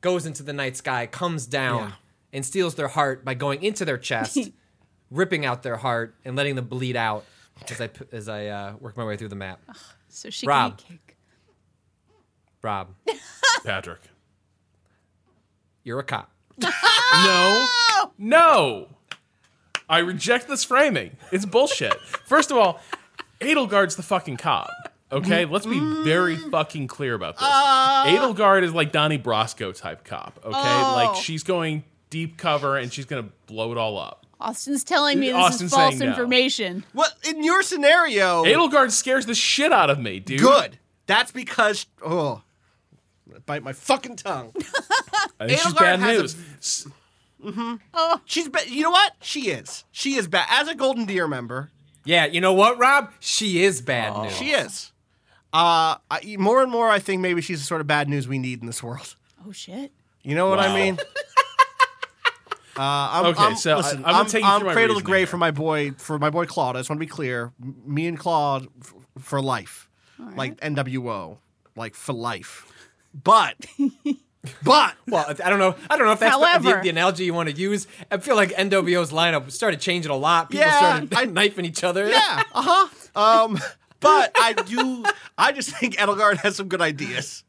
goes into the night sky, comes down, Yeah. and steals their heart by going into their chest, <laughs> ripping out their heart, and letting them bleed out as I p- as I uh, work my way through the map. So she Rob. can eat cake. Rob, <laughs> Patrick. you're a cop. No. <laughs> No. I reject this framing. It's bullshit. First of all, Edelgard's the fucking cop. Okay, let's be very fucking clear about this. Uh. Edelgard is like Donnie Brasco type cop. Okay, Oh. like she's going deep cover and she's gonna blow it all up. Austin's telling me this Austin's is false saying no. information. Well, in your scenario, Edelgard scares the shit out of me, dude. good. That's because oh, bite my fucking tongue. <laughs> I think she's Edelgard bad has a- news. S- She's ba- you know what? She is. She is bad. As a Golden Deer member, Yeah, you know what, Rob? She is bad news. she is. Uh, I, more and more, I think maybe she's the sort of bad news we need in this world. Oh shit. You know what I mean? <laughs> Uh, I'm, Okay, I'm, so I- listen, I'm gonna I'm, take you I'm through my cradle to grave for my boy, for my boy Claude. I just want to be clear. M- Me and Claude f- for life, like NWO, like for life. But, <laughs> but Well, I don't know. I don't know if that's the, the, the analogy you want to use. I feel like NWO's lineup started changing a lot. People Yeah, started I- <laughs> knifing each other. yeah, uh huh. Um, but I do. I just think Edelgard has some good ideas.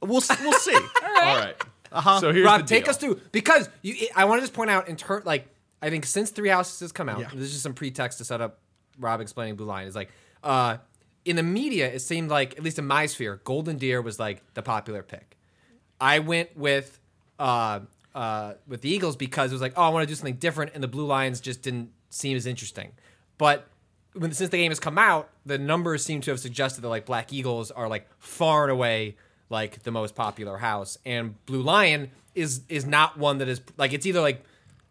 We'll we'll see. <laughs> all right. Uh-huh. So here's Rob, the take us through because you. I want to just point out in turn, like I think since Three Houses has come out, Yeah. this is just some pretext to set up Rob explaining Blue Line. Is like, uh, in the media, it seemed like, at least in my sphere, Golden Deer was like the popular pick. I went with uh, uh, with the Eagles because it was like, oh, I want to do something different, and the Blue Lions just didn't seem as interesting. But when since the game has come out, the numbers seem to have suggested that like Black Eagles are like far and away like the most popular house, and Blue Lion is is not one that is like it's either like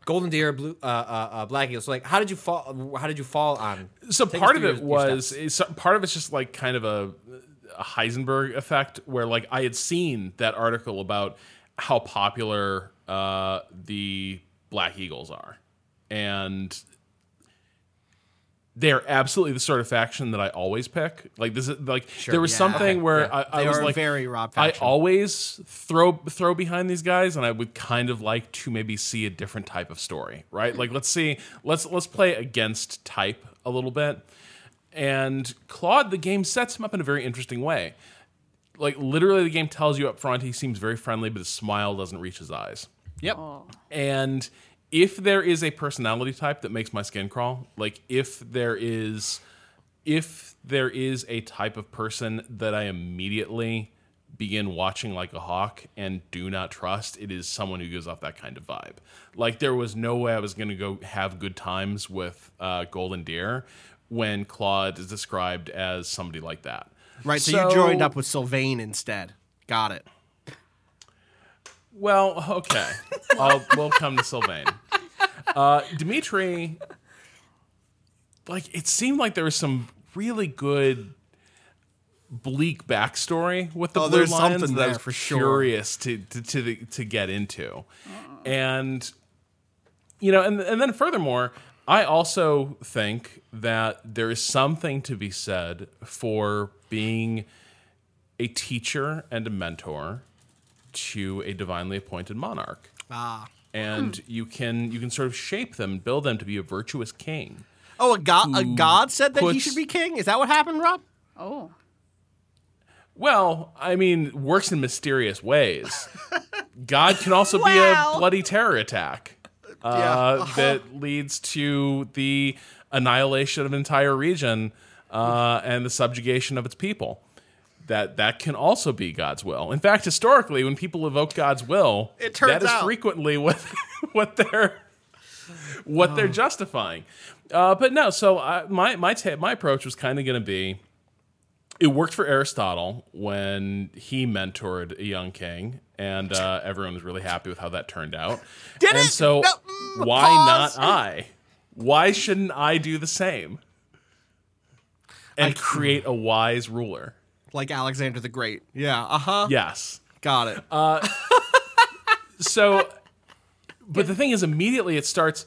Golden Deer, or Blue uh, uh, uh, Black Eagles. So like, how did you fall? How did you fall on? So Take part of it your- your was part of it's just like kind of a Heisenberg effect where like I had seen that article about how popular uh, the Black Eagles are, and they are absolutely the sort of faction that I always pick. Like this is like there was yeah. something Okay, where yeah. I, I was like very Rob I always throw throw behind these guys, and I would kind of like to maybe see a different type of story, right? Like let's see, let's let's play against type a little bit. And Claude, the game sets him up in a very interesting way. Like literally, the game tells you up front he seems very friendly, but his smile doesn't reach his eyes. Yep. And if there is a personality type that makes my skin crawl, like if there is if there is a type of person that I immediately begin watching like a hawk and do not trust, it is someone who gives off that kind of vibe. Like there was no way I was going to go have good times with uh, Golden Deer when Claude is described as somebody like that. Right. So, you joined up with Sylvain instead. Got it. Well, okay. <laughs> I'll, we'll come to Sylvain. Uh, Dimitri, like, it seemed like there was some really good bleak backstory with the Oh, Blue there's Lions something that I was for sure. curious to to to, the, to get into, and you know, and and then furthermore, I also think that there is something to be said for being a teacher and a mentor to a divinely appointed monarch. Ah. And you can you can sort of shape them, build them to be a virtuous king. Oh, a god. A god said that he should be king. Is that what happened, Rob? Oh. Well, I mean, works in mysterious ways. <laughs> God can also be a bloody terror attack uh, <laughs> that leads to the annihilation of an entire region uh, and the subjugation of its people. That that can also be God's will. In fact, historically, when people evoke God's will, It turns that is out- frequently what <laughs> what they're what they're justifying. Uh, but no, so I, my my ta- my approach was kind of going to be it worked for Aristotle when he mentored a young king, and uh, everyone was really happy with how that turned out. Did and it? so, No, mm, why pause. not I? Why shouldn't I do the same and create a wise ruler? Like Alexander the Great. Yeah. Uh huh. Yes. Got it. So, but the thing is, immediately it starts.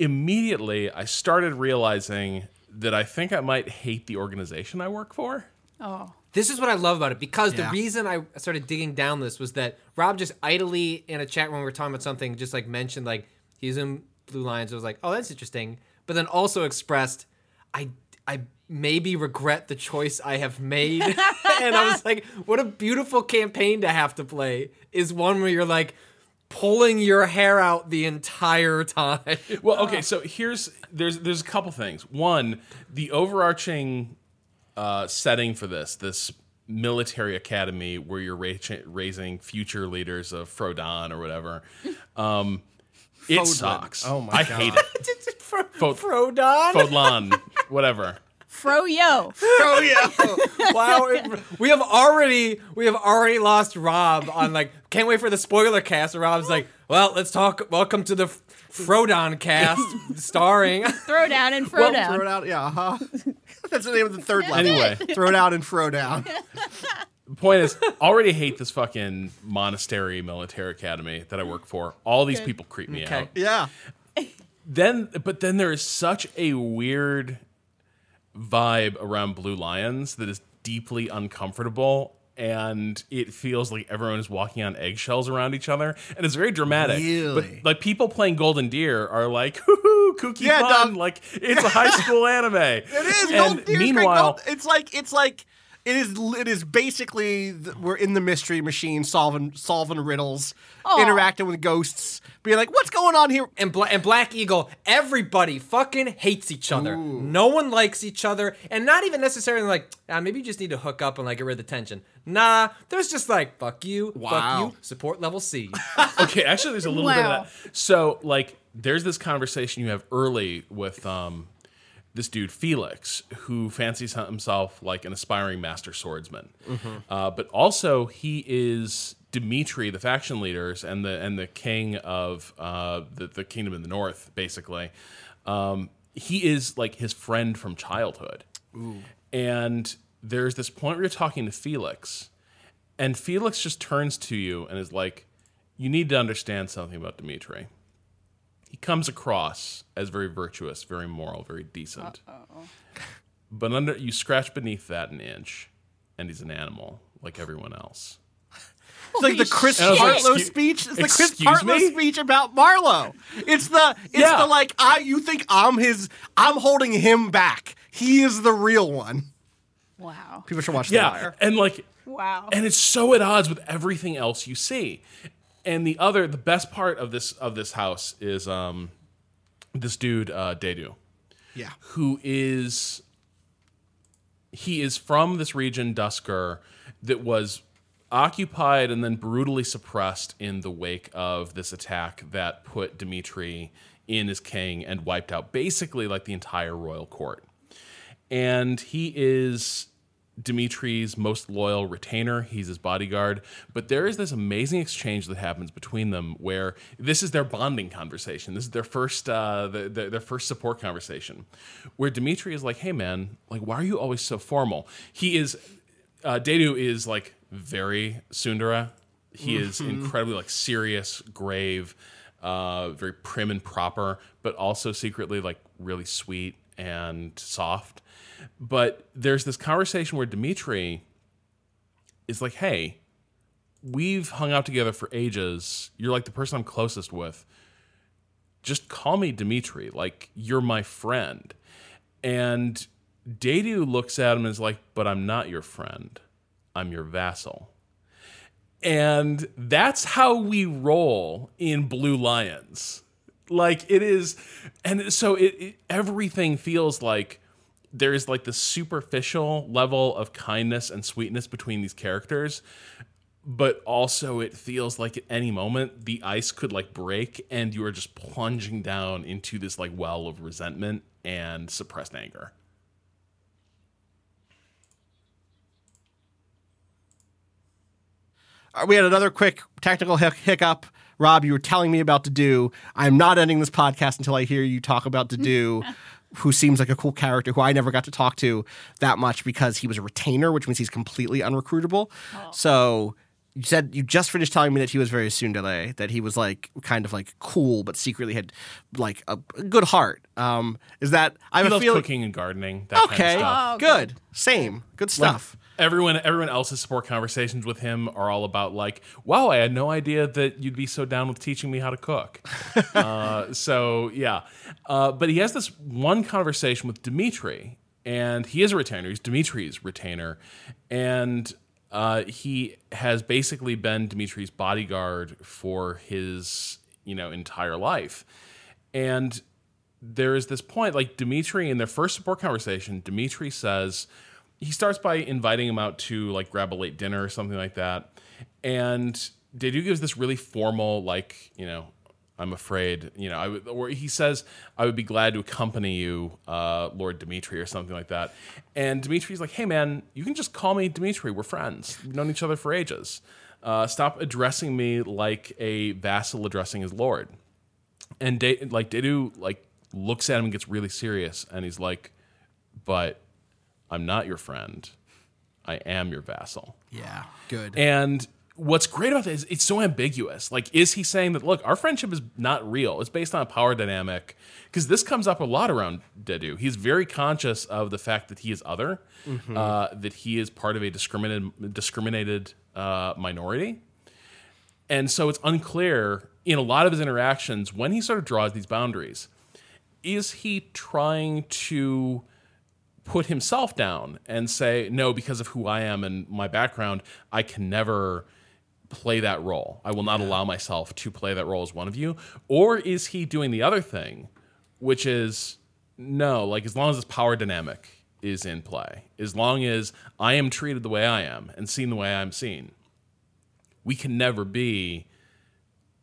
Immediately, I started realizing that I think I might hate the organization I work for. Oh. This is what I love about it because Yeah. the reason I started digging down this was that Rob just idly in a chat when we were talking about something just like mentioned like he's in Blue Lions. I was like, oh, that's interesting, but then also expressed, I I maybe regret the choice I have made, <laughs> and I was like, what a beautiful campaign to have to play is one where you're like pulling your hair out the entire time. Well, okay, <laughs> so here's there's there's a couple things. One, the overarching uh, setting for this this military academy where you're ra- raising future leaders of Frodon or whatever. <laughs> Um, it Fodlan. sucks. Oh my I God. hate it. <laughs> Fod- Frodon. Fodlan, whatever. <laughs> Fro-yo. yeah. Wow, it- we have already we have already lost Rob on like can't wait for the spoiler cast. And Rob's like, well, let's talk. Welcome to the Frodon cast, <laughs> starring. Throw down and throw down. Throw it out. Yeah. Uh huh. <laughs> That's the name of the third <laughs> level. Anyway, Throw it out and throw down. the point is, I already hate this fucking monastery military academy that I work for. All these people creep me Okay. out. Yeah. then but then there is such a weird vibe around blue lions that is deeply uncomfortable and it feels like everyone is walking on eggshells around each other and it's very dramatic Really? but like people playing golden deer are like hoo kooky Yeah, fun like it's a high <laughs> school anime It is. and Golden meanwhile Gold- it's like it's like It is. It is basically th- we're in the mystery machine, solving solving riddles, interacting with ghosts, being like, "What's going on here?" and, Bla- and Black Eagle, everybody fucking hates each other. No one likes each other, and not even necessarily like, ah, maybe you just need to hook up and like get rid of the tension. Nah, there's just like, fuck you, Wow. fuck you, support level C. <laughs> okay, actually, there's a little bit of that. So, like, there's this conversation you have early with um, this dude Felix, who fancies himself like an aspiring master swordsman, uh, but also he is Dimitri, the faction leaders, and the and the king of uh, the the kingdom in the north, basically. Um, he is like his friend from childhood, and there's this point where you're talking to Felix, and Felix just turns to you and is like, You need to understand something about Dimitri. He comes across as very virtuous, very moral, very decent. But under you scratch beneath that an inch, and he's an animal like everyone else. It's like the Chris And I Partlow speech. It's the Chris excuse Partlow speech about Marlo. It's the it's Yeah. the like I you think I'm his I'm holding him back. He is the real one. Wow. People should watch The Yeah, Wire. and like Wow. and it's so at odds with everything else you see. And the other, the best part of this of this house is um, this dude uh, Dedue, Yeah. who is he is from this region Duscur that was occupied and then brutally suppressed in the wake of this attack that put Dimitri in as king and wiped out basically like the entire royal court. And he is Dimitri's most loyal retainer. He's his bodyguard. But there is this amazing exchange that happens between them where this is their bonding conversation. This is their first uh, the, the, their first support conversation, where Dimitri is like, "Hey man, like why are you always so formal?" He is uh, Dedue is like very Sundara. He is incredibly like serious, grave, uh, very prim and proper, but also secretly like really sweet and soft. But there's this conversation where Dimitri is like, "Hey, we've hung out together for ages. You're like the person I'm closest with. Just call me Dimitri. Like you're my friend." And Dedue looks at him and is like, "But I'm not your friend. I'm your vassal." And that's how we roll in Blue Lions. Like it is, and so it, it everything feels like there is like the superficial level of kindness and sweetness between these characters, but also it feels like at any moment the ice could like break and you are just plunging down into this like well of resentment and suppressed anger. Uh, we had another quick technical hic- hiccup. Rob, you were telling me about Dedue. I'm not ending this podcast until I hear you talk about Dedue. <laughs> Who seems like a cool character who I never got to talk to that much because he was a retainer, which means he's completely unrecruitable. So you said you just finished telling me that he was very tsundere, that he was like kind of like cool, but secretly had like a, a good heart. Um, is that I He have a feeling? cooking and gardening. That Okay, kind of stuff. Oh, good, same, good stuff. Everyone, everyone else's support conversations with him are all about like, "Wow, I had no idea that you'd be so down with teaching me how to cook." <laughs> uh, so yeah, uh, but he has this one conversation with Dimitri, and he is a retainer. He's Dimitri's retainer, and uh, he has basically been Dimitri's bodyguard for his you know entire life, and there is this point like Dimitri in their first support conversation, Dimitri says he starts by inviting him out to like grab a late dinner or something like that. And Dedue gives this really formal, like, you know, I'm afraid, you know, I would, or he says, I would be glad to accompany you, uh, Lord Dimitri, or something like that. And Dimitri's like, hey, man, you can just call me Dimitri. We're friends. We've known each other for ages. Uh, stop addressing me like a vassal addressing his lord. And De- like Dedue like looks at him and gets really serious, and he's like, "But I'm not your friend. I am your vassal." Yeah, good. And what's great about this is it's so ambiguous. Like, is he saying that look, our friendship is not real? It's based on a power dynamic. Because this comes up a lot around Dedue. He's very conscious of the fact that he is other, uh, that he is part of a discriminated discriminated uh, minority. And so it's unclear in a lot of his interactions when he sort of draws these boundaries. Is he trying to put himself down and say, no, because of who I am and my background, I can never play that role. I will not allow myself to play that role as one of you. Or is he doing the other thing, which is no, like as long as this power dynamic is in play, as long as I am treated the way I am and seen the way I'm seen, we can never be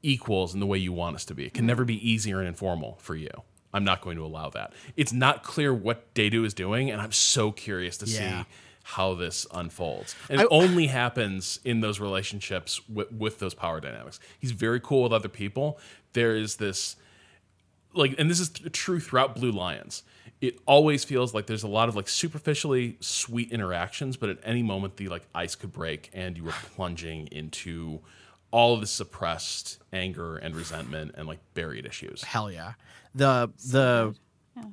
equals in the way you want us to be. It can mm. never be easy and informal for you. I'm not going to allow that. It's not clear what Dedue is doing, and I'm so curious to Yeah. see how this unfolds. And it only happens in those relationships with, with those power dynamics. He's very cool with other people. There is this like and this is th- true throughout blue lions it always feels like there's a lot of like superficially sweet interactions but at any moment the like ice could break and you were plunging into all of the suppressed anger and resentment and like buried issues Hell yeah. The the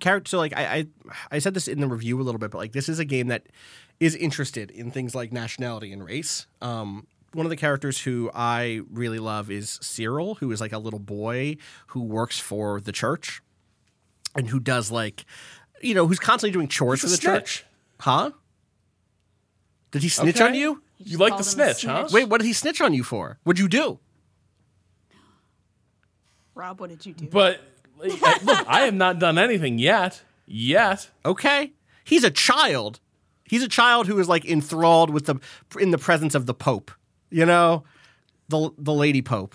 character. So like I, I I said this in the review a little bit, but like this is a game that is interested in things like nationality and race. Um, one of the characters who I really love is Cyril, who is like a little boy who works for the church and who does like, you know, who's constantly doing chores He's for a the church. Huh? Did he snitch Okay. on you? You like the him a snitch huh. Wait, what did he snitch on you for? What'd you do? Rob, what did you do? but like, I- look i have not done anything yet yet Okay. He's a child. He's a child who is like enthralled with the in the presence of the Pope. You know, the the Lady Pope.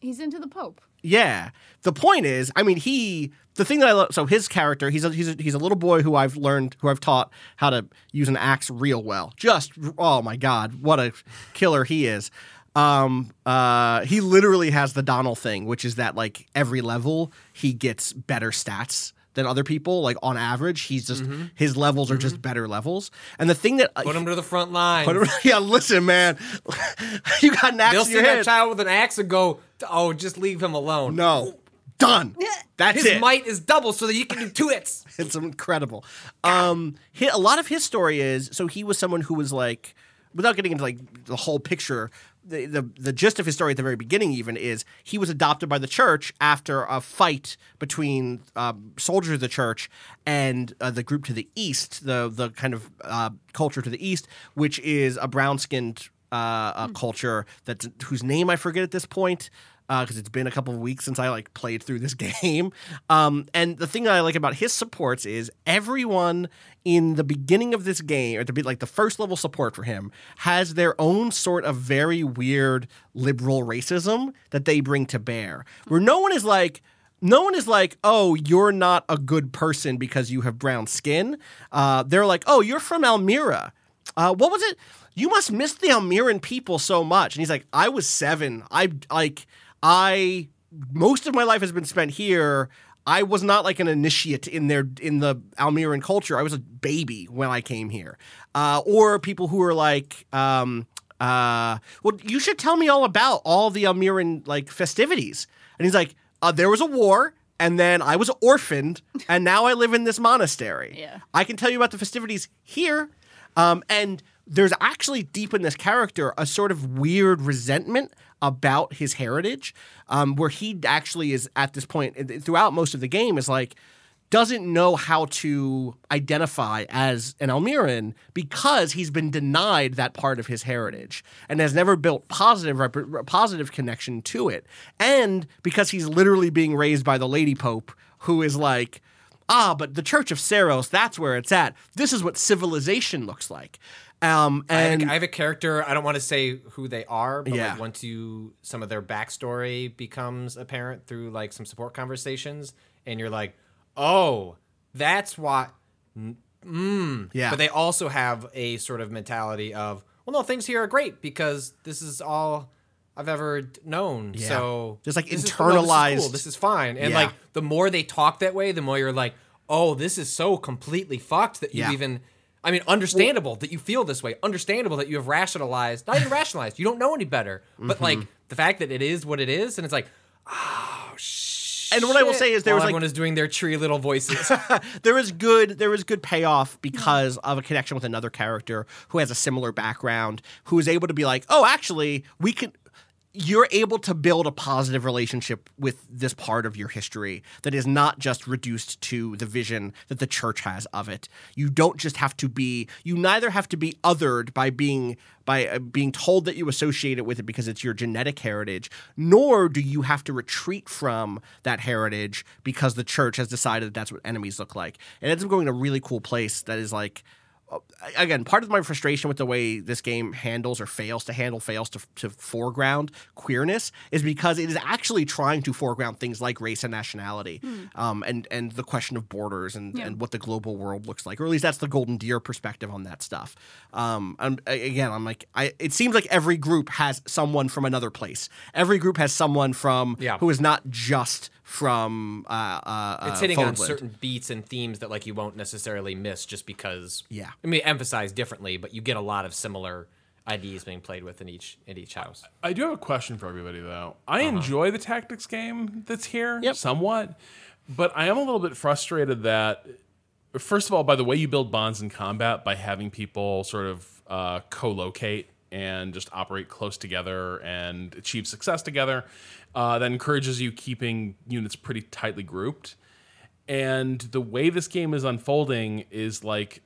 He's into the Pope. Yeah. The point is, I mean, he the thing that I love. So his character, he's a, he's a, he's a little boy who I've learned, who I've taught how to use an axe real well. Just oh my god, what a killer he is. Um, uh, he literally has the Donnel thing, which is that like every level he gets better stats than other people. Like on average, he's just his levels are just better levels. And the thing that Put him to the front line. Him- <laughs> yeah, listen, man, <laughs> you got an axe They'll in see your that child with an axe and go, "Oh, just leave him alone." No, done. <laughs> That's his it. might is double, so that you can do two hits. <laughs> It's incredible. Um, hi a lot of his story is so he was someone who was like, without getting into like the whole picture, the, the the gist of his story at the very beginning even is he was adopted by the church after a fight between um, soldiers of the church and uh, the group to the east, the the kind of uh, culture to the east, which is a brown skinned uh, uh, culture that whose name I forget at this point because it's been a couple of weeks since I like played through this <laughs> game. Um, and the thing that I like about his supports is everyone in the beginning of this game, or to be like the first level support for him, has their own sort of very weird liberal racism that they bring to bear, where no one is like. No one is like, oh, you're not a good person because you have brown skin. Uh, they're like, oh, you're from Almyra. Uh, what was it? You must miss the Almyran people so much. And he's like, I was seven. I like, I most of my life has been spent here. I was not like an initiate in their in the Almyran culture. I was a baby when I came here. Uh, or people who are like, um, uh, well, you should tell me all about all the Almyran like festivities. And he's like, uh, there was a war. And then I was orphaned, and now I live in this monastery. <laughs> Yeah. I can tell you about the festivities here. Um, and there's actually deep in this character a sort of weird resentment about his heritage, um, where he actually is at this point throughout most of the game is like doesn't know how to identify as an Almyran because he's been denied that part of his heritage and has never built positive rep- positive connection to it, and because he's literally being raised by the Lady Pope, who is like ah, but the Church of Seiros, that's where it's at. This is what civilization looks like. Um, I have, and a, I have a character. I don't want to say who they are, but Yeah. like once you some of their backstory becomes apparent through like some support conversations, and you're like, oh, that's what. Mm. Yeah. But they also have a sort of mentality of, well, no, things here are great because this is all I've ever d- known. Yeah. So Just, like, this is- no, this is cool, internalized- This is fine. And Yeah. like the more they talk that way, the more you're like, oh, this is so completely fucked that you even. I mean, understandable that you feel this way. Understandable that you have rationalized, not even <laughs> rationalized. You don't know any better. But Mm-hmm. like the fact that it is what it is, and it's like, oh shit. And what I will say is there While was, like- everyone is doing their tree little voices. <laughs> there is good there is good payoff because of a connection with another character who has a similar background who is able to be like oh actually we can you're able to build a positive relationship with this part of your history that is not just reduced to the vision that the church has of it. You don't just have to be you neither have to be othered by being by uh, being told that you associate it with it because it's your genetic heritage, nor do you have to retreat from that heritage because the church has decided that that's what enemies look like. It ends up going to a really cool place that is like again, part of my frustration with the way this game handles or fails to handle, fails to, to foreground queerness is because it is actually trying to foreground things like race and nationality, um, and and the question of borders and, Yeah. and what the global world looks like, or at least that's the Golden Deer perspective on that stuff. Um, I'm, again, I'm like, I it seems like every group has someone from another place. Every group has someone from Yeah. who is not just from uh, uh, It's uh, hitting on certain beats and themes that like you won't necessarily miss just because. Yeah. I mean, emphasized differently, but you get a lot of similar ideas being played with in each in each house. I do have a question for everybody though. I enjoy the tactics game that's here Yep. somewhat, but I am a little bit frustrated that first of all by the way you build bonds in combat by having people sort of uh, co-locate and just operate close together and achieve success together uh, that encourages you keeping units pretty tightly grouped. And the way this game is unfolding is like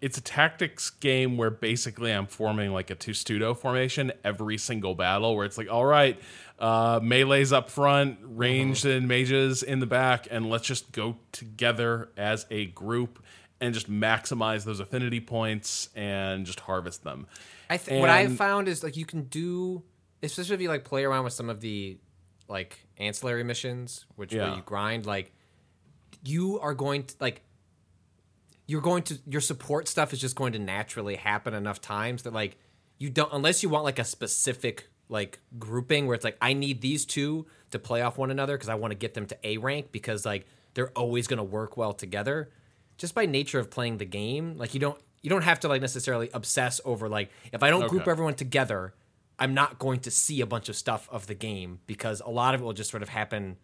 it's a tactics game where basically I'm forming like a Testudo formation every single battle, where it's like, all right, uh, melee's up front, ranged and mages in the back, and let's just go together as a group and just maximize those affinity points and just harvest them. I th- what I And- found is like you can do, especially if you like play around with some of the like ancillary missions, which where you grind. Like you are going to like you're going to your support stuff is just going to naturally happen enough times that like you don't unless you want like a specific like grouping where it's like I need these two to play off one another because I want to get them to A rank because like they're always going to work well together. Just by nature of playing the game, like you don't you don't have to like necessarily obsess over like if I don't group everyone together, I'm not going to see a bunch of stuff of the game because a lot of it will just sort of happen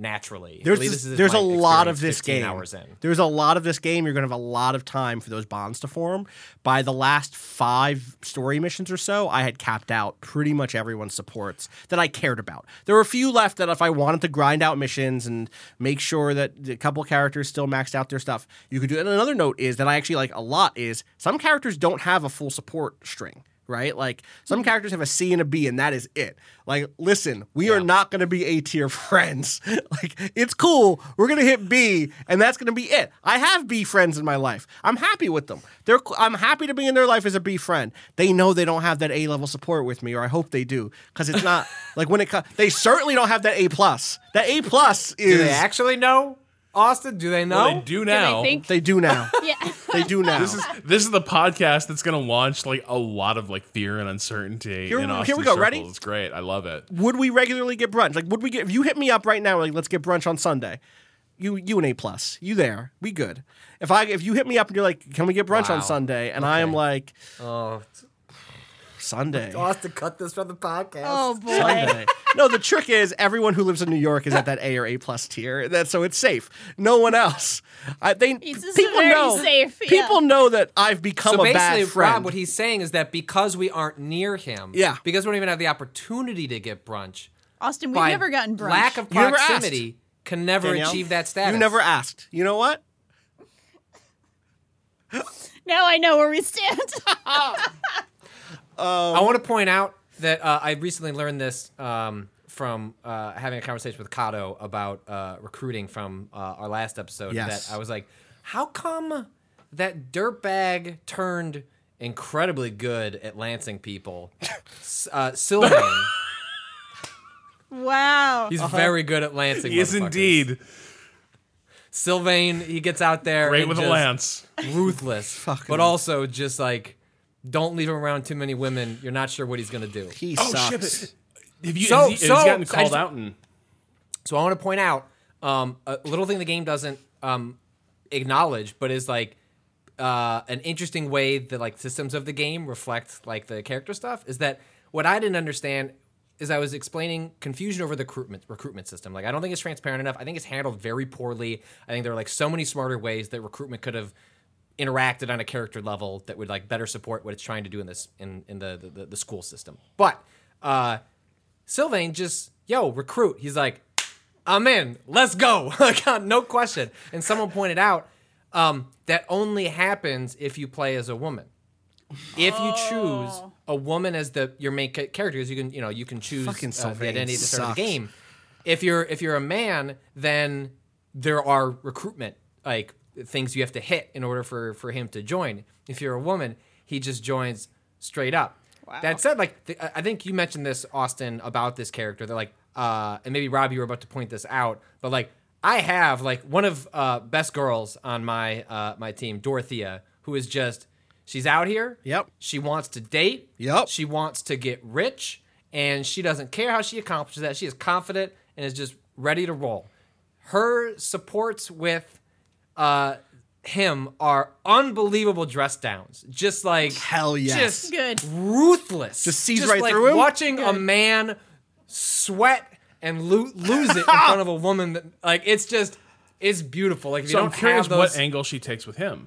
naturally. There's this- there's a lot of this game. Hours in. There's a lot of this game. You're gonna have a lot of time for those bonds to form. By the last five story missions or so, I had capped out pretty much everyone's supports that I cared about. There were a few left that if I wanted to grind out missions and make sure that a couple characters still maxed out their stuff, you could do. it. And another note is that I actually like a lot is some characters don't have a full support string. Right? Like some mm-hmm. characters have a C and a B, and that is it. Like, listen, we are not going to be A tier <laughs> friends. like, it's cool. We're going to hit B, and that's going to be it. I have B friends in my life. I'm happy with them. They're. I'm happy to be in their life as a B friend. They know they don't have that A level support with me, or I hope they do, because it's not <laughs> like when it. Co- they certainly don't have that A plus. That A plus is. Do they actually know Austin? Do they know? Well, they do now. Do they think? They do now. <laughs> yeah. <laughs> they do now. this is this is the podcast that's going to launch like a lot of like fear and uncertainty Here- in here we go. circles. Ready? It's great. I love it. would we regularly get brunch? Like, would we get if you hit me up right now? Like, let's get brunch on Sunday. You, you an A plus. You there? We good. If I if you hit me up and you're like, can we get brunch on Sunday? And I am like, oh, Sunday. Austin, cut this from the podcast. Oh boy. Sunday. no, the trick is everyone who lives in New York is at that A or A plus tier. That so it's safe. No one else. I, they It's just people very know. safe, yeah. People know that I've become So a bad basically, friend. Rob, what he's saying is that because we aren't near him, Yeah. because we don't even have the opportunity to get brunch, Austin, we've never gotten brunch. lack of You never proximity, can never Danielle, achieve that status. You never asked. You know what? <laughs> now I know where we stand. <laughs> <laughs> I want to point out that uh, I recently learned this um, from uh, having a conversation with Cado about uh, recruiting from uh, our last episode. Yes. That I was like, how come that dirtbag turned incredibly good at lancing people? Uh, Sylvain, <laughs> wow. he's very good at lancing. He is motherfuckers. indeed Sylvain, he gets out there great and with a just lance. ruthless, <laughs> but also just like don't leave him around too many women. You're not sure what he's gonna do. He Oh sucks. shit! Have you? So- has he, has he so- gotten I called just- out and So I want to point out um, a little thing the game doesn't um, acknowledge, but is like uh, an interesting way that like systems of the game reflect like the character stuff. Is that what I didn't understand? Is I was explaining confusion over the recruitment recruitment system. Like I don't think it's transparent enough. I think it's handled very poorly. I think there are like so many smarter ways that recruitment could have interacted on a character level that would like better support what it's trying to do in this in in the the, the, the school system. But uh, Sylvain just yo recruit. He's like, I'm in. Let's go. <laughs> Uh, no question. And someone pointed out um, that only happens if you play as a woman. If you choose Oh. a woman as the your main ca- characters, you can you know you can choose Fucking uh, the Sylvain identity at the start of the sucks. game. If you're if you're a man, then there are recruitment like things you have to hit in order for for him to join. If you're a woman, he just joins straight up. That said, like th- I- I think you mentioned this, Austin, about this character. They're like, uh, and maybe Rob, you were about to point this out, but like I have like one of uh, best girls on my uh, my team, Dorothea, who is just she's out here. Yep. She wants to date. Yep. She wants to get rich, and she doesn't care how she accomplishes that. She is confident and is just ready to roll. Her supports with uh, him are unbelievable dress downs. Just like Hell yes. just Good. ruthless. Just sees right like through him? Watching a man sweat and lo- lose it in <laughs> front of a woman that like it's just it's beautiful. Like if So you I'm don't curious have those, what angle she takes with him.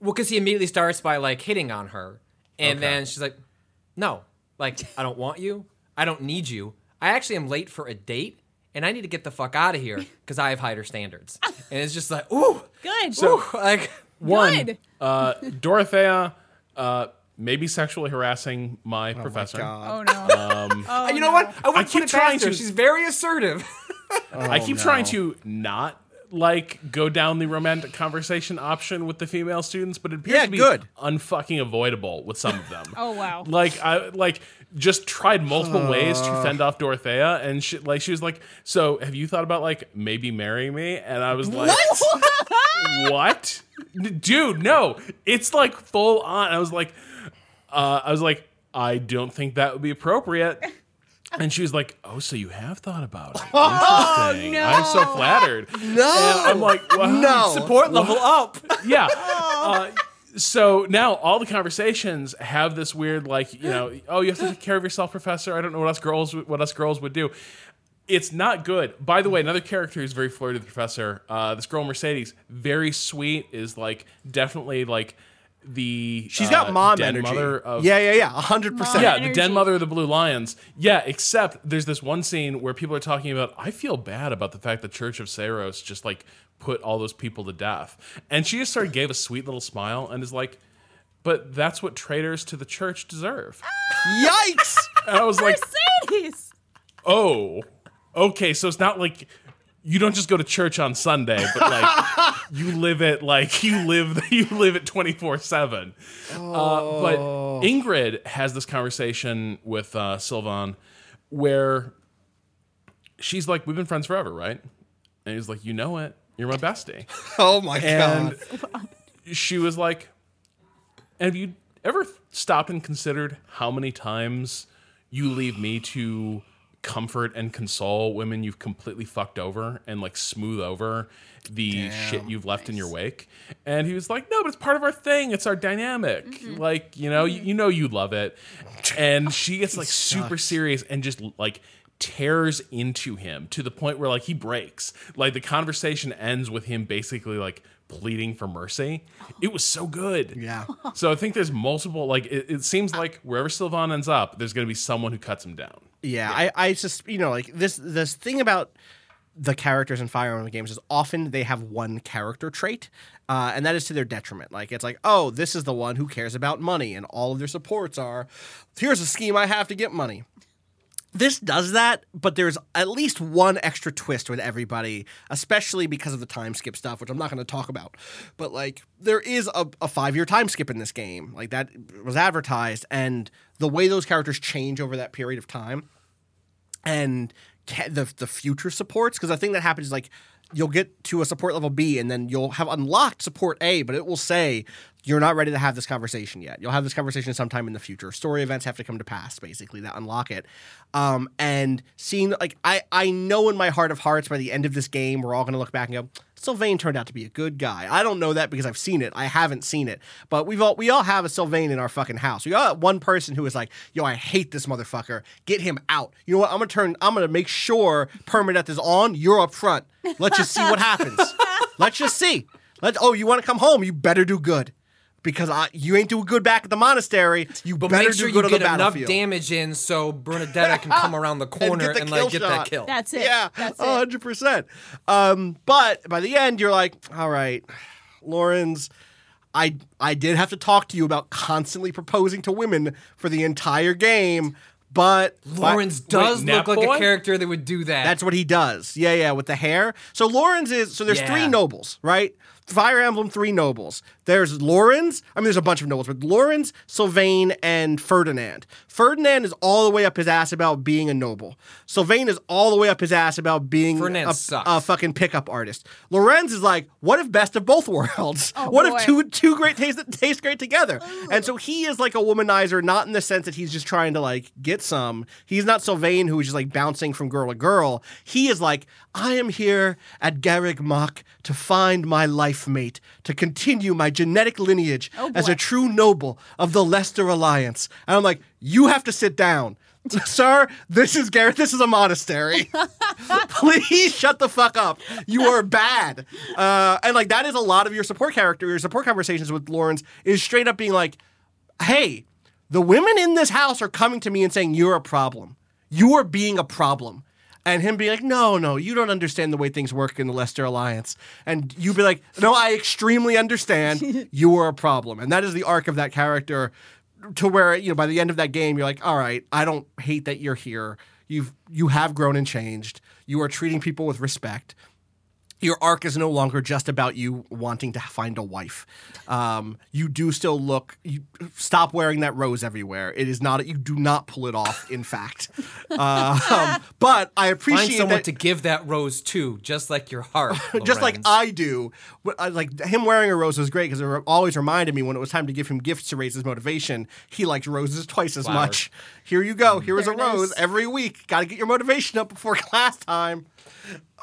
well, because he immediately starts by like hitting on her, and then she's like, "No, like I don't want you. I don't need you. I actually am late for a date, and I need to get the fuck out of here <laughs> because I have higher standards." and it's just like, ooh, Good. ooh, like One, Good. uh, Dorothea, uh, maybe sexually harassing my Oh professor. oh no. <laughs> oh, you know what? I wouldn't keep trying past to- She's very assertive. <laughs> I keep trying to not like go down the romantic conversation option with the female students, but it appears Yeah, to be good. unfucking avoidable with some of them. <laughs> Oh wow. Like I like just tried multiple ways to fend off Dorothea, and she like she was like, "So have you thought about like maybe marrying me?" And I was like, "What, <laughs> N- dude? No, it's like full on." I was like, uh, "I was like, I don't think that would be appropriate." And she was like, "Oh, so you have thought about it? <laughs> Interesting. I'm so flattered." No, I'm like, wow. No. Support level up. yeah. <laughs> Uh, so now all the conversations have this weird, like, you know, oh, you have to take care of yourself, professor. I don't know what us girls, what us girls would do. It's not good. By the way, another character who's very flirty with the professor. Uh, this girl Mercedes, very sweet, is like definitely like the She's uh, got mom den energy. mother of yeah, yeah, yeah. hundred percent. yeah, the energy. den mother of the Blue Lions. Yeah, except there's this one scene where people are talking about. I feel bad about the fact the Church of Seiros just like put all those people to death, and she just sort of gave a sweet little smile and is like, "But that's what traitors to the church deserve." <laughs> Yikes! And I was like, Mercedes. "Oh, okay." So it's not like you don't just go to church on Sunday, but like <laughs> you live it like you live <laughs> you live it twenty four seven. Uh, but Ingrid has this conversation with uh, Sylvain where she's like, "We've been friends forever, right?" And he's like, "You know it. You're my bestie." <laughs> Oh my And god! she was like, "Have you ever stopped and considered how many times you leave me to comfort and console women you've completely fucked over and like smooth over the shit you've left in your wake?" And he was like, "No, but it's part of our thing. It's our dynamic. Like, you know, you, you know you love it." And she gets like super serious and just like tears into him to the point where like he breaks. Like the conversation ends with him basically like pleading for mercy. It was so good. Yeah. So I think there's multiple like it, it seems like wherever Sylvain ends up, there's gonna be someone who cuts him down. Yeah, I, I just you know like this this thing about the characters in Fire Emblem games is often they have one character trait, uh, and that is to their detriment. Like it's like, oh, this is the one who cares about money, and all of their supports are, here's a scheme I have to get money. This does that, but there's at least one extra twist with everybody, especially because of the time skip stuff, which I'm not going to talk about. But like, there is a, a five year time skip in this game, like that was advertised, and the way those characters change over that period of time and ca- the the future supports because the thing that happens is like you'll get to a support level B and then you'll have unlocked support A, but it will say you're not ready to have this conversation yet. You'll have this conversation sometime in the future. Story events have to come to pass, basically, that unlock it. Um, and seeing like I I know in my heart of hearts by the end of this game, we're all gonna look back and go, Sylvain turned out to be a good guy. I don't know that because I've seen it. I haven't seen it, but we've all we all have a Sylvain in our fucking house. We all have one person who is like, "Yo, I hate this motherfucker. Get him out." You know what? I'm gonna turn. I'm gonna make sure permadeath is on. You're up front. Let's just see what happens. <laughs> Let's just see. Let oh, you want to come home? You better do good. Because I, you ain't doing good back at the monastery. <laughs> You But better make sure do good you on the get enough battlefield. damage in so Bernadetta can come <laughs> around the corner the and, like get shot. that kill. That's it. Yeah, That's it. hundred percent. Um, but by the end, you're like, all right, Lorenz. I I did have to talk to you about constantly proposing to women for the entire game, but Lorenz does Nap look like Boy? a character that would do that. That's what he does. Yeah, yeah, with the hair. So Lorenz is so there's three nobles, right? Fire Emblem three nobles. There's Lorenz. I mean, there's a bunch of nobles, but Lorenz, Sylvain, and Ferdinand. Ferdinand is all the way up his ass about being a noble. Sylvain is all the way up his ass about being a, a fucking pickup artist. Lorenz is like, what if best of both <laughs> worlds? Oh, what boy. if two two great tastes that taste great together? And so he is like a womanizer, not in the sense that he's just trying to like get some. He's not Sylvain who is just like bouncing from girl to girl. He is like, I am here at Garreg Mach to find my life mate, to continue my genetic lineage Oh, as a true noble of the Leicester Alliance. And I'm like, you have to sit down. Sir, this is Garrett. This is a monastery. <laughs> Please shut the fuck up. You are bad. Uh, and like that is a lot of your support character, your support conversations with Lorenz is straight up being like, hey, the women in this house are coming to me and saying you're a problem. You are being a problem. And him being like, no, no, you don't understand the way things work in the Leicester Alliance. And you be like, no, I extremely understand. <laughs> you are a problem. And that is the arc of that character to where, you know, by the end of that game, you're like, all right, I don't hate that you're here. You've you have grown and changed. You are treating people with respect your arc is no longer just about you wanting to find a wife. Um, you do still look. You stop wearing that rose everywhere. It is not. You do not pull it off. In fact, uh, <laughs> um, but I Find appreciate someone that. to give that rose to, just like your heart. <laughs> just like I do, like him wearing a rose was great because it always reminded me when it was time to give him gifts to raise his motivation. He liked roses twice as Flowers. much. Here you go. Here is a rose is. every week. Got to get your motivation up before <laughs> class time.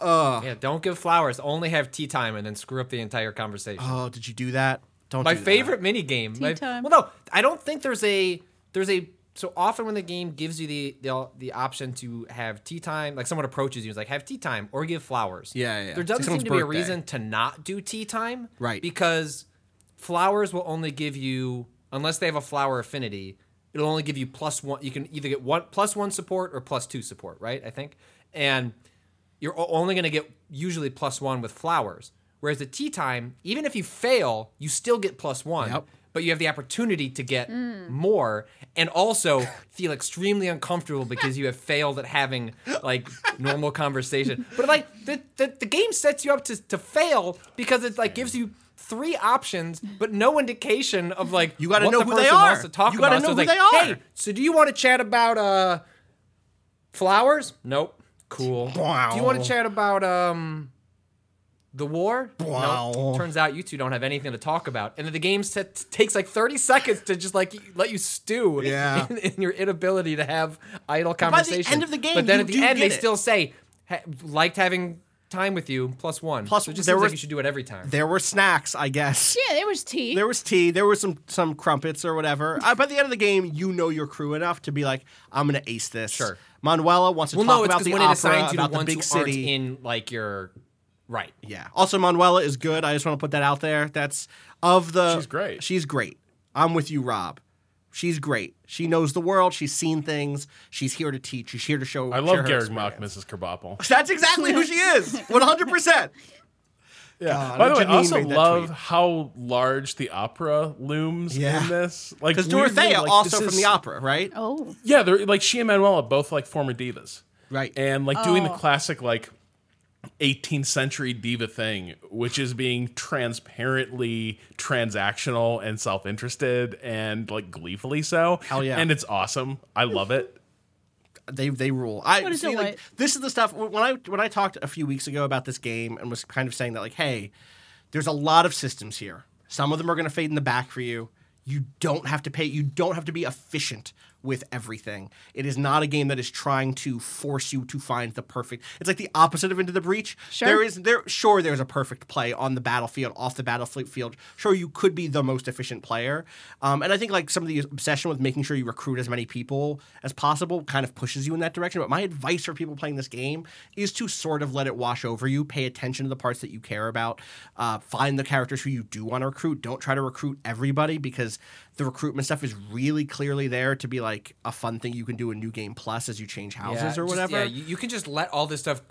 Yeah, don't give flowers. Only have tea time and then screw up the entire conversation. Oh, did you do that? Don't. my do that. favorite mini game. my, time. Well, no, I don't think there's a there's a so often when the game gives you the the, the option to have tea time, like someone approaches you, and is like have tea time or give flowers. Yeah, yeah, yeah. There doesn't seem someone's to be a reason to not do tea time, Right. Because flowers will only give you unless they have a flower affinity. It'll only give you plus one. You can either get one plus one support or plus two support, right? I think, and you're only going to get usually plus one with flowers. Whereas at tea time, even if you fail, you still get plus one. Yep. But you have the opportunity to get more and also feel extremely uncomfortable because you have failed at having like normal conversation. But like the, the, the game sets you up to, to fail because it like gives you three options but no indication of like You gotta what know the who they are. wants to talk You gotta know so who it's like, they are. Hey, so do you want to chat about uh flowers? Nope. Cool. Wow. Do you want to chat about um the war? Wow. Nope. Turns out you two don't have anything to talk about, and then the game set, takes like thirty seconds to just like let you stew <laughs> Yeah. in, in your inability to have idle conversation. by the conversation. end of the game, but then you at the end, they it. still say ha- liked having time with you plus one. Plus, so it just there seems was- like you should do it every time. There were snacks, I guess. Yeah, there was tea. There was tea. There was some some crumpets or whatever. Uh, by the end of the game, you know your crew enough to be like, I'm gonna ace this. Sure. Manuela wants to well, talk no, about the when it opera, assigns you about the ones big city. in like your right. yeah. Also, Manuela is good. I just want to put that out there. That's of the. She's great. She's great. I'm with you, Rob. She's great. She knows the world. She's seen things. She's here to teach. She's here to show. I love her Garreg Mach. Mrs. Krabappel. <laughs> That's exactly who she is. <laughs> 100. percent Yeah. By the way, I also love tweet. how large the opera looms Yeah. in this. Like Because Dorothea, like, also from is- the opera, right? oh, Yeah, they're like she and Manuela both like former divas. Right. And like doing the Oh. classic like 18th century diva thing, which is being transparently transactional and self-interested and like gleefully so. Hell yeah. And it's awesome. I love it. they they rule. I What is see, it like like? this is the stuff when I when I talked a few weeks ago about this game and was kind of saying that like, hey, there's a lot of systems here. Some of them are going to fade in the back for you. You don't have to pay. You don't have to be efficient with everything. It is not a game that is trying to force you to find the perfect. It's like the opposite of Into the Breach. Sure. There is there sure there's a perfect play on the battlefield, off the battlefield. Sure, you could be the most efficient player. Um, and I think like some of the obsession with making sure you recruit as many people as possible kind of pushes you in that direction. But my advice for people playing this game is to sort of let it wash over you. Pay attention to the parts that you care about. Uh, find the characters who you do want to recruit. Don't try to recruit everybody because the recruitment stuff is really clearly there to be like a fun thing you can do in New Game Plus as you change houses Yeah, or just- whatever. yeah, you, you can just let all this stuff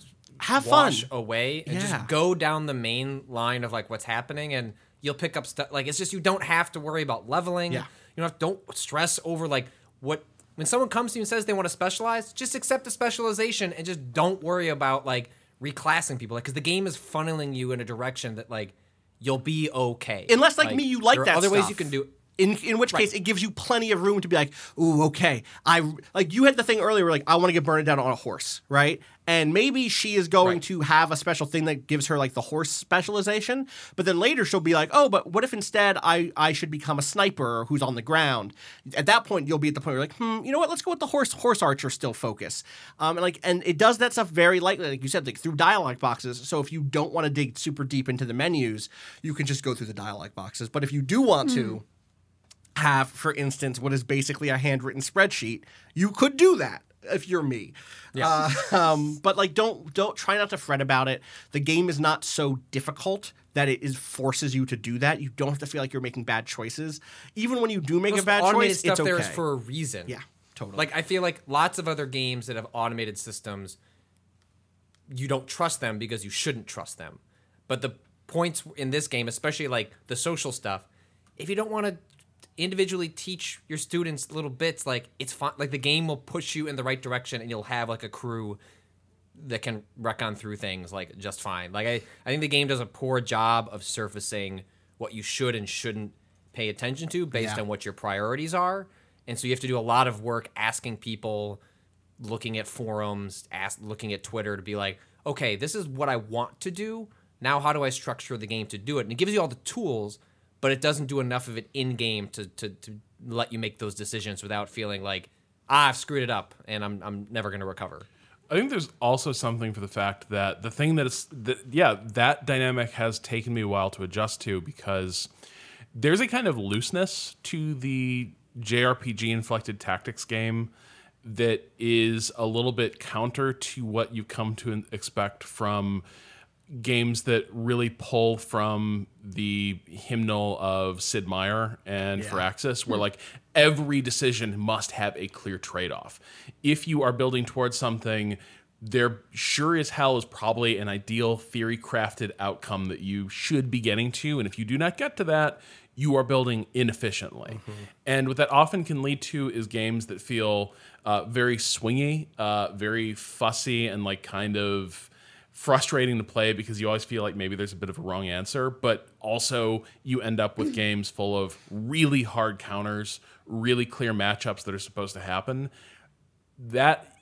Have wash fun. away and Yeah. just go down the main line of like what's happening and you'll pick up stuff like it's just you don't have to worry about leveling. Yeah. You don't have, don't stress over like what when someone comes to you and says they want to specialize, just accept the specialization and just don't worry about like reclassing people like cuz the game is funneling you in a direction that like you'll be okay. Unless, like, me, you like that other ways you can do In in which case, it gives you plenty of room to be like, ooh, okay. I like you had the thing earlier, where like I want to get burned down on a horse, right? And maybe she is going Right. to have a special thing that gives her like the horse specialization, but then later she'll be like, oh, but what if instead I I should become a sniper who's on the ground? At that point, you'll be at the point where you're like, hmm, you know what? Let's go with the horse horse archer still focus. Um, and like, and it does that stuff very lightly, like you said, like through dialogue boxes. So if you don't want to dig super deep into the menus, you can just go through the dialogue boxes. But if you do want to have, for instance, what is basically a handwritten spreadsheet, you could do that if you're me. Yeah. um, but like, don't don't try not to fret about it. The game is not so difficult that it is forces you to do that. You don't have to feel like you're making bad choices. Even when you do make a bad automated choice, stuff it's okay. there is for a reason. yeah, totally. Like I feel like lots of other games that have automated systems, you don't trust them because you shouldn't trust them. But the points in this game, especially like the social stuff, if you don't want to individually teach your students little bits, like it's fine. Like the game will push you in the right direction, and you'll have like a crew that can recon through things like just fine. Like I, I think the game does a poor job of surfacing what you should and shouldn't pay attention to based Yeah. on what your priorities are. And so you have to do a lot of work asking people, looking at forums, ask, looking at Twitter to be like, okay, this is what I want to do. Now, how do I structure the game to do it? And it gives you all the tools, but it doesn't do enough of it in game to, to, to let you make those decisions without feeling like, ah, I've screwed it up and I'm, I'm never going to recover. I think there's also something for the fact that the thing that is that yeah, that dynamic has taken me a while to adjust to because there's a kind of looseness to the JRPG inflected tactics game that is a little bit counter to what you come to expect from games that really pull from the hymnal of Sid Meier and Firaxis, where like every decision must have a clear trade off. If you are building towards something, there sure as hell is probably an ideal theory crafted outcome that you should be getting to. And if you do not get to that, you are building inefficiently. And what that often can lead to is games that feel uh, very swingy, uh, very fussy, and like kind of frustrating to play because you always feel like maybe there's a bit of a wrong answer, but also you end up with games full of really hard counters, really clear matchups that are supposed to happen. That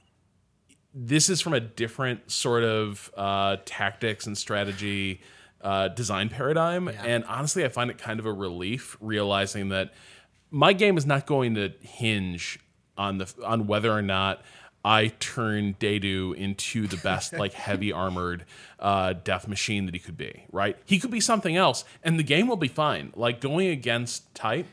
this is from a different sort of uh, tactics and strategy uh, design paradigm, and honestly, I find it kind of a relief realizing that my game is not going to hinge on the on whether or not I turn Dedue into the best like heavy armored uh, death machine that he could be. Right? He could be something else, and the game will be fine. Like going against type,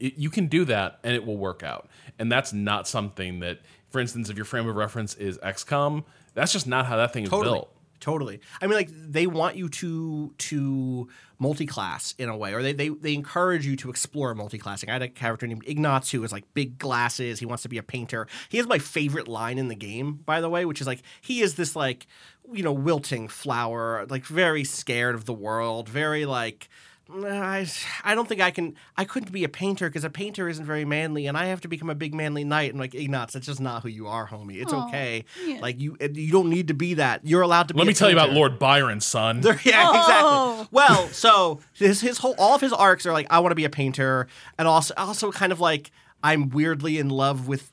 it, you can do that and it will work out. And that's not something that, for instance, if your frame of reference is XCOM, that's just not how that thing is built. Totally. I mean, like they want you to to multi-class in a way, or they they, they encourage you to explore multi-classing. I had a character named Ignatz who has like big glasses. He wants to be a painter. He has my favorite line in the game, by the way, which is like he is this like you know wilting flower, like very scared of the world, very like. I, I don't think I can. I couldn't be a painter because a painter isn't very manly, and I have to become a big manly knight. And like Ignatz, that's just not who you are, homie. It's Aw, okay. yeah. Like you, you don't need to be that. You're allowed to be. Let a me tell you about painter. Lord Byron, son. There- yeah, Oh. exactly. Well, so his his whole all of his arcs are like I want to be a painter, and also also kind of like I'm weirdly in love with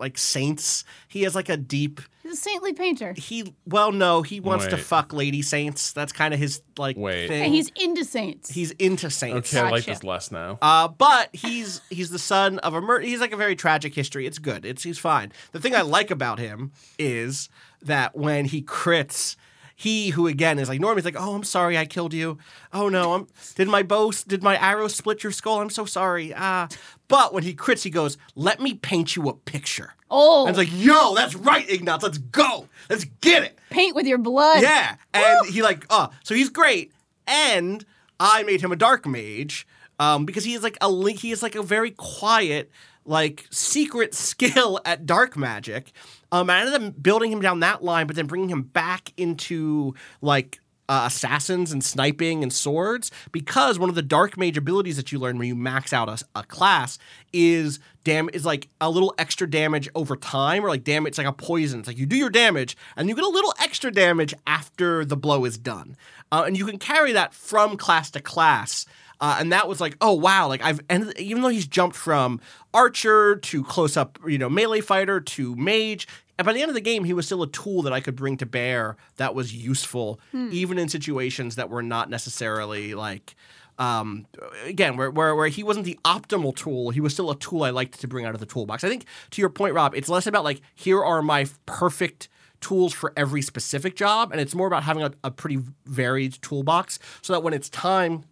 like saints. He has like a deep. He's a saintly painter. He well, no, he wants to Wait. fuck lady saints. That's kind of his like Wait. thing. Yeah, he's into saints. he's into saints. Okay, I like Gotcha. this less now. Uh, but he's he's the son of a murder. He's like a very tragic history. It's good. It's he's fine. The thing I like about him is that when he crits, he who again is like normally he's like, oh, I'm sorry, I killed you. Oh no, I'm did my bow did my arrow split your skull? I'm so sorry. Ah, but when he crits, he goes, let me paint you a picture. oh, And it's like, yo, that's right, Ignatz. Let's go. Let's get it. paint with your blood. Yeah, and he like, uh, so he's great. And I made him a dark mage um, because he is like a link. He is like a very quiet, like secret <laughs> skill at dark magic. Um, I ended up building him down that line, but then bringing him back into like. Uh, assassins and sniping and swords because one of the dark mage abilities that you learn when you max out a, a class is dam is like a little extra damage over time or like damage it's like a poison it's like you do your damage and you get a little extra damage after the blow is done uh, and you can carry that from class to class uh, and that was like, oh wow! Like I've even though he's jumped from archer to close up, you know, melee fighter to mage, and by the end of the game, he was still a tool that I could bring to bear that was useful, even in situations that were not necessarily like. Um, again, where, where where he wasn't the optimal tool, he was still a tool I liked to bring out of the toolbox. I think to your point, Rob, it's less about like here are my perfect tools for every specific job, and it's more about having a, a pretty varied toolbox so that when it's time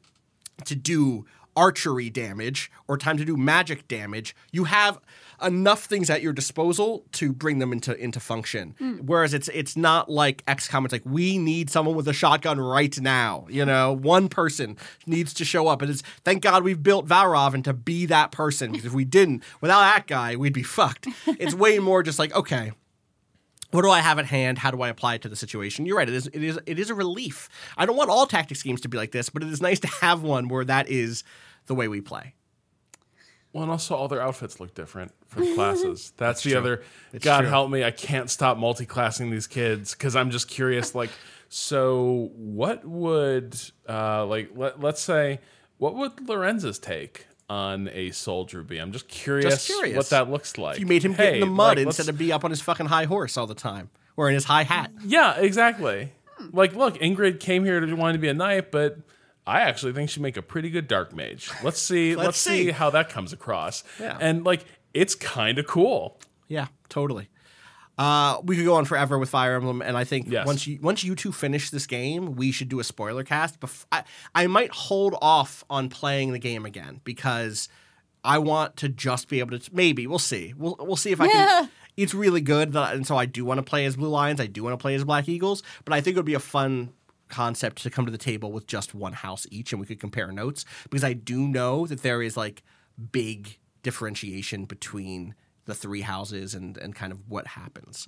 to do archery damage or time to do magic damage, you have enough things at your disposal to bring them into into function. Whereas it's it's not like XCOM. It's like we need someone with a shotgun right now. You know, one person needs to show up, and it's thank God we've built Valroven to be that person. Because if we didn't, without that guy, we'd be fucked. <laughs> It's way more just like okay what do I have at hand? How do I apply it to the situation? You're right. It is. It is. It is a relief. I don't want all tactics games to be like this, but it is nice to have one where that is the way we play. Well, and also all their outfits look different for the <laughs> classes. That's, the true. other. It's God true. help me, I can't stop multi-classing these kids because I'm just curious. Like, so what would uh, like let, let's say what would Lorenz's take on a soldier be? I'm just curious, Just curious. what that looks like. You made him get in the mud like, let's- instead of be up on his fucking high horse all the time, wearing his high hat. Yeah, exactly. Like, look, Ingrid came here to want to be a knight, but I actually think she'd make a pretty good dark mage. Let's see. <laughs> let's, Let's see. see. how that comes across. Yeah. And like, it's kind of cool. Yeah, totally. Uh, we could go on forever with Fire Emblem, and I think Yes. once you once you two finish this game, we should do a spoiler cast. Bef- I, I might hold off on playing the game again because I want to just be able to. Maybe we'll see. We'll we'll see if I Yeah. can. It's really good, that- and so I do want to play as Blue Lions. I do want to play as Black Eagles, but I think it would be a fun concept to come to the table with just one house each, and we could compare notes because I do know that there is like big differentiation between the three houses and and kind of what happens.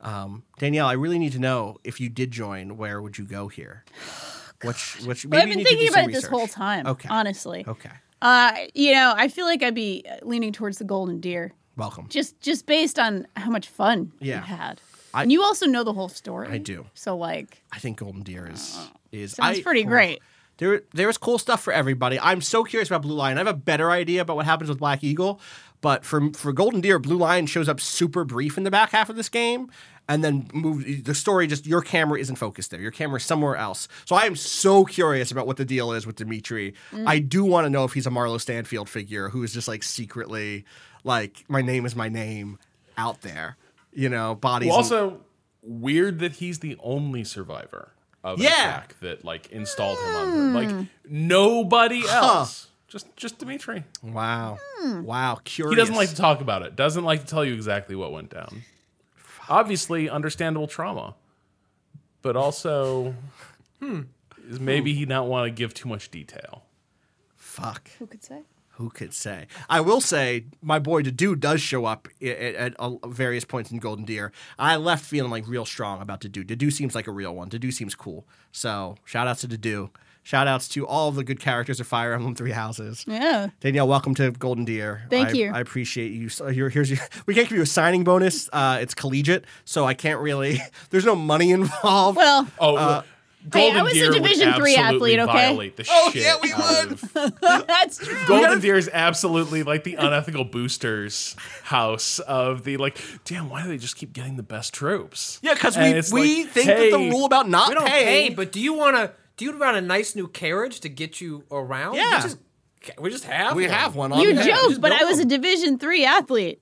Um, Danielle, I really need to know if you did join, where would you go here? <sighs> Which which But I've been you need to do thinking about it this whole time. Okay. Honestly. Okay, Uh, you know, I feel like I'd be leaning towards the golden deer. welcome. Just just based on how much fun Yeah. you had. I- and you also know the whole story. I do. So like I think Golden Deer is oh. is sounds I- pretty great. There, there is cool stuff for everybody. I'm so curious about Blue Lion. I have a better idea about what happens with Black Eagle, but for for Golden Deer, Blue Lion shows up super brief in the back half of this game, and then move the story. Just your camera isn't focused there. Your camera is somewhere else. So I am so curious about what the deal is with Dimitri. Mm. I do want to know if he's a Marlo Stanfield figure who is just like secretly like my name is my name out there. You know, bodies. Well, and- also, weird that he's the only survivor of an Yeah. attack that like installed him on her. Like nobody else. Just just Dimitri. wow, wow, curious. He doesn't like to talk about it. Doesn't like to tell you exactly what went down. Obviously, understandable trauma, but also, hmm, is maybe he not want to give too much detail. Fuck. Who could say? Who could say? I will say my boy Dedue does show up i- at, at, uh, various points in Golden Deer. I left feeling like real strong about Dedue. Dedue seems like a real one. Dedue seems cool. So shout outs to Dedue. Shout outs to all of the good characters of Fire Emblem Three Houses. Yeah. Danielle, welcome to Golden Deer. Thank I, you. I appreciate you. So here, here's your. <laughs> We can't give you a signing bonus. Uh, it's collegiate, so I can't really. <laughs> There's no money involved. Well, Oh, Hey, I was a Deer would Division three athlete, okay? The Oh, shit yeah, we would. <laughs> That's true. Golden Deer is absolutely like the unethical boosters house of the like. Damn, why do they just keep getting the best troops? Yeah, because we, we like, think that the rule about not We don't paying. pay, but do you want to? Do you want a nice new carriage to get you around? Yeah. we just, we just have. we one. have one on You hand. joke, but I build was a. Division three athlete.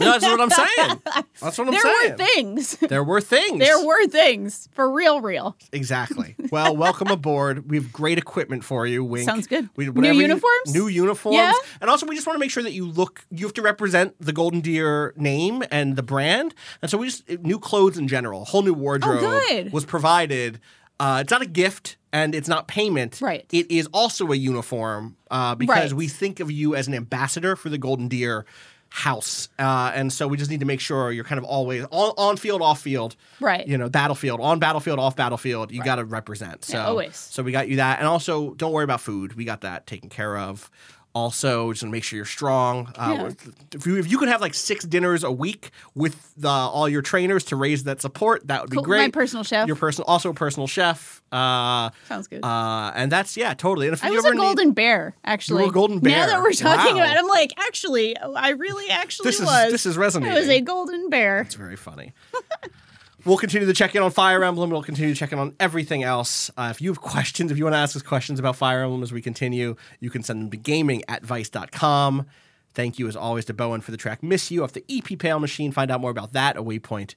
No, that's what I'm <laughs> saying. That's what I'm there saying. There were things. There were things. there were things for real, real. Exactly. Well, welcome aboard. We have great equipment for you. Wink. Sounds good. We, New whatever you- uniforms? new uniforms. Yeah? And also, we just want to make sure that you look. You have to represent the Golden Deer name and the brand. And so we just new clothes in general. A whole new wardrobe Oh, good. was provided. Uh, it's not a gift and it's not payment. Right. It is also a uniform uh, because Right. we think of you as an ambassador for the Golden Deer house. Uh, and so we just need to make sure you're kind of always on, on field, off field. Right. You know, battlefield, on battlefield, off battlefield. You got to represent. So, Yeah, always. so we got you that. And also, don't worry about food. We got that taken care of. Also, just want to make sure you're strong. Uh, if, you, if you could have like six dinners a week with the, all your trainers to raise that support, that would be great. My personal chef. Your personal, also a personal chef. Uh, Sounds good. uh, and that's yeah, totally. And if I you was a need- golden bear, actually. You were a golden Now that we're talking Wow. about it, I'm like, actually, I really actually This is- was. this is resonating. I was a golden bear. It's very funny. <laughs> we'll continue to check in on Fire Emblem. We'll continue to check in on everything else. Uh, if you have questions, if you want to ask us questions about Fire Emblem as we continue, you can send them to gaming at vice.com. Thank you, as always, to Boen for the track Miss You off the EP Pale Machine. Find out more about that at waypoint.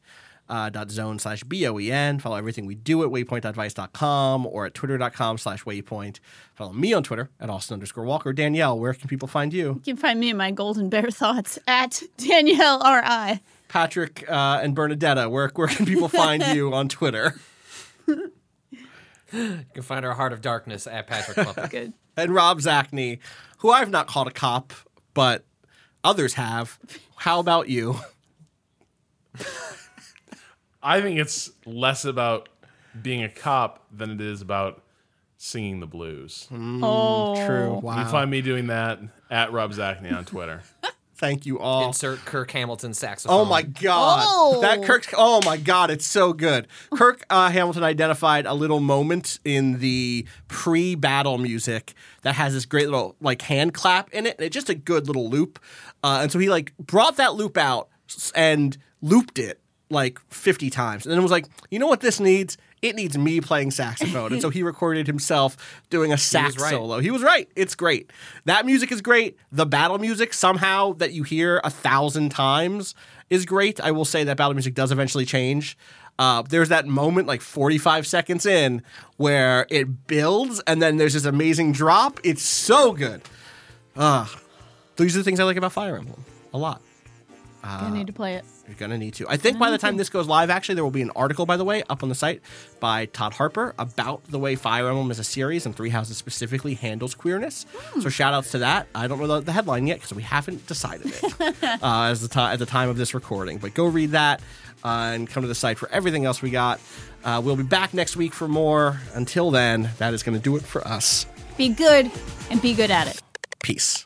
Uh, dot zone slash b-o-e-n follow everything we do at waypoint.vice.com or at twitter.com slash waypoint follow me on twitter at austin underscore walker danielle where can people find you You can find me and my golden bear thoughts at Danielle R.I. Patrick uh, and Bernadetta, where where can people find <laughs> you on Twitter? You can find our Heart of Darkness at Patrick Klepek. <laughs> Good. And Rob Zacny, who I've not called a cop, but others have. How about you? I think it's less about being a cop than it is about singing the blues. Oh, True. You Wow. find me doing that at Rob Zacny on Twitter. <laughs> Thank you all. Insert Kirk Hamilton saxophone. Oh my god! Oh. That Kirk. Oh my god! It's so good. Kirk uh, Hamilton identified a little moment in the pre-battle music that has this great little like hand clap in it, and it's just a good little loop. Uh, and so he like brought that loop out and looped it like fifty times, and then it was like, you know what this needs? It needs me playing saxophone. and so he <laughs> recorded himself doing a sax right. solo. He was right. It's great. That music is great. The battle music somehow that you hear a thousand times is great. I will say that battle music does eventually change. Uh, there's that moment like 45 seconds in where it builds and then there's this amazing drop. It's so good. Uh, these are the things I like about Fire Emblem a lot. I need to play it. You're gonna need to. I think by the time this goes live, actually, there will be an article, by the way, up on the site by Todd Harper about the way Fire Emblem as a series and Three Houses specifically handles queerness. So shout outs to that. I don't know the, headline yet because we haven't decided it <laughs> uh, as the ti- at the time of this recording. But go read that uh, and come to the site for everything else we got. Uh, we'll be back next week for more. Until then, that is going to do it for us. Be good and be good at it. Peace.